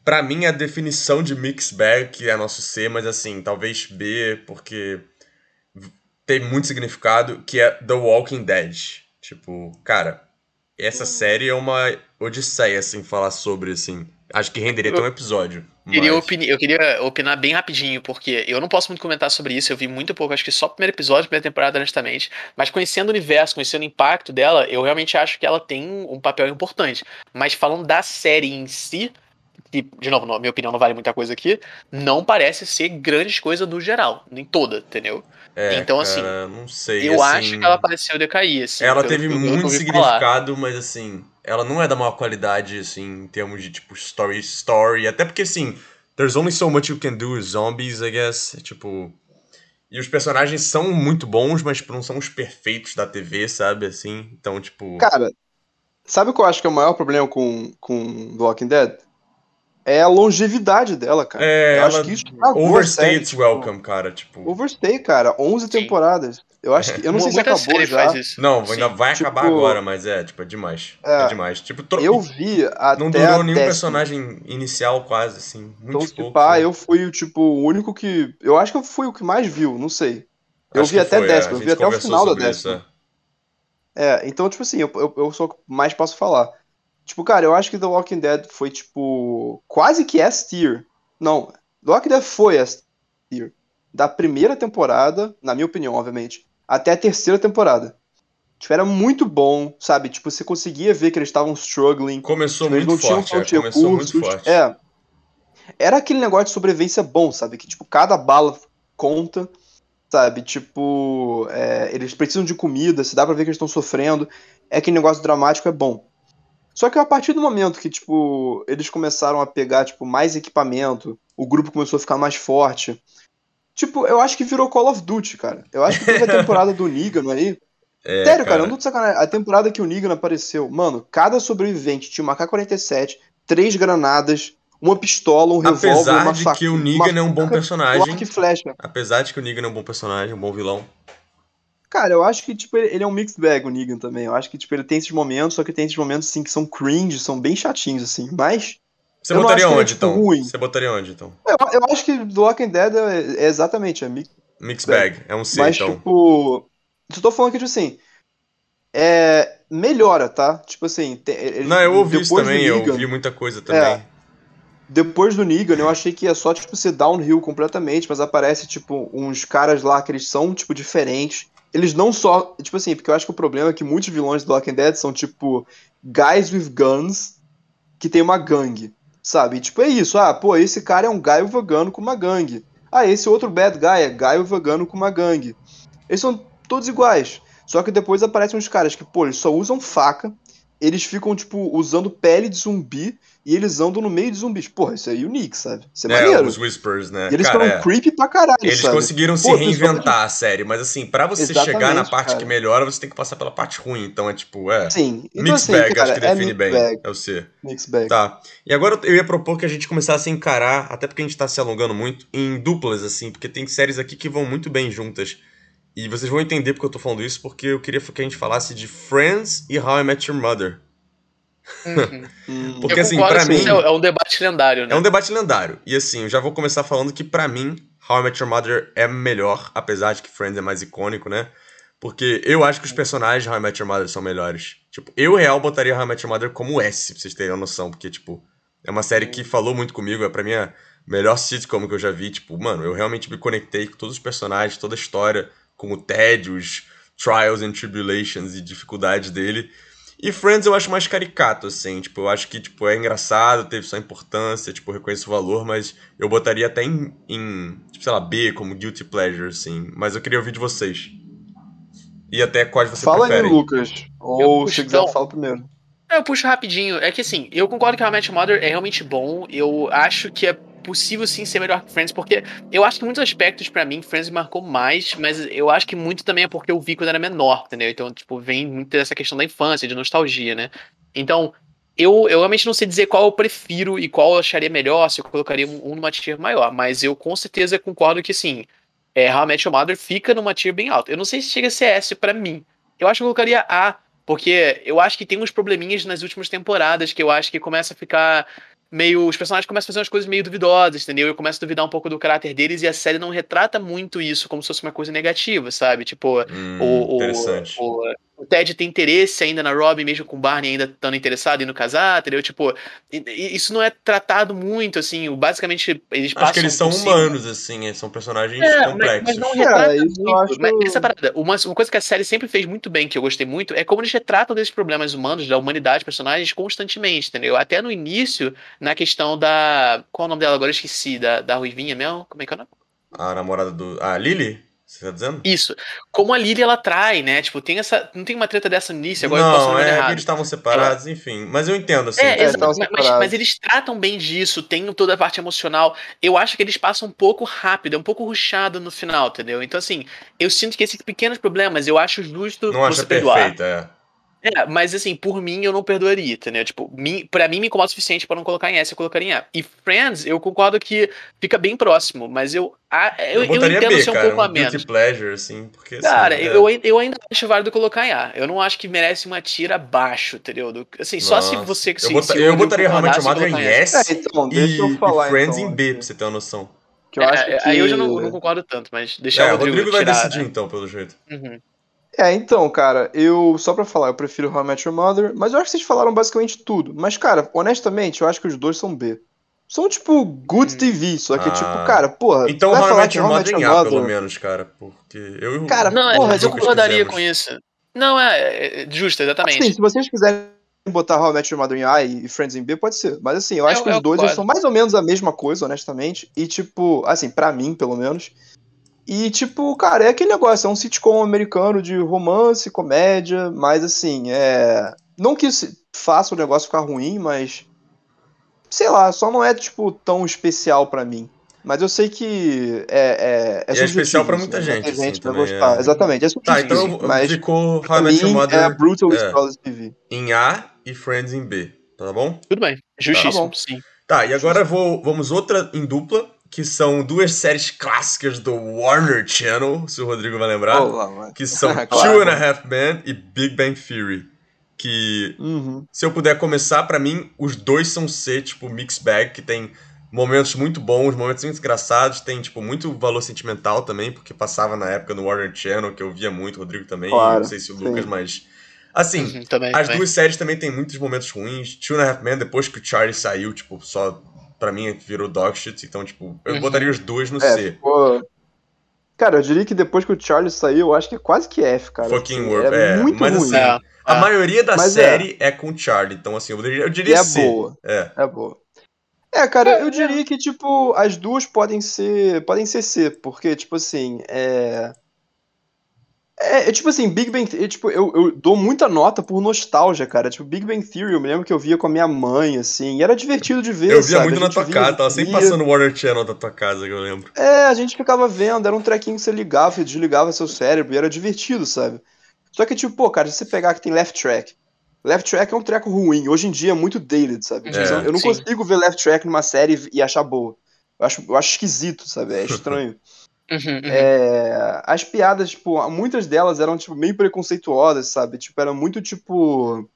[SPEAKER 1] pra mim é a definição de mix bag, que é nosso C, mas assim, talvez B, porque tem muito significado, que é The Walking Dead. Tipo, cara, essa série é uma odisseia, assim, falar sobre, assim. Acho que renderia até um episódio.
[SPEAKER 3] Queria
[SPEAKER 1] mas-
[SPEAKER 3] opini- eu queria opinar bem rapidinho, porque eu não posso muito comentar sobre isso, eu vi muito pouco, acho que só o primeiro episódio, primeira temporada, honestamente. Mas conhecendo o universo, conhecendo o impacto dela, eu realmente acho que ela tem um papel importante. Mas falando da série em si, que, de novo, na minha opinião, não vale muita coisa aqui, não parece ser grandes coisas no geral, nem toda, entendeu?
[SPEAKER 1] É,
[SPEAKER 3] Então, assim,
[SPEAKER 1] cara, não sei,
[SPEAKER 3] eu
[SPEAKER 1] assim,
[SPEAKER 3] acho que ela pareceu decair, assim.
[SPEAKER 1] Ela
[SPEAKER 3] pelo-
[SPEAKER 1] teve
[SPEAKER 3] pelo eu
[SPEAKER 1] muito significado, mas assim, ela não é da maior qualidade, assim, em termos de, tipo, story, story. Até porque, assim, there's only so much you can do with zombies, I guess. Tipo. E os personagens são muito bons, mas, tipo, não são os perfeitos da TV, sabe? Assim, então, tipo.
[SPEAKER 2] Cara, sabe o que eu acho que é o maior problema com, com The Walking Dead? É a longevidade dela, cara.
[SPEAKER 1] é,
[SPEAKER 2] eu
[SPEAKER 1] ela
[SPEAKER 2] acho que isso estragou a
[SPEAKER 1] overstay its
[SPEAKER 2] tipo,
[SPEAKER 1] welcome, cara. Tipo.
[SPEAKER 2] Overstay, cara. 11
[SPEAKER 3] Sim.
[SPEAKER 2] temporadas. Eu acho que. Eu não sei se acabou já.
[SPEAKER 1] Não,
[SPEAKER 3] Sim.
[SPEAKER 1] ainda vai
[SPEAKER 2] Tipo,
[SPEAKER 1] acabar agora, mas é, tipo, é demais. É,
[SPEAKER 2] É,
[SPEAKER 1] demais. Tipo, tro...
[SPEAKER 2] Eu vi até
[SPEAKER 1] não durou nenhum
[SPEAKER 2] décima.
[SPEAKER 1] personagem inicial, quase, assim. Muito
[SPEAKER 2] Então,
[SPEAKER 1] pouco.
[SPEAKER 2] pá, eu fui, tipo, o único que. Eu acho que eu fui o que mais viu, não sei. Eu
[SPEAKER 1] Acho
[SPEAKER 2] vi até
[SPEAKER 1] foi, é,
[SPEAKER 2] décima,
[SPEAKER 1] a
[SPEAKER 2] eu vi até o final da
[SPEAKER 1] sobre isso,
[SPEAKER 2] décima.
[SPEAKER 1] é.
[SPEAKER 2] É, então, tipo assim, eu, eu, eu sou o que mais posso falar. Tipo, cara, eu acho que The Walking Dead foi, tipo, quase que S tier. Não, The Walking Dead foi S tier. Da primeira temporada, na minha opinião, obviamente, até a terceira temporada. Tipo, era muito bom, sabe? Tipo, você conseguia ver que eles estavam struggling.
[SPEAKER 1] Começou
[SPEAKER 2] Tipo,
[SPEAKER 1] muito
[SPEAKER 2] não tinham
[SPEAKER 1] forte, é, começou muito
[SPEAKER 2] recursos.
[SPEAKER 1] forte.
[SPEAKER 2] É. Era aquele negócio de sobrevivência bom, sabe? Que, tipo, cada bala conta, sabe? Tipo, é, eles precisam de comida, se dá pra ver que eles estão sofrendo. É aquele negócio dramático, é bom. Só que a partir do momento que, tipo, eles começaram a pegar, tipo, mais equipamento, o grupo começou a ficar mais forte. Tipo, eu acho que virou Call of Duty, cara. Eu acho que teve a temporada do Negan aí.
[SPEAKER 1] É,
[SPEAKER 2] Sério, cara, eu não tô de sacanagem. A temporada que o Negan apareceu, mano, cada sobrevivente tinha uma K-47, três granadas, uma pistola, um revólver,
[SPEAKER 1] Apesar
[SPEAKER 2] uma
[SPEAKER 1] de
[SPEAKER 2] faca,
[SPEAKER 1] que o Negan é um bom personagem. Apesar de que o Negan é um bom personagem, um bom vilão.
[SPEAKER 2] Cara, eu acho que, tipo, ele, é um mixed bag, o Negan também. Eu acho que, tipo, ele tem esses momentos, só que tem esses momentos, assim, que são cringe, são bem chatinhos, assim. Mas,
[SPEAKER 1] Você
[SPEAKER 2] Eu
[SPEAKER 1] botaria
[SPEAKER 2] é,
[SPEAKER 1] onde,
[SPEAKER 2] tipo,
[SPEAKER 1] então?
[SPEAKER 2] ruim.
[SPEAKER 1] Você botaria onde, então?
[SPEAKER 2] eu, eu acho que The Walking Dead é, é exatamente, é mixed
[SPEAKER 1] Mix bag, é um C,
[SPEAKER 2] Mas,
[SPEAKER 1] então.
[SPEAKER 2] tipo, eu tô falando que, tipo assim, é, melhora, tá? Tipo assim, ele-
[SPEAKER 1] Não, eu ouvi isso
[SPEAKER 2] do
[SPEAKER 1] também, eu
[SPEAKER 2] Negan-
[SPEAKER 1] ouvi muita coisa também.
[SPEAKER 2] depois do Negan, eu achei que ia só, tipo, ser downhill completamente, mas aparece, tipo, uns caras lá que eles são, tipo, diferentes. Eles não só. Tipo assim, porque eu acho que o problema é que muitos vilões do Walking Dead são, tipo, guys with guns que tem uma gangue. Sabe? E, tipo, é isso. Ah, pô, esse cara é um gaio vegano com uma gangue. Ah, esse outro bad guy é gaio vegano com uma gangue. Eles são todos iguais. Só que depois aparecem uns caras que, pô, eles só usam faca, eles ficam, tipo, usando pele de zumbi e eles andam no meio de zumbis. Porra, isso é unique, sabe? Isso é,
[SPEAKER 1] É,
[SPEAKER 2] maneiro.
[SPEAKER 1] os Whispers, né?
[SPEAKER 2] E eles
[SPEAKER 1] Cara,
[SPEAKER 2] foram
[SPEAKER 1] é.
[SPEAKER 2] creepy pra caralho,
[SPEAKER 1] Eles
[SPEAKER 2] sabe?
[SPEAKER 1] conseguiram se
[SPEAKER 2] Pô,
[SPEAKER 1] reinventar a série, mas assim, pra você
[SPEAKER 2] Exatamente,
[SPEAKER 1] chegar na parte
[SPEAKER 2] cara.
[SPEAKER 1] que melhora, você tem que passar pela parte ruim. Então é tipo, é.
[SPEAKER 2] Sim. Então,
[SPEAKER 1] Mix
[SPEAKER 2] assim,
[SPEAKER 1] bag,
[SPEAKER 2] cara,
[SPEAKER 1] acho que
[SPEAKER 2] é
[SPEAKER 1] define
[SPEAKER 2] mix
[SPEAKER 1] bem.
[SPEAKER 2] Bag,
[SPEAKER 1] É o C.
[SPEAKER 2] mix bag.
[SPEAKER 1] Tá. E agora eu ia propor que a gente começasse a encarar, até porque a gente tá se alongando muito, em duplas, assim, porque tem séries aqui que vão muito bem juntas. E vocês vão entender porque eu tô falando isso, porque eu queria que a gente falasse de Friends e How I Met Your Mother.
[SPEAKER 3] Uhum.
[SPEAKER 2] Hum,
[SPEAKER 1] Porque,
[SPEAKER 3] Eu
[SPEAKER 1] assim,
[SPEAKER 3] concordo,
[SPEAKER 1] pra
[SPEAKER 3] assim,
[SPEAKER 1] mim-
[SPEAKER 3] É é um debate lendário, né?
[SPEAKER 1] É um debate lendário. E assim, eu já vou começar falando que pra mim, How I Met Your Mother é melhor, apesar de que Friends é mais icônico, né? Porque eu acho que os personagens de How I Met Your Mother são melhores. Tipo, eu real botaria How I Met Your Mother como S, pra vocês terem uma noção, porque tipo, é uma série que falou muito comigo, é pra mim a melhor sitcom que eu já vi, tipo, mano, eu realmente me conectei com todos os personagens, toda a história, com o Ted, os trials and tribulations e dificuldades dele. E Friends eu acho mais caricato, assim, tipo, eu acho que, tipo, é engraçado, teve sua importância, tipo, reconheço o valor, mas eu botaria até em, em tipo, sei lá, B, como Guilty Pleasure, assim, mas eu queria ouvir de vocês. E até quais vocês
[SPEAKER 2] Fala aí,
[SPEAKER 1] preferem.
[SPEAKER 2] Lucas. Ou
[SPEAKER 3] puxo,
[SPEAKER 2] se quiser,
[SPEAKER 3] então.
[SPEAKER 2] fala primeiro.
[SPEAKER 3] Eu puxo rapidinho. É que assim, eu concordo que How I Met Your Mother é realmente bom. Eu acho que é possível sim ser melhor que Friends, porque eu acho que muitos aspectos, pra mim, Friends marcou mais, mas eu acho que muito também é porque eu vi quando era menor, entendeu? Então, tipo, vem muito dessa questão da infância, de nostalgia, né? Então, eu, eu realmente não sei dizer qual eu prefiro e qual eu acharia melhor, se eu colocaria um, um numa tier maior, mas eu com certeza concordo que sim. É, How I Met Your Mother fica numa tier bem alta. Eu não sei se chega a ser S pra mim. Eu acho que eu colocaria A, porque eu acho que tem uns probleminhas nas últimas temporadas que eu acho que começa a ficar meio. Os personagens começam a fazer umas coisas meio duvidosas, entendeu? Eu começo a duvidar um pouco do caráter deles e a série não retrata muito isso como se fosse uma coisa negativa, sabe? Tipo,
[SPEAKER 1] Hum,
[SPEAKER 3] o, o, o Ted tem interesse ainda na Robin, mesmo com o Barney ainda estando interessado em no casar, entendeu? Tipo, isso não é tratado muito, assim. Basicamente, eles passam.
[SPEAKER 1] Acho que eles são
[SPEAKER 3] cima.
[SPEAKER 1] humanos, assim, são personagens
[SPEAKER 3] É, mas,
[SPEAKER 1] complexos.
[SPEAKER 3] mas não
[SPEAKER 2] É,
[SPEAKER 3] retrata
[SPEAKER 2] isso eu
[SPEAKER 3] muito.
[SPEAKER 2] acho-
[SPEAKER 3] Mas essa parada, uma, uma coisa que a série sempre fez muito bem, que eu gostei muito, é como eles retratam desses problemas humanos, da humanidade, personagens, constantemente, entendeu? Até no início, na questão da. Qual é o nome dela agora? Eu esqueci, da, da Ruivinha mesmo? Como é que é o nome?
[SPEAKER 1] A namorada do... Ah, Lily? Você tá dizendo?
[SPEAKER 3] Isso. Como a Lily ela trai, né? Tipo, tem essa. Não tem uma treta dessa no início, agora eu posso
[SPEAKER 1] não, é,
[SPEAKER 3] errado.
[SPEAKER 1] eles estavam separados, enfim. Mas eu entendo, assim.
[SPEAKER 3] É, exato,
[SPEAKER 2] estavam
[SPEAKER 3] mas, mas- eles tratam bem disso, tem toda a parte emocional. Eu acho que eles passam um pouco rápido, é um pouco ruchado no final, entendeu? Então, assim, eu sinto que esses pequenos problemas, eu acho justo
[SPEAKER 1] Não acha
[SPEAKER 3] perdoar.
[SPEAKER 1] perfeita, é.
[SPEAKER 3] É, mas assim, por mim eu não perdoaria, entendeu? Tipo, mim, pra mim me incomoda o suficiente pra não colocar em S, eu colocaria em A. E Friends, eu concordo que fica bem próximo, mas eu, a, eu,
[SPEAKER 1] Eu,
[SPEAKER 3] eu entendo
[SPEAKER 1] B,
[SPEAKER 3] ser um
[SPEAKER 1] cara,
[SPEAKER 3] pouco a
[SPEAKER 1] um guilty
[SPEAKER 3] menos.
[SPEAKER 1] pleasure, assim, porque... assim,
[SPEAKER 3] Cara,
[SPEAKER 1] é.
[SPEAKER 3] eu, eu ainda acho válido colocar em A. Eu não acho que merece uma tira abaixo, entendeu? Do- assim, só se
[SPEAKER 1] Nossa.
[SPEAKER 3] você. Se,
[SPEAKER 1] Eu, bota-
[SPEAKER 3] se
[SPEAKER 1] eu
[SPEAKER 3] o
[SPEAKER 1] botaria
[SPEAKER 3] concordasse,
[SPEAKER 1] Mother em S
[SPEAKER 2] É, então, deixa
[SPEAKER 1] e,
[SPEAKER 2] eu falar,
[SPEAKER 1] e Friends
[SPEAKER 2] então,
[SPEAKER 1] em B, pra você ter uma noção.
[SPEAKER 2] Que eu acho
[SPEAKER 3] É,
[SPEAKER 2] que...
[SPEAKER 3] Aí eu já não, não concordo tanto, mas deixar
[SPEAKER 1] É,
[SPEAKER 3] o
[SPEAKER 1] o
[SPEAKER 3] Rodrigo,
[SPEAKER 1] Rodrigo vai
[SPEAKER 3] tirar,
[SPEAKER 1] decidir
[SPEAKER 3] né?
[SPEAKER 1] então, pelo jeito.
[SPEAKER 3] Uhum.
[SPEAKER 2] É, então, cara, eu. Só pra falar, eu prefiro How I Met Your Mother, mas eu acho que vocês falaram basicamente tudo. Mas, cara, honestamente, eu acho que os dois são B. São, tipo, good
[SPEAKER 3] Hum.
[SPEAKER 2] TV, só que,
[SPEAKER 1] Ah.
[SPEAKER 2] tipo, cara, porra.
[SPEAKER 1] Então
[SPEAKER 2] vai
[SPEAKER 1] How I Met Your Mother em A, pelo menos, cara, porque eu
[SPEAKER 2] Cara,
[SPEAKER 3] Não, é,
[SPEAKER 2] Porra,
[SPEAKER 3] mas eu concordaria com isso. Não, é, é justo, exatamente.
[SPEAKER 2] Assim, se vocês quiserem botar How I Met Your Mother em A e Friends em B, pode ser. Mas assim, eu acho
[SPEAKER 3] Eu-
[SPEAKER 2] que os
[SPEAKER 3] eu
[SPEAKER 2] dois são mais ou menos a mesma coisa, honestamente. E tipo, assim, pra mim, pelo menos. E tipo, cara, é aquele negócio, é um sitcom americano de romance, comédia, mas assim, é. Não que isso faça o negócio ficar ruim, mas. Sei lá, só não é, tipo, tão especial pra mim. Mas eu sei que é. É,
[SPEAKER 1] E é
[SPEAKER 2] subjetivo
[SPEAKER 1] especial pra
[SPEAKER 2] isso,
[SPEAKER 1] muita
[SPEAKER 2] né?
[SPEAKER 1] gente,
[SPEAKER 2] Muita
[SPEAKER 1] assim,
[SPEAKER 2] gente vai
[SPEAKER 1] também,
[SPEAKER 2] gostar.
[SPEAKER 1] é.
[SPEAKER 2] Exatamente, é
[SPEAKER 1] Tá, então
[SPEAKER 2] mas
[SPEAKER 1] ficou How I Met Your Mother
[SPEAKER 2] é Brutal
[SPEAKER 1] é.
[SPEAKER 2] TV.
[SPEAKER 1] em A e Friends em B, tá bom?
[SPEAKER 3] Tudo bem. Justíssimo,
[SPEAKER 2] bom.
[SPEAKER 3] sim.
[SPEAKER 1] Tá, e agora vou, vamos outra em dupla, que são duas séries clássicas do Warner Channel, se o Rodrigo vai lembrar,
[SPEAKER 2] Olá,
[SPEAKER 1] que são
[SPEAKER 2] Claro.
[SPEAKER 1] Two and a Half Men e Big Bang Theory. Que,
[SPEAKER 2] Uhum.
[SPEAKER 1] se eu puder começar, pra mim, os dois são C, tipo, mix bag, que tem momentos muito bons, momentos muito engraçados, tem, tipo, muito valor sentimental também, porque passava na época no Warner Channel, que eu via muito, o Rodrigo também,
[SPEAKER 2] Claro,
[SPEAKER 1] não sei se o
[SPEAKER 2] sim.
[SPEAKER 1] Lucas, mas... Assim,
[SPEAKER 3] Uhum, também,
[SPEAKER 1] as
[SPEAKER 3] também.
[SPEAKER 1] duas séries também tem muitos momentos ruins. Two and a Half Men, depois que o Charlie saiu, tipo, só pra mim virou dog shit, então, tipo, eu
[SPEAKER 3] Uhum.
[SPEAKER 1] botaria os dois no
[SPEAKER 2] É,
[SPEAKER 1] C.
[SPEAKER 2] ficou- Cara, eu diria que depois que o Charlie saiu, eu acho que é quase que F, cara.
[SPEAKER 1] Fucking
[SPEAKER 2] Assim,
[SPEAKER 1] World,
[SPEAKER 2] é,
[SPEAKER 1] é,
[SPEAKER 2] muito
[SPEAKER 1] mas
[SPEAKER 2] ruim.
[SPEAKER 1] assim,
[SPEAKER 3] É.
[SPEAKER 1] A
[SPEAKER 3] É.
[SPEAKER 1] maioria da
[SPEAKER 2] Mas é.
[SPEAKER 1] série é. com o Charlie, então assim, eu diria, eu
[SPEAKER 2] E
[SPEAKER 1] diria
[SPEAKER 2] é
[SPEAKER 1] C.
[SPEAKER 2] boa.
[SPEAKER 1] É.
[SPEAKER 2] É boa. É, cara,
[SPEAKER 3] É,
[SPEAKER 2] eu diria que, tipo, as duas podem ser. Podem ser C, porque, tipo assim, é. É, é tipo assim, Big Bang Theory, tipo, eu, eu dou muita nota por nostalgia, cara. Tipo, Big Bang Theory, eu me lembro que eu via com a minha mãe, assim, e era divertido de ver,
[SPEAKER 1] Eu via
[SPEAKER 2] sabe?
[SPEAKER 1] muito na tua
[SPEAKER 2] via,
[SPEAKER 1] casa, tava sempre
[SPEAKER 2] via.
[SPEAKER 1] passando o Water Channel da tua casa, que eu lembro.
[SPEAKER 2] É, a gente ficava vendo, era um trequinho que você ligava e desligava seu cérebro, e era divertido, sabe? Só que, tipo, pô, cara, se você pegar que tem Left Track. Left Track é um treco ruim, hoje em dia é muito dated, sabe? Tipo,
[SPEAKER 1] É,
[SPEAKER 2] eu não
[SPEAKER 3] sim.
[SPEAKER 2] consigo ver Left Track numa série e achar boa. Eu acho, eu acho esquisito, sabe? É estranho.
[SPEAKER 3] Uhum, uhum.
[SPEAKER 2] É, as piadas, tipo, muitas delas eram, tipo, meio preconceituosas, sabe? Tipo, era muito, tipo...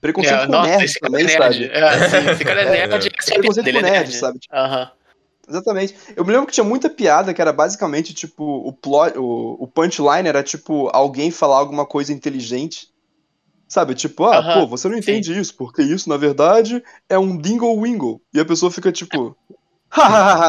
[SPEAKER 2] Preconceito
[SPEAKER 3] É,
[SPEAKER 2] com
[SPEAKER 3] nossa,
[SPEAKER 2] nerd
[SPEAKER 3] esse
[SPEAKER 2] também, sabe?
[SPEAKER 3] É, sim, esse cara é nerd.
[SPEAKER 1] É.
[SPEAKER 3] é
[SPEAKER 2] Preconceito com
[SPEAKER 3] é
[SPEAKER 2] nerd,
[SPEAKER 3] nerd.
[SPEAKER 2] sabe? Tipo,
[SPEAKER 3] Aham.
[SPEAKER 2] Exatamente. Eu me lembro que tinha muita piada que era basicamente, tipo, o plot, o, o punchline era, tipo, alguém falar alguma coisa inteligente. Sabe? Tipo, ah,
[SPEAKER 3] Aham,
[SPEAKER 2] pô, você não entende isso, porque isso, na verdade, é um dingle wingle. E a pessoa fica, tipo,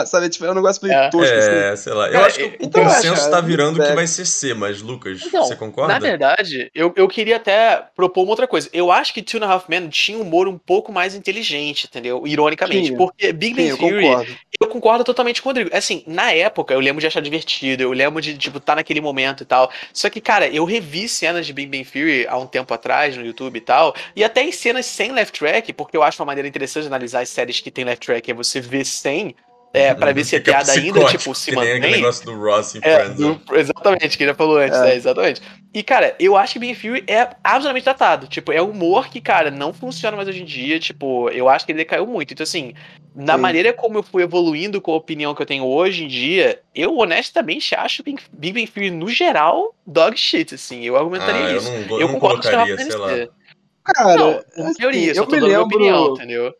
[SPEAKER 2] sabe? Tipo, é um negócio meio
[SPEAKER 3] É.
[SPEAKER 2] tosco, assim.
[SPEAKER 1] É, sei lá. Eu
[SPEAKER 3] Cara,
[SPEAKER 1] acho que o
[SPEAKER 2] então,
[SPEAKER 1] consenso
[SPEAKER 2] acho,
[SPEAKER 1] tá
[SPEAKER 2] é,
[SPEAKER 1] virando que
[SPEAKER 2] é.
[SPEAKER 1] vai ser C, mas Lucas,
[SPEAKER 3] Então,
[SPEAKER 1] você concorda?
[SPEAKER 3] Na verdade, eu, eu queria até propor uma outra coisa. Eu acho que Two and a Half Men tinha um humor um pouco mais inteligente, entendeu? Ironicamente.
[SPEAKER 2] Tinha.
[SPEAKER 3] Porque Big
[SPEAKER 2] Sim,
[SPEAKER 3] Bang
[SPEAKER 2] eu
[SPEAKER 3] Theory,
[SPEAKER 2] concordo.
[SPEAKER 3] eu concordo totalmente com o Rodrigo. Assim, na época, eu lembro de achar divertido, eu lembro de, tipo, estar naquele momento e tal. Só que, cara, eu revi cenas de Big Bang Theory há um tempo atrás no YouTube e tal, e até em cenas sem left track, porque eu acho uma maneira interessante de analisar as séries que tem left track, é você ver sem, é, pra ver se a
[SPEAKER 1] Fica
[SPEAKER 3] piada ainda, tipo, se
[SPEAKER 1] que nem aquele
[SPEAKER 3] mantém.
[SPEAKER 1] negócio do Ross em
[SPEAKER 3] É,
[SPEAKER 1] Friends. né?
[SPEAKER 3] do- exatamente, que ele já falou antes,
[SPEAKER 2] É.
[SPEAKER 3] né? Exatamente. E, cara, eu acho que Bang Theory é absolutamente datado. Tipo, é humor que, cara, não funciona mais hoje em dia. Tipo, eu acho que ele decaiu muito. Então, assim, na
[SPEAKER 2] Sim.
[SPEAKER 3] maneira como eu fui evoluindo com a opinião que eu tenho hoje em dia, eu honestamente acho Big Big Bang Theory, no geral, dog shit, assim. Eu argumentaria
[SPEAKER 1] Ah, eu
[SPEAKER 3] isso.
[SPEAKER 1] não,
[SPEAKER 3] Eu,
[SPEAKER 1] eu não
[SPEAKER 3] concordo com o que
[SPEAKER 1] colocaria,
[SPEAKER 3] você
[SPEAKER 1] sei lá.
[SPEAKER 3] dizer.
[SPEAKER 2] Cara,
[SPEAKER 3] Não,
[SPEAKER 2] assim,
[SPEAKER 3] teoria, só
[SPEAKER 2] eu me lembro...
[SPEAKER 3] opinião, entendeu?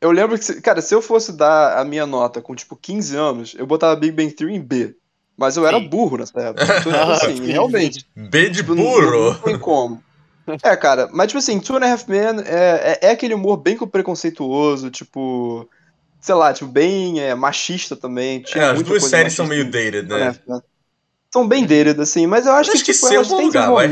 [SPEAKER 2] Eu lembro que, cara, se eu fosse dar a minha nota com, tipo, 15 anos, eu botava Big Bang Theory em B. Mas eu era
[SPEAKER 3] Sim.
[SPEAKER 2] burro nessa época. Então, tipo assim,
[SPEAKER 3] Sim,
[SPEAKER 2] realmente.
[SPEAKER 1] B de
[SPEAKER 2] Tipo, não-
[SPEAKER 1] burro.
[SPEAKER 2] Não, tem como. É, cara, mas tipo assim, Two and a Half Men é, é, é aquele humor bem preconceituoso, tipo, sei lá, tipo, bem é, machista também. Tinha
[SPEAKER 1] É, as duas séries são meio dated, né?
[SPEAKER 2] São bem dated, assim, mas eu acho
[SPEAKER 1] Mas
[SPEAKER 2] que, tipo, elas têm
[SPEAKER 1] lugar,
[SPEAKER 2] seus
[SPEAKER 1] vai.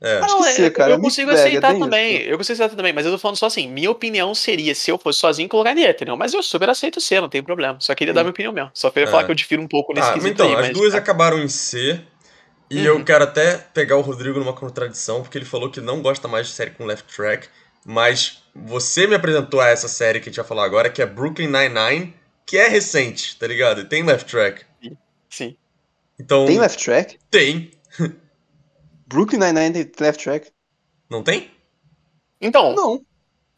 [SPEAKER 1] É.
[SPEAKER 3] Não,
[SPEAKER 2] que
[SPEAKER 3] é,
[SPEAKER 2] sim, cara,
[SPEAKER 3] eu
[SPEAKER 2] é
[SPEAKER 3] consigo
[SPEAKER 2] bag,
[SPEAKER 3] aceitar
[SPEAKER 2] é
[SPEAKER 3] também.
[SPEAKER 2] isso.
[SPEAKER 3] Eu consigo aceitar também, mas eu tô falando só assim, minha opinião seria, se eu fosse sozinho, colocaria, entendeu? Mas eu super aceito ser, não tem problema. Só queria
[SPEAKER 2] Sim.
[SPEAKER 3] dar minha opinião mesmo. Só queria
[SPEAKER 1] É.
[SPEAKER 3] falar que eu difiro um pouco nesse
[SPEAKER 1] Ah,
[SPEAKER 3] quesito
[SPEAKER 1] então,
[SPEAKER 3] aí,
[SPEAKER 1] as
[SPEAKER 3] mas-
[SPEAKER 1] duas acabaram em C. E
[SPEAKER 3] Uhum.
[SPEAKER 1] eu quero até pegar o Rodrigo numa contradição, porque ele falou que não gosta mais de série com left track. Mas você me apresentou a essa série que a gente vai falar agora, que é Brooklyn Nine-Nine, que é recente, tá ligado? E tem left track.
[SPEAKER 3] Sim.
[SPEAKER 1] Então.
[SPEAKER 2] Tem left track?
[SPEAKER 1] Tem.
[SPEAKER 2] Brooklyn Nine-Nine tem left track?
[SPEAKER 1] Não tem?
[SPEAKER 3] Então,
[SPEAKER 2] Não.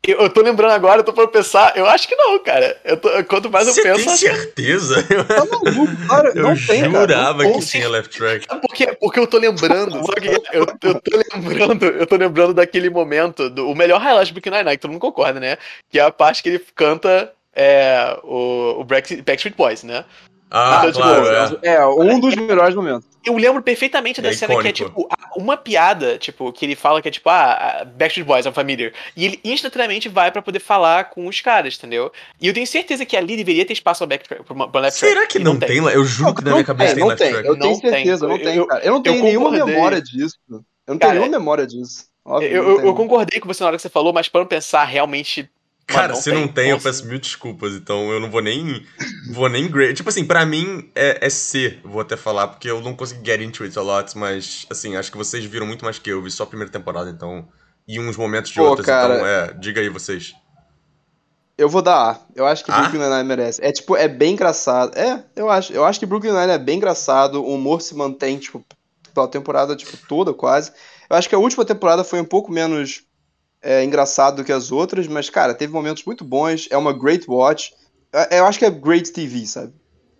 [SPEAKER 3] eu, eu tô lembrando agora, eu tô pra pensar, eu acho que não, cara. Eu tô- quanto mais eu
[SPEAKER 1] Você
[SPEAKER 3] penso.
[SPEAKER 1] tem certeza?
[SPEAKER 2] Tá maluco, cara.
[SPEAKER 1] Eu
[SPEAKER 2] não tem, cara.
[SPEAKER 1] jurava
[SPEAKER 2] Não
[SPEAKER 1] que tinha left track.
[SPEAKER 3] Sabe por quê? Porque eu tô lembrando, é? eu, eu tô lembrando, eu tô lembrando daquele momento, do, o melhor highlight do Brooklyn Nine-Nine, que todo mundo concorda, né? Que é a parte que ele canta é, o, o Backstreet Boys, né?
[SPEAKER 1] Ah,
[SPEAKER 3] Então, tipo,
[SPEAKER 1] claro, é.
[SPEAKER 2] É, um dos melhores momentos.
[SPEAKER 3] Eu lembro perfeitamente da
[SPEAKER 1] É
[SPEAKER 3] cena que é, tipo, uma piada, tipo, que ele fala que é, tipo, ah, Backstreet Boys, I'm familiar. E ele instantaneamente vai pra poder falar com os caras, entendeu? E eu tenho certeza que ali deveria ter espaço pra, back, pra, uma- pra left
[SPEAKER 1] Será
[SPEAKER 3] track,
[SPEAKER 1] que
[SPEAKER 3] e
[SPEAKER 1] não tem? Eu juro que na minha cabeça tem
[SPEAKER 2] não
[SPEAKER 1] left
[SPEAKER 2] tem.
[SPEAKER 1] track.
[SPEAKER 2] Eu tenho
[SPEAKER 3] Não tem.
[SPEAKER 2] certeza, não
[SPEAKER 3] Eu-
[SPEAKER 2] tem, cara. Eu não tenho
[SPEAKER 3] eu
[SPEAKER 2] nenhuma memória disso. Eu não tenho
[SPEAKER 3] Cara,
[SPEAKER 2] nenhuma memória disso. Óbvio,
[SPEAKER 3] Eu,
[SPEAKER 2] não
[SPEAKER 3] eu,
[SPEAKER 2] tenho.
[SPEAKER 3] eu concordei com você na hora que você falou, mas para pensar realmente.
[SPEAKER 1] Cara,
[SPEAKER 3] mano,
[SPEAKER 1] se não tem, eu
[SPEAKER 3] Nossa.
[SPEAKER 1] peço mil desculpas, então eu não vou nem. Vou nem grade. Tipo assim, pra mim é, é C, vou até falar, porque eu não consegui get into it a lot, mas assim, acho que vocês viram muito mais que eu, vi só a primeira temporada, então. E uns momentos de
[SPEAKER 2] Pô,
[SPEAKER 1] outras,
[SPEAKER 2] cara.
[SPEAKER 1] então é, diga aí vocês.
[SPEAKER 2] Eu vou dar A. Eu acho que
[SPEAKER 1] A?
[SPEAKER 2] Brooklyn Nine-Nine merece. É tipo, é bem engraçado. É, eu acho. Eu acho que Brooklyn Nine é bem engraçado. O humor se mantém, tipo, pela temporada, tipo, toda quase. Eu acho que a última temporada foi um pouco menos é, engraçado do que as outras, mas, cara, teve momentos muito bons. É uma great watch. É- Eu acho que é great TV, sabe?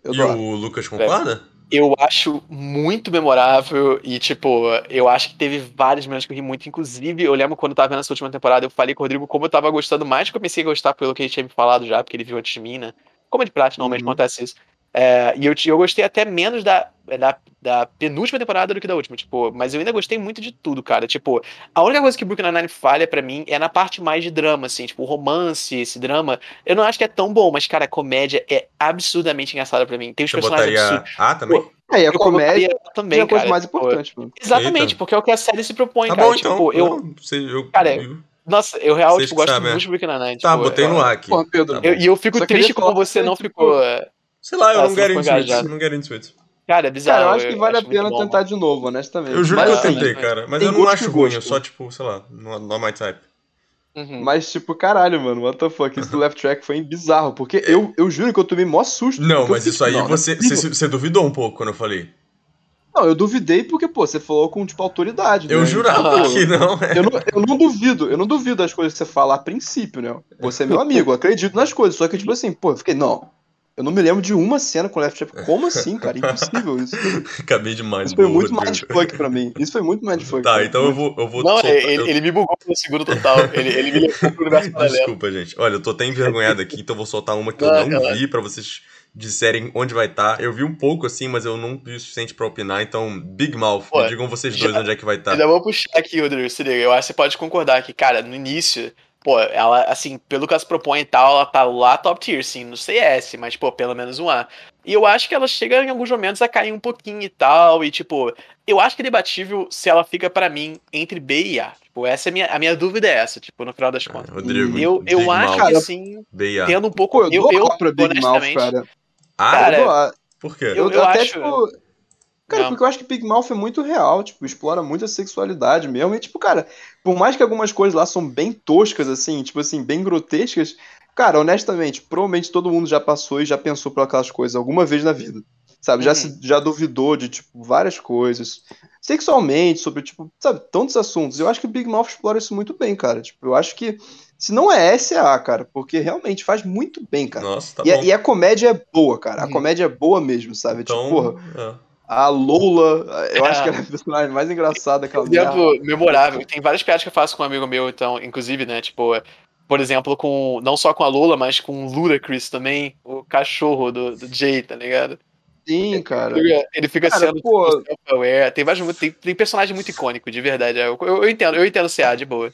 [SPEAKER 2] Eu
[SPEAKER 1] e
[SPEAKER 2] dou A.
[SPEAKER 1] o Lucas concorda?
[SPEAKER 3] Eu acho muito memorável e, tipo, eu acho que teve vários momentos que eu ri muito. Inclusive, eu lembro quando eu tava vendo essa última temporada, eu falei com o Rodrigo como eu tava gostando mais, que eu comecei a gostar pelo que ele tinha me falado já, porque ele viu antes de mim, né? Como é de prática, normalmente
[SPEAKER 2] Uhum.
[SPEAKER 3] acontece isso. É, e eu, eu gostei até menos da, da, da, penúltima temporada do que da última, tipo, mas eu ainda gostei muito de tudo, cara. Tipo, a única coisa que Brooklyn Nine-Nine falha para mim é na parte mais de drama, assim, tipo, romance, esse drama. Eu não acho que é tão bom, mas, cara, a comédia é absurdamente engraçada para mim. Tem os
[SPEAKER 1] Você
[SPEAKER 3] personagens
[SPEAKER 1] botaria
[SPEAKER 3] absurdos.
[SPEAKER 1] A também?
[SPEAKER 3] Pô,
[SPEAKER 2] É, e a
[SPEAKER 3] eu
[SPEAKER 2] comédia
[SPEAKER 3] também,
[SPEAKER 2] é a coisa
[SPEAKER 3] cara,
[SPEAKER 2] mais
[SPEAKER 3] tipo,
[SPEAKER 2] importante, mano.
[SPEAKER 3] Exatamente,
[SPEAKER 1] Eita.
[SPEAKER 3] porque é o que a série se propõe,
[SPEAKER 1] Tá
[SPEAKER 3] cara.
[SPEAKER 1] bom,
[SPEAKER 3] tipo,
[SPEAKER 1] então.
[SPEAKER 3] eu.
[SPEAKER 1] Não, sei, eu,
[SPEAKER 3] Cara,
[SPEAKER 1] eu-
[SPEAKER 3] Nossa, eu real,
[SPEAKER 1] Vocês
[SPEAKER 3] tipo, gosto
[SPEAKER 1] sabem,
[SPEAKER 3] muito de Brooklyn Nine-Nine.
[SPEAKER 1] Tá,
[SPEAKER 3] tipo,
[SPEAKER 1] botei
[SPEAKER 3] eu-
[SPEAKER 1] no ar aqui. Tá bom.
[SPEAKER 3] eu- E eu fico
[SPEAKER 2] Só
[SPEAKER 3] triste como você não
[SPEAKER 2] tipo,
[SPEAKER 3] ficou.
[SPEAKER 1] Sei lá, eu
[SPEAKER 3] Ah,
[SPEAKER 1] não
[SPEAKER 3] você
[SPEAKER 1] get
[SPEAKER 3] não.
[SPEAKER 1] Não into it.
[SPEAKER 3] Cara, é bizarro.
[SPEAKER 2] Cara, eu acho que vale a
[SPEAKER 3] acho muito
[SPEAKER 2] pena
[SPEAKER 3] bom.
[SPEAKER 2] tentar de novo, honestamente.
[SPEAKER 1] Eu juro
[SPEAKER 3] Mas,
[SPEAKER 1] que eu
[SPEAKER 3] assim,
[SPEAKER 1] tentei, cara. Mas
[SPEAKER 2] tem
[SPEAKER 1] eu não acho ruim, eu só, tipo, sei lá, not, not my type.
[SPEAKER 3] Uhum.
[SPEAKER 2] Mas, tipo, caralho, mano, what the fuck? Isso do Left Track foi bizarro. Porque eu, eu juro que eu tomei mó susto.
[SPEAKER 1] Não,
[SPEAKER 2] eu
[SPEAKER 1] mas isso aí
[SPEAKER 2] não, não é
[SPEAKER 1] você, você, você duvidou um pouco quando eu falei.
[SPEAKER 2] Não, eu duvidei porque, pô, você falou com, tipo, autoridade.
[SPEAKER 1] Eu
[SPEAKER 2] né?
[SPEAKER 1] jurava
[SPEAKER 3] Aham.
[SPEAKER 1] que não. é.
[SPEAKER 2] Eu não, eu não duvido, eu não duvido das coisas que você fala a princípio, né? Você é meu amigo, eu acredito nas coisas. Só que, tipo assim, pô, eu fiquei, não. Eu não me lembro de uma cena com o Left Track. Como assim, cara? Impossível isso.
[SPEAKER 1] Acabei demais.
[SPEAKER 2] Isso foi muito
[SPEAKER 1] Rodrigo.
[SPEAKER 2] mindfuck pra mim. Isso foi muito mindfuck.
[SPEAKER 1] Tá,
[SPEAKER 2] cara.
[SPEAKER 1] então eu vou, eu vou
[SPEAKER 3] Não,
[SPEAKER 1] soltar-
[SPEAKER 3] ele,
[SPEAKER 1] eu-
[SPEAKER 3] ele me bugou no segundo total. Ele, ele me levou pro universo paralelo.
[SPEAKER 1] Desculpa, gente. Olha, eu tô até envergonhado aqui, então eu vou soltar uma que eu
[SPEAKER 3] Não,
[SPEAKER 1] não
[SPEAKER 3] relaxa.
[SPEAKER 1] vi pra vocês disserem onde vai estar. Eu vi um pouco assim, mas eu não vi o suficiente pra opinar, então Big Mouth,
[SPEAKER 3] Pô,
[SPEAKER 1] me digam vocês
[SPEAKER 3] já-
[SPEAKER 1] dois onde é que vai estar.
[SPEAKER 3] Ainda vou puxar aqui, Rodrigo, se liga. Eu acho que você pode concordar que, cara, no início, pô, ela, assim, pelo que ela se propõe e tal, ela tá lá top tier, sim, no CS, mas, pô, pelo menos um A. E eu acho que ela chega em alguns momentos a cair um pouquinho e tal, e, tipo, eu acho que é debatível se ela fica pra mim entre B e A. Tipo, essa é a minha, a minha dúvida é essa, tipo, no final das
[SPEAKER 1] Ah,
[SPEAKER 3] contas.
[SPEAKER 1] Rodrigo,
[SPEAKER 3] Eu, eu
[SPEAKER 1] Big
[SPEAKER 3] acho
[SPEAKER 1] Mouth,
[SPEAKER 3] que, assim,
[SPEAKER 1] B.A.
[SPEAKER 3] tendo um pouco.
[SPEAKER 2] Pô, eu dou A pra Big Mouth,
[SPEAKER 3] honestamente,
[SPEAKER 2] cara.
[SPEAKER 1] Ah,
[SPEAKER 3] Cara,
[SPEAKER 2] eu dou A.
[SPEAKER 1] por quê?
[SPEAKER 3] eu-
[SPEAKER 2] Eu, até,
[SPEAKER 3] acho-
[SPEAKER 2] tipo. Cara,
[SPEAKER 3] Não.
[SPEAKER 2] porque eu acho que Big Mouth é muito real, tipo, explora muito a sexualidade mesmo. E, tipo, cara, por mais que algumas coisas lá são bem toscas, assim, tipo assim, bem grotescas, cara, honestamente, provavelmente todo mundo já passou e já pensou por aquelas coisas alguma vez na vida. Sabe? Já,
[SPEAKER 3] Uhum.
[SPEAKER 2] se, já duvidou de, tipo, várias coisas. Sexualmente, sobre, tipo, sabe, tantos assuntos. Eu acho que Big Mouth explora isso muito bem, cara. Tipo, eu acho que. Se não é S, é A, cara. Porque realmente faz muito bem, cara.
[SPEAKER 1] Nossa, tá
[SPEAKER 2] e, a-
[SPEAKER 1] bom.
[SPEAKER 2] e a comédia é boa, cara. A
[SPEAKER 3] Uhum.
[SPEAKER 2] comédia é boa mesmo, sabe?
[SPEAKER 1] Então,
[SPEAKER 2] Tipo, porra,
[SPEAKER 1] é.
[SPEAKER 2] A Lola, eu
[SPEAKER 3] É.
[SPEAKER 2] acho que ela é a personagem mais engraçada
[SPEAKER 3] Por
[SPEAKER 2] merda.
[SPEAKER 3] exemplo, memorável. Tem várias piadas que eu faço com um amigo meu, então, inclusive, né? Tipo, por exemplo, com. Não só com a Lula, mas com o Ludacris também, o cachorro do, do Jay, tá ligado?
[SPEAKER 2] Sim, cara.
[SPEAKER 3] Ele fica- Ele fica
[SPEAKER 2] Cara,
[SPEAKER 3] sendo
[SPEAKER 2] pô.
[SPEAKER 3] self-aware. Tem vários. Tem, tem personagem muito icônico, de verdade. Eu, eu, eu entendo, eu entendo CA, de boa.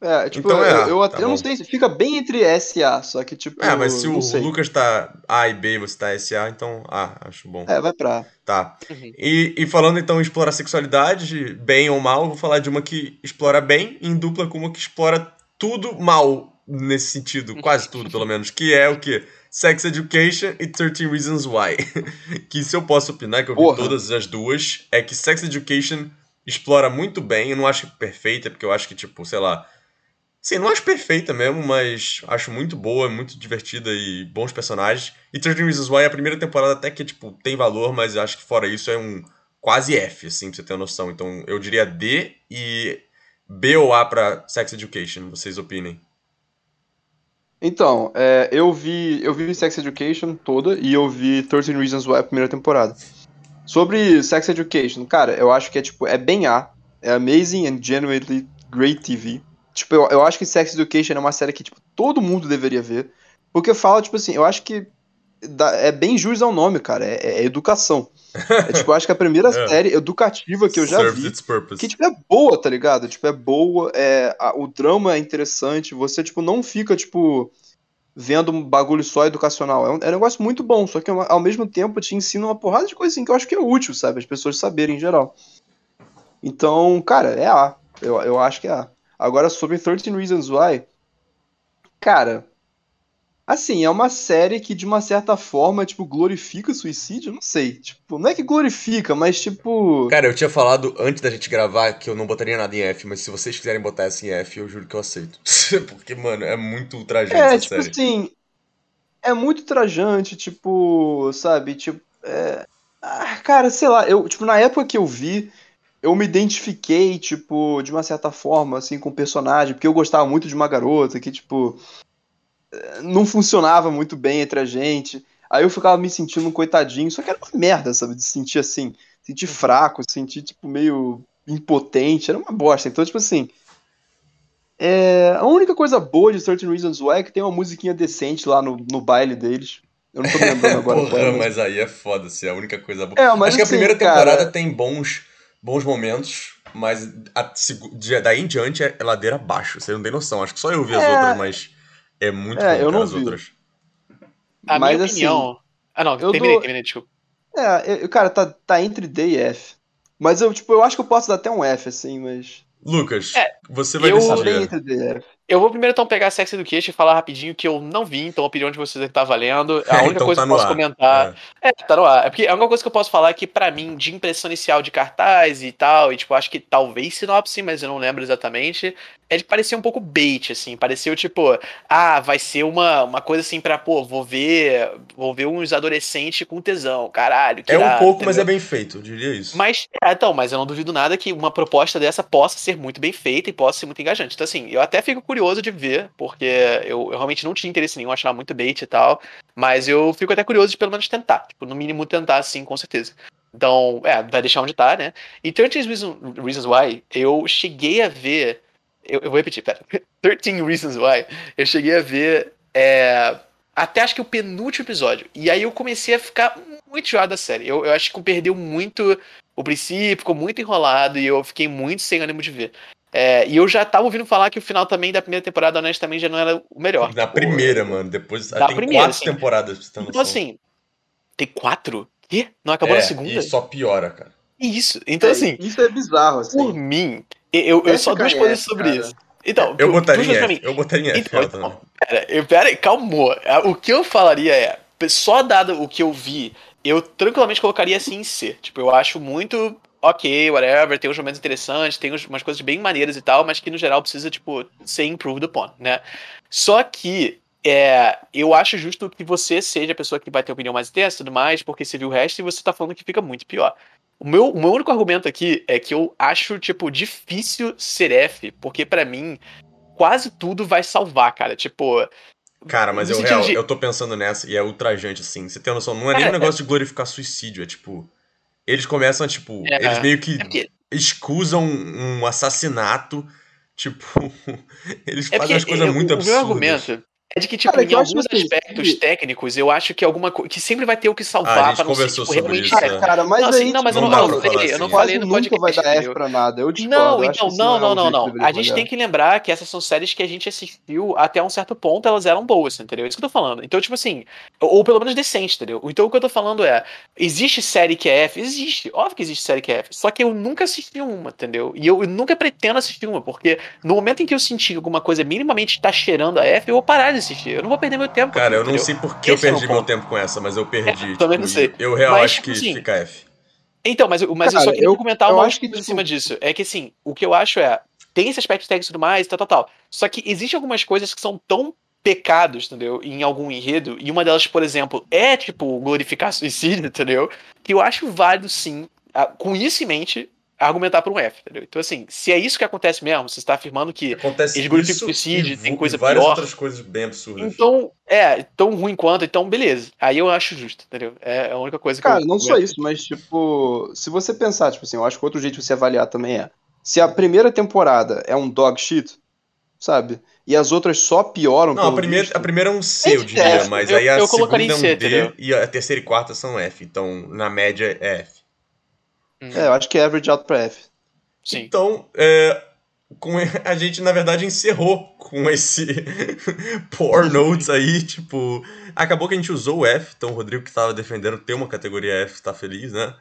[SPEAKER 2] É, tipo,
[SPEAKER 1] Então é
[SPEAKER 2] eu,
[SPEAKER 1] A,
[SPEAKER 2] eu, até
[SPEAKER 1] tá
[SPEAKER 2] eu não sei se fica bem entre S e A, só que tipo.
[SPEAKER 1] É, mas se o
[SPEAKER 2] sei.
[SPEAKER 1] Lucas tá A e B e você tá SA, então A, acho bom.
[SPEAKER 2] É, vai pra A.
[SPEAKER 1] Tá.
[SPEAKER 3] Uhum.
[SPEAKER 1] E, e falando então em explorar sexualidade, bem ou mal, vou falar de uma que explora bem, em dupla com uma que explora tudo mal nesse sentido, quase tudo pelo menos, que é o quê? Sex Education e 13 Reasons Why. que se eu posso opinar, que eu vi
[SPEAKER 2] Porra.
[SPEAKER 1] todas as duas, é que Sex Education explora muito bem, eu não acho perfeita, porque eu acho que, tipo, sei lá. Sim, não acho perfeita mesmo, mas acho muito boa, muito divertida e bons personagens. E 13 Reasons Why, a primeira temporada até que, tipo, tem valor, mas acho que fora isso é um quase F, assim, pra você ter uma noção. Então eu diria D e B ou A pra Sex Education, vocês opinem.
[SPEAKER 2] Então, é, eu vi eu vi Sex Education toda e eu vi 13 Reasons Why a primeira temporada. Sobre Sex Education, cara, eu acho que é tipo, é bem A, é amazing and genuinely great TV. Tipo, eu, eu acho que Sex Education é uma série que tipo, todo mundo deveria ver, porque fala tipo assim, eu acho que dá- é bem jus ao nome, cara, é, é educação. É, tipo, eu acho que a primeira
[SPEAKER 1] É.
[SPEAKER 2] série educativa que eu já vi
[SPEAKER 1] its purpose.
[SPEAKER 2] que, tipo, é boa, tá ligado? Tipo, é boa, é, a- o drama é interessante, você, tipo, não fica, tipo, vendo um bagulho só educacional. É um, é um negócio muito bom, só que ao ao mesmo tempo te ensina uma porrada de coisa assim que eu acho que é útil, sabe? As pessoas saberem em geral. Então, cara, é A. Eu, eu acho que é A. Agora, sobre 13 Reasons Why, cara, assim, é uma série que, de uma certa forma, tipo, glorifica suicídio? Não sei. Tipo, não é que glorifica, mas, tipo...
[SPEAKER 1] Cara, eu tinha falado antes da gente gravar que eu não botaria nada em F, mas se vocês quiserem botar essa em F, eu juro que eu aceito. Porque, mano, é muito ultrajante
[SPEAKER 2] É,
[SPEAKER 1] essa
[SPEAKER 2] tipo
[SPEAKER 1] série.
[SPEAKER 2] assim, é muito trajante, tipo, sabe, tipo, é... ah, cara, sei lá, eu, tipo, na época que eu vi, eu me identifiquei, tipo, de uma certa forma, assim, com o personagem, porque eu gostava muito de uma garota que, tipo, eh, não funcionava muito bem entre a gente, aí eu ficava me sentindo um coitadinho, só que era uma merda, sabe, de sentir assim, sentir fraco, sentir, tipo, meio impotente, era uma bosta, então, tipo assim, é, a única coisa boa de 13 Reasons Why é que tem uma musiquinha decente lá no, no baile deles. Eu não tô me lembrando agora.
[SPEAKER 1] Porra,
[SPEAKER 2] é,
[SPEAKER 1] mas aí é foda, se é a única coisa boa.
[SPEAKER 2] É, mas
[SPEAKER 1] Acho que a
[SPEAKER 2] assim,
[SPEAKER 1] primeira
[SPEAKER 2] cara-
[SPEAKER 1] temporada tem bons, bons momentos, mas a de- daí em diante é ladeira abaixo. Você não tem noção. Acho que só eu vi as
[SPEAKER 2] É.
[SPEAKER 1] outras, mas é muito
[SPEAKER 2] É,
[SPEAKER 1] bom,
[SPEAKER 2] eu não
[SPEAKER 1] as
[SPEAKER 2] vi.
[SPEAKER 1] outras.
[SPEAKER 3] A
[SPEAKER 2] Mas,
[SPEAKER 3] minha
[SPEAKER 2] assim,
[SPEAKER 3] opinião. ah, não,
[SPEAKER 2] eu
[SPEAKER 3] terminei,
[SPEAKER 2] dou-
[SPEAKER 3] terminei, desculpa.
[SPEAKER 2] É, eu- cara, tá, tá entre D e F. Mas eu, tipo, eu acho que eu posso dar até um F, assim, mas.
[SPEAKER 1] Lucas,
[SPEAKER 3] É,
[SPEAKER 1] você vai
[SPEAKER 3] eu-
[SPEAKER 1] decidir.
[SPEAKER 3] Eu vou primeiro então pegar Sex Education e falar rapidinho que eu não vi, então a opinião de vocês é que tá valendo. A única
[SPEAKER 1] Então
[SPEAKER 3] coisa
[SPEAKER 1] tá
[SPEAKER 3] que eu posso
[SPEAKER 1] ar.
[SPEAKER 3] comentar.
[SPEAKER 1] É.
[SPEAKER 3] É, tá no ar. É porque a única coisa que eu posso falar é que, pra mim, de impressão inicial de cartaz e tal, e tipo, acho que talvez sinopse, mas eu não lembro exatamente, é de parecer um pouco bait, assim. Pareceu tipo, ah, vai ser uma, uma coisa assim pra, pô, vou ver. Vou ver uns adolescentes com tesão. Caralho,
[SPEAKER 1] É um
[SPEAKER 3] irado,
[SPEAKER 1] pouco, mas é
[SPEAKER 3] entendeu?
[SPEAKER 1] bem feito, eu diria isso.
[SPEAKER 3] Mas, é, então, mas eu não duvido nada que uma proposta dessa possa ser muito bem feita e ser muito engajante. Então, assim, eu até fico curioso de ver, porque eu, eu realmente não tinha interesse nenhum, achava muito bait e tal. Mas eu fico até curioso de pelo menos tentar. Tipo, no mínimo tentar, sim, com certeza. Então, é, vai deixar onde tá, né? E 13 Reasons, Reasons Why, eu cheguei a ver. Eu, eu vou repetir, pera. 13 Reasons Why, eu cheguei a ver. é, até acho que o penúltimo episódio. E aí eu comecei a ficar muito enjoado da série. Eu, eu acho que perdeu muito o princípio, ficou muito enrolado e eu fiquei muito sem ânimo de ver. É, e eu já tava ouvindo falar que o final também da primeira temporada, honestamente, já não era o melhor.
[SPEAKER 1] Na
[SPEAKER 3] Tipo,
[SPEAKER 1] primeira, mano. Depois
[SPEAKER 3] Da
[SPEAKER 1] tem
[SPEAKER 3] primeira,
[SPEAKER 1] quatro
[SPEAKER 3] sim.
[SPEAKER 1] temporadas
[SPEAKER 3] Então,
[SPEAKER 1] noção.
[SPEAKER 3] assim, tem quatro? Quê? Não acabou
[SPEAKER 1] é,
[SPEAKER 3] na segunda?
[SPEAKER 1] E só piora, cara.
[SPEAKER 3] Isso. Então,
[SPEAKER 2] É,
[SPEAKER 3] assim,
[SPEAKER 2] Isso é bizarro, assim.
[SPEAKER 3] por mim, eu, eu só duas coisas sobre
[SPEAKER 2] cara.
[SPEAKER 3] isso. Então,
[SPEAKER 1] Eu botaria F.
[SPEAKER 3] mim.
[SPEAKER 1] Eu botaria em F.
[SPEAKER 3] Então, então, pera, eu- pera aí, calmou. Ah, O que eu falaria é, só dado o que eu vi, eu tranquilamente colocaria assim em C. Tipo, eu acho muito ok, whatever, tem uns momentos interessantes, tem umas coisas bem maneiras e tal, mas que no geral precisa, tipo, ser improved upon, né? Só que é, eu acho justo que você seja a pessoa que vai ter opinião mais intensa e tudo mais, porque você viu o resto e você tá falando que fica muito pior. O meu, o meu único argumento aqui é que eu acho, tipo, difícil ser F, porque pra mim, quase tudo vai salvar, cara. Tipo.
[SPEAKER 1] Cara, mas eu, real,
[SPEAKER 3] de-
[SPEAKER 1] eu tô pensando nessa e é ultrajante, assim. Você tem noção? Não é nem
[SPEAKER 3] É,
[SPEAKER 1] um negócio de glorificar suicídio, é tipo. Eles começam a, tipo.
[SPEAKER 3] É,
[SPEAKER 1] eles meio que
[SPEAKER 3] É porque,
[SPEAKER 1] escusam um assassinato. Tipo. Eles
[SPEAKER 3] é
[SPEAKER 1] fazem
[SPEAKER 3] porque
[SPEAKER 1] as coisas
[SPEAKER 3] é,
[SPEAKER 1] muito
[SPEAKER 3] o, o meu
[SPEAKER 1] absurdas.
[SPEAKER 3] argumento é de que, tipo,
[SPEAKER 2] Cara,
[SPEAKER 3] em alguns
[SPEAKER 2] assim,
[SPEAKER 3] aspectos
[SPEAKER 2] que-
[SPEAKER 3] técnicos, eu acho que alguma coisa. que sempre vai ter o que
[SPEAKER 1] Ah, a
[SPEAKER 3] salvar
[SPEAKER 1] gente
[SPEAKER 3] pra não ser, tipo, realmente.
[SPEAKER 1] isso, é.
[SPEAKER 2] Cara, mas
[SPEAKER 3] Não,
[SPEAKER 2] aí,
[SPEAKER 3] assim, não, mas
[SPEAKER 2] tipo,
[SPEAKER 3] eu não,
[SPEAKER 1] dá
[SPEAKER 3] eu não
[SPEAKER 1] falar
[SPEAKER 3] falei, eu não
[SPEAKER 1] assim.
[SPEAKER 3] falei no
[SPEAKER 2] nunca vai
[SPEAKER 3] podcast.
[SPEAKER 2] dar F pra nada. Eu discordo.
[SPEAKER 3] Não, então,
[SPEAKER 2] isso
[SPEAKER 3] não,
[SPEAKER 2] é
[SPEAKER 3] não, não, não. A gente
[SPEAKER 2] avaliar.
[SPEAKER 3] tem que lembrar que essas são séries que a gente assistiu até um certo ponto, elas eram boas, entendeu? É isso que eu tô falando. Então, tipo assim, ou, ou pelo menos decente, entendeu? Então o que eu tô falando é, existe série que é F? Existe, óbvio que existe série que é F, só que eu nunca assisti uma, entendeu? E eu, eu nunca pretendo assistir uma, porque no momento em que eu sentir que alguma coisa minimamente tá cheirando a F, eu vou parar de assistir. Eu não vou perder meu tempo. com
[SPEAKER 1] Cara, eu não
[SPEAKER 3] entendeu?
[SPEAKER 1] sei por que eu
[SPEAKER 3] Esse é o
[SPEAKER 1] perdi meu
[SPEAKER 3] ponto.
[SPEAKER 1] tempo com essa, mas eu perdi.
[SPEAKER 3] É, também não
[SPEAKER 1] tipo,
[SPEAKER 3] sei.
[SPEAKER 1] Eu real
[SPEAKER 3] Mas,
[SPEAKER 1] acho
[SPEAKER 3] tipo
[SPEAKER 1] que
[SPEAKER 3] assim,
[SPEAKER 1] fica F.
[SPEAKER 3] Então, mas, eu- mas eu
[SPEAKER 2] Cara,
[SPEAKER 3] só queria
[SPEAKER 2] eu-
[SPEAKER 3] comentar
[SPEAKER 2] eu
[SPEAKER 3] uma
[SPEAKER 2] acho que,
[SPEAKER 3] coisa em
[SPEAKER 2] tipo-
[SPEAKER 3] cima disso. É que assim, o que eu acho é. Tem esse aspecto técnico e tudo mais, tal, tal, tal. Só que existem algumas coisas que são tão pecados, entendeu? Em algum enredo. E uma delas, por exemplo, é, tipo, glorificar suicídio, entendeu? Que eu acho válido, sim, com isso em mente, argumentar por um F, entendeu? Então, assim, se é isso que acontece mesmo, você está afirmando que.
[SPEAKER 1] Acontece
[SPEAKER 3] eles glorificam
[SPEAKER 1] isso
[SPEAKER 3] suicídio, tem coisa
[SPEAKER 1] e várias
[SPEAKER 3] pior.
[SPEAKER 1] outras coisas bem absurdas.
[SPEAKER 3] Então, é, tão ruim quanto, então beleza. Aí eu acho justo, entendeu? É a única coisa que
[SPEAKER 2] Cara,
[SPEAKER 3] eu.
[SPEAKER 2] não só isso, mas, tipo, se você pensar, tipo assim, eu acho que outro jeito de você avaliar também é. Se a primeira temporada é um dog shit, sabe? E as outras só pioram.
[SPEAKER 1] Não, a primeira,
[SPEAKER 2] visto,
[SPEAKER 1] a primeira é um C, eu diria,
[SPEAKER 2] é,
[SPEAKER 1] mas
[SPEAKER 3] eu-
[SPEAKER 1] aí a segunda é um
[SPEAKER 3] C,
[SPEAKER 1] D
[SPEAKER 3] entendeu?
[SPEAKER 1] e a terceira e quarta são F. Então, na média, é F.
[SPEAKER 2] É, eu acho que é average out pra F.
[SPEAKER 3] Sim.
[SPEAKER 1] Então, é, com, a gente, na verdade, encerrou com esse Poor Notes aí, tipo... Acabou que a gente usou o F, então o Rodrigo que tava defendendo ter uma categoria F tá feliz, né?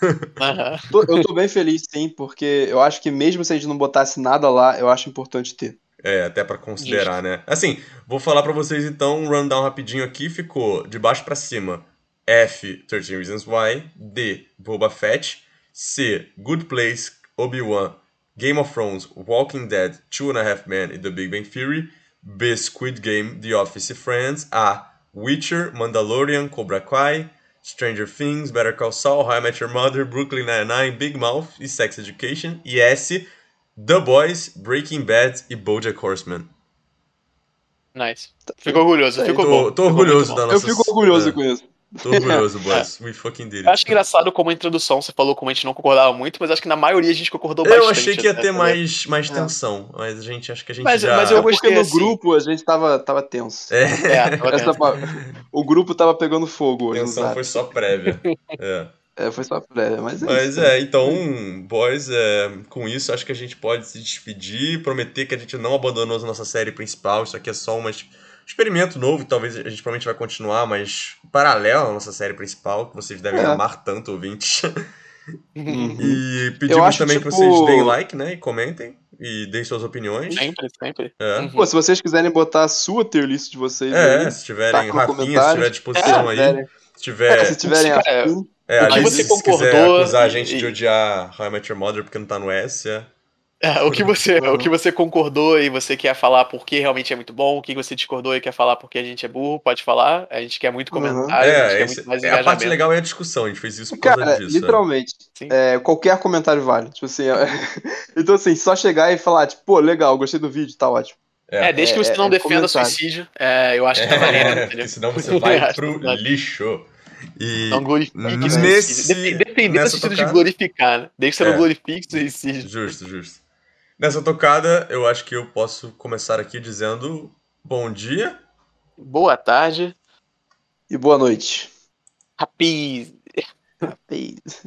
[SPEAKER 2] Tô- eu tô bem feliz, sim, porque eu acho que mesmo se a gente não botasse nada lá, eu acho importante ter.
[SPEAKER 1] É, até pra considerar, né? Assim, vou falar pra vocês então um rundown rapidinho aqui. Ficou de baixo pra cima F, 13 Reasons Why. D, Boba Fett. C, Good Place, Obi-Wan, Game of Thrones, Walking Dead, Two and a Half Men e The Big Bang Theory. B, Squid Game, The Office e Friends. A, Witcher, Mandalorian, Cobra Kai. Stranger Things, Better Call Saul, How I Met Your Mother, Brooklyn Nine-Nine, Big Mouth e Sex Education. E S, The Boys, Breaking Bad e BoJack Horseman.
[SPEAKER 3] Nice. Fico orgulhoso, ficou
[SPEAKER 1] tô,
[SPEAKER 3] bom.
[SPEAKER 1] tô
[SPEAKER 3] ficou
[SPEAKER 1] orgulhoso da nossa...
[SPEAKER 2] eu fico orgulhoso
[SPEAKER 1] é.
[SPEAKER 2] com isso.
[SPEAKER 1] Tô orgulhoso, boys. We fucking did
[SPEAKER 3] Eu acho
[SPEAKER 1] it.
[SPEAKER 3] engraçado como a introdução você falou como a gente não concordava muito, mas acho que na maioria a gente concordou bastante.
[SPEAKER 1] Eu achei que ia
[SPEAKER 3] até,
[SPEAKER 1] ter mais, mais
[SPEAKER 2] É.
[SPEAKER 1] tensão, mas a gente acho que a gente
[SPEAKER 3] Mas-
[SPEAKER 1] já.
[SPEAKER 3] mas eu
[SPEAKER 2] É porque
[SPEAKER 3] gostei,
[SPEAKER 2] no
[SPEAKER 3] assim.
[SPEAKER 2] grupo a gente tava, tava tenso.
[SPEAKER 1] É,
[SPEAKER 3] É, tava
[SPEAKER 2] Essa pa- o grupo tava pegando fogo
[SPEAKER 1] a tensão foi só prévia. É.
[SPEAKER 2] É, foi só prévia, mas é
[SPEAKER 1] Mas
[SPEAKER 2] isso.
[SPEAKER 1] é, então, boys, é, com isso acho que a gente pode se despedir, prometer que a gente não abandonou a nossa série principal, isso aqui é só um experimento novo, talvez a gente provavelmente vai continuar, mas paralelo à nossa série principal, que vocês devem
[SPEAKER 2] É.
[SPEAKER 1] amar tanto, ouvintes.
[SPEAKER 2] Uhum.
[SPEAKER 1] E pedimos também que
[SPEAKER 2] tipo-
[SPEAKER 1] vocês deem like, né, e comentem, e deem suas opiniões.
[SPEAKER 3] Sempre, sempre.
[SPEAKER 1] É.
[SPEAKER 3] Uhum.
[SPEAKER 2] Pô, se vocês quiserem botar a sua tier list de vocês
[SPEAKER 1] É,
[SPEAKER 2] aí,
[SPEAKER 1] se tiverem, Rafinha, se tiver à disposição
[SPEAKER 2] É,
[SPEAKER 1] aí,
[SPEAKER 2] tiverem-
[SPEAKER 1] se tiver...
[SPEAKER 2] é, se tiverem
[SPEAKER 1] É, a
[SPEAKER 3] que
[SPEAKER 1] Alice,
[SPEAKER 3] você
[SPEAKER 1] se quiser
[SPEAKER 3] concordou
[SPEAKER 1] acusar a
[SPEAKER 3] e-
[SPEAKER 1] gente de odiar How I Met Your Mother porque não tá no S, é...
[SPEAKER 3] É, o que você,
[SPEAKER 2] Uhum.
[SPEAKER 3] o que você concordou e você quer falar porque realmente é muito bom, o que você discordou e quer falar porque a gente é burro, pode falar. A gente quer muito
[SPEAKER 2] Uhum.
[SPEAKER 3] comentário, a gente
[SPEAKER 1] É,
[SPEAKER 3] quer
[SPEAKER 1] esse-
[SPEAKER 3] muito mais
[SPEAKER 1] é, a parte legal é a discussão, a gente fez isso por causa
[SPEAKER 2] cara,
[SPEAKER 1] disso. é.
[SPEAKER 2] literalmente, é, qualquer comentário vale. Tipo assim, então assim, só chegar e falar, tipo, pô, legal, gostei do vídeo, tá ótimo.
[SPEAKER 3] É, desde que você
[SPEAKER 2] é-
[SPEAKER 3] não
[SPEAKER 2] é
[SPEAKER 3] defenda
[SPEAKER 2] comentário.
[SPEAKER 3] suicídio, é, eu acho que tá valendo,
[SPEAKER 1] É,
[SPEAKER 3] entendeu?
[SPEAKER 1] senão você vai pro
[SPEAKER 3] vale.
[SPEAKER 1] lixo. E
[SPEAKER 3] Não glorifique
[SPEAKER 1] Nesse-
[SPEAKER 3] suicídio. Dep- Dependendo do sentido de glorificar, né? Desde que você
[SPEAKER 1] É.
[SPEAKER 3] não glorifique suicídio.
[SPEAKER 1] Justo, justo. Nessa tocada, eu acho que eu posso começar aqui dizendo bom dia.
[SPEAKER 3] Boa tarde.
[SPEAKER 2] E boa noite.
[SPEAKER 3] Rapaz.
[SPEAKER 2] Peace.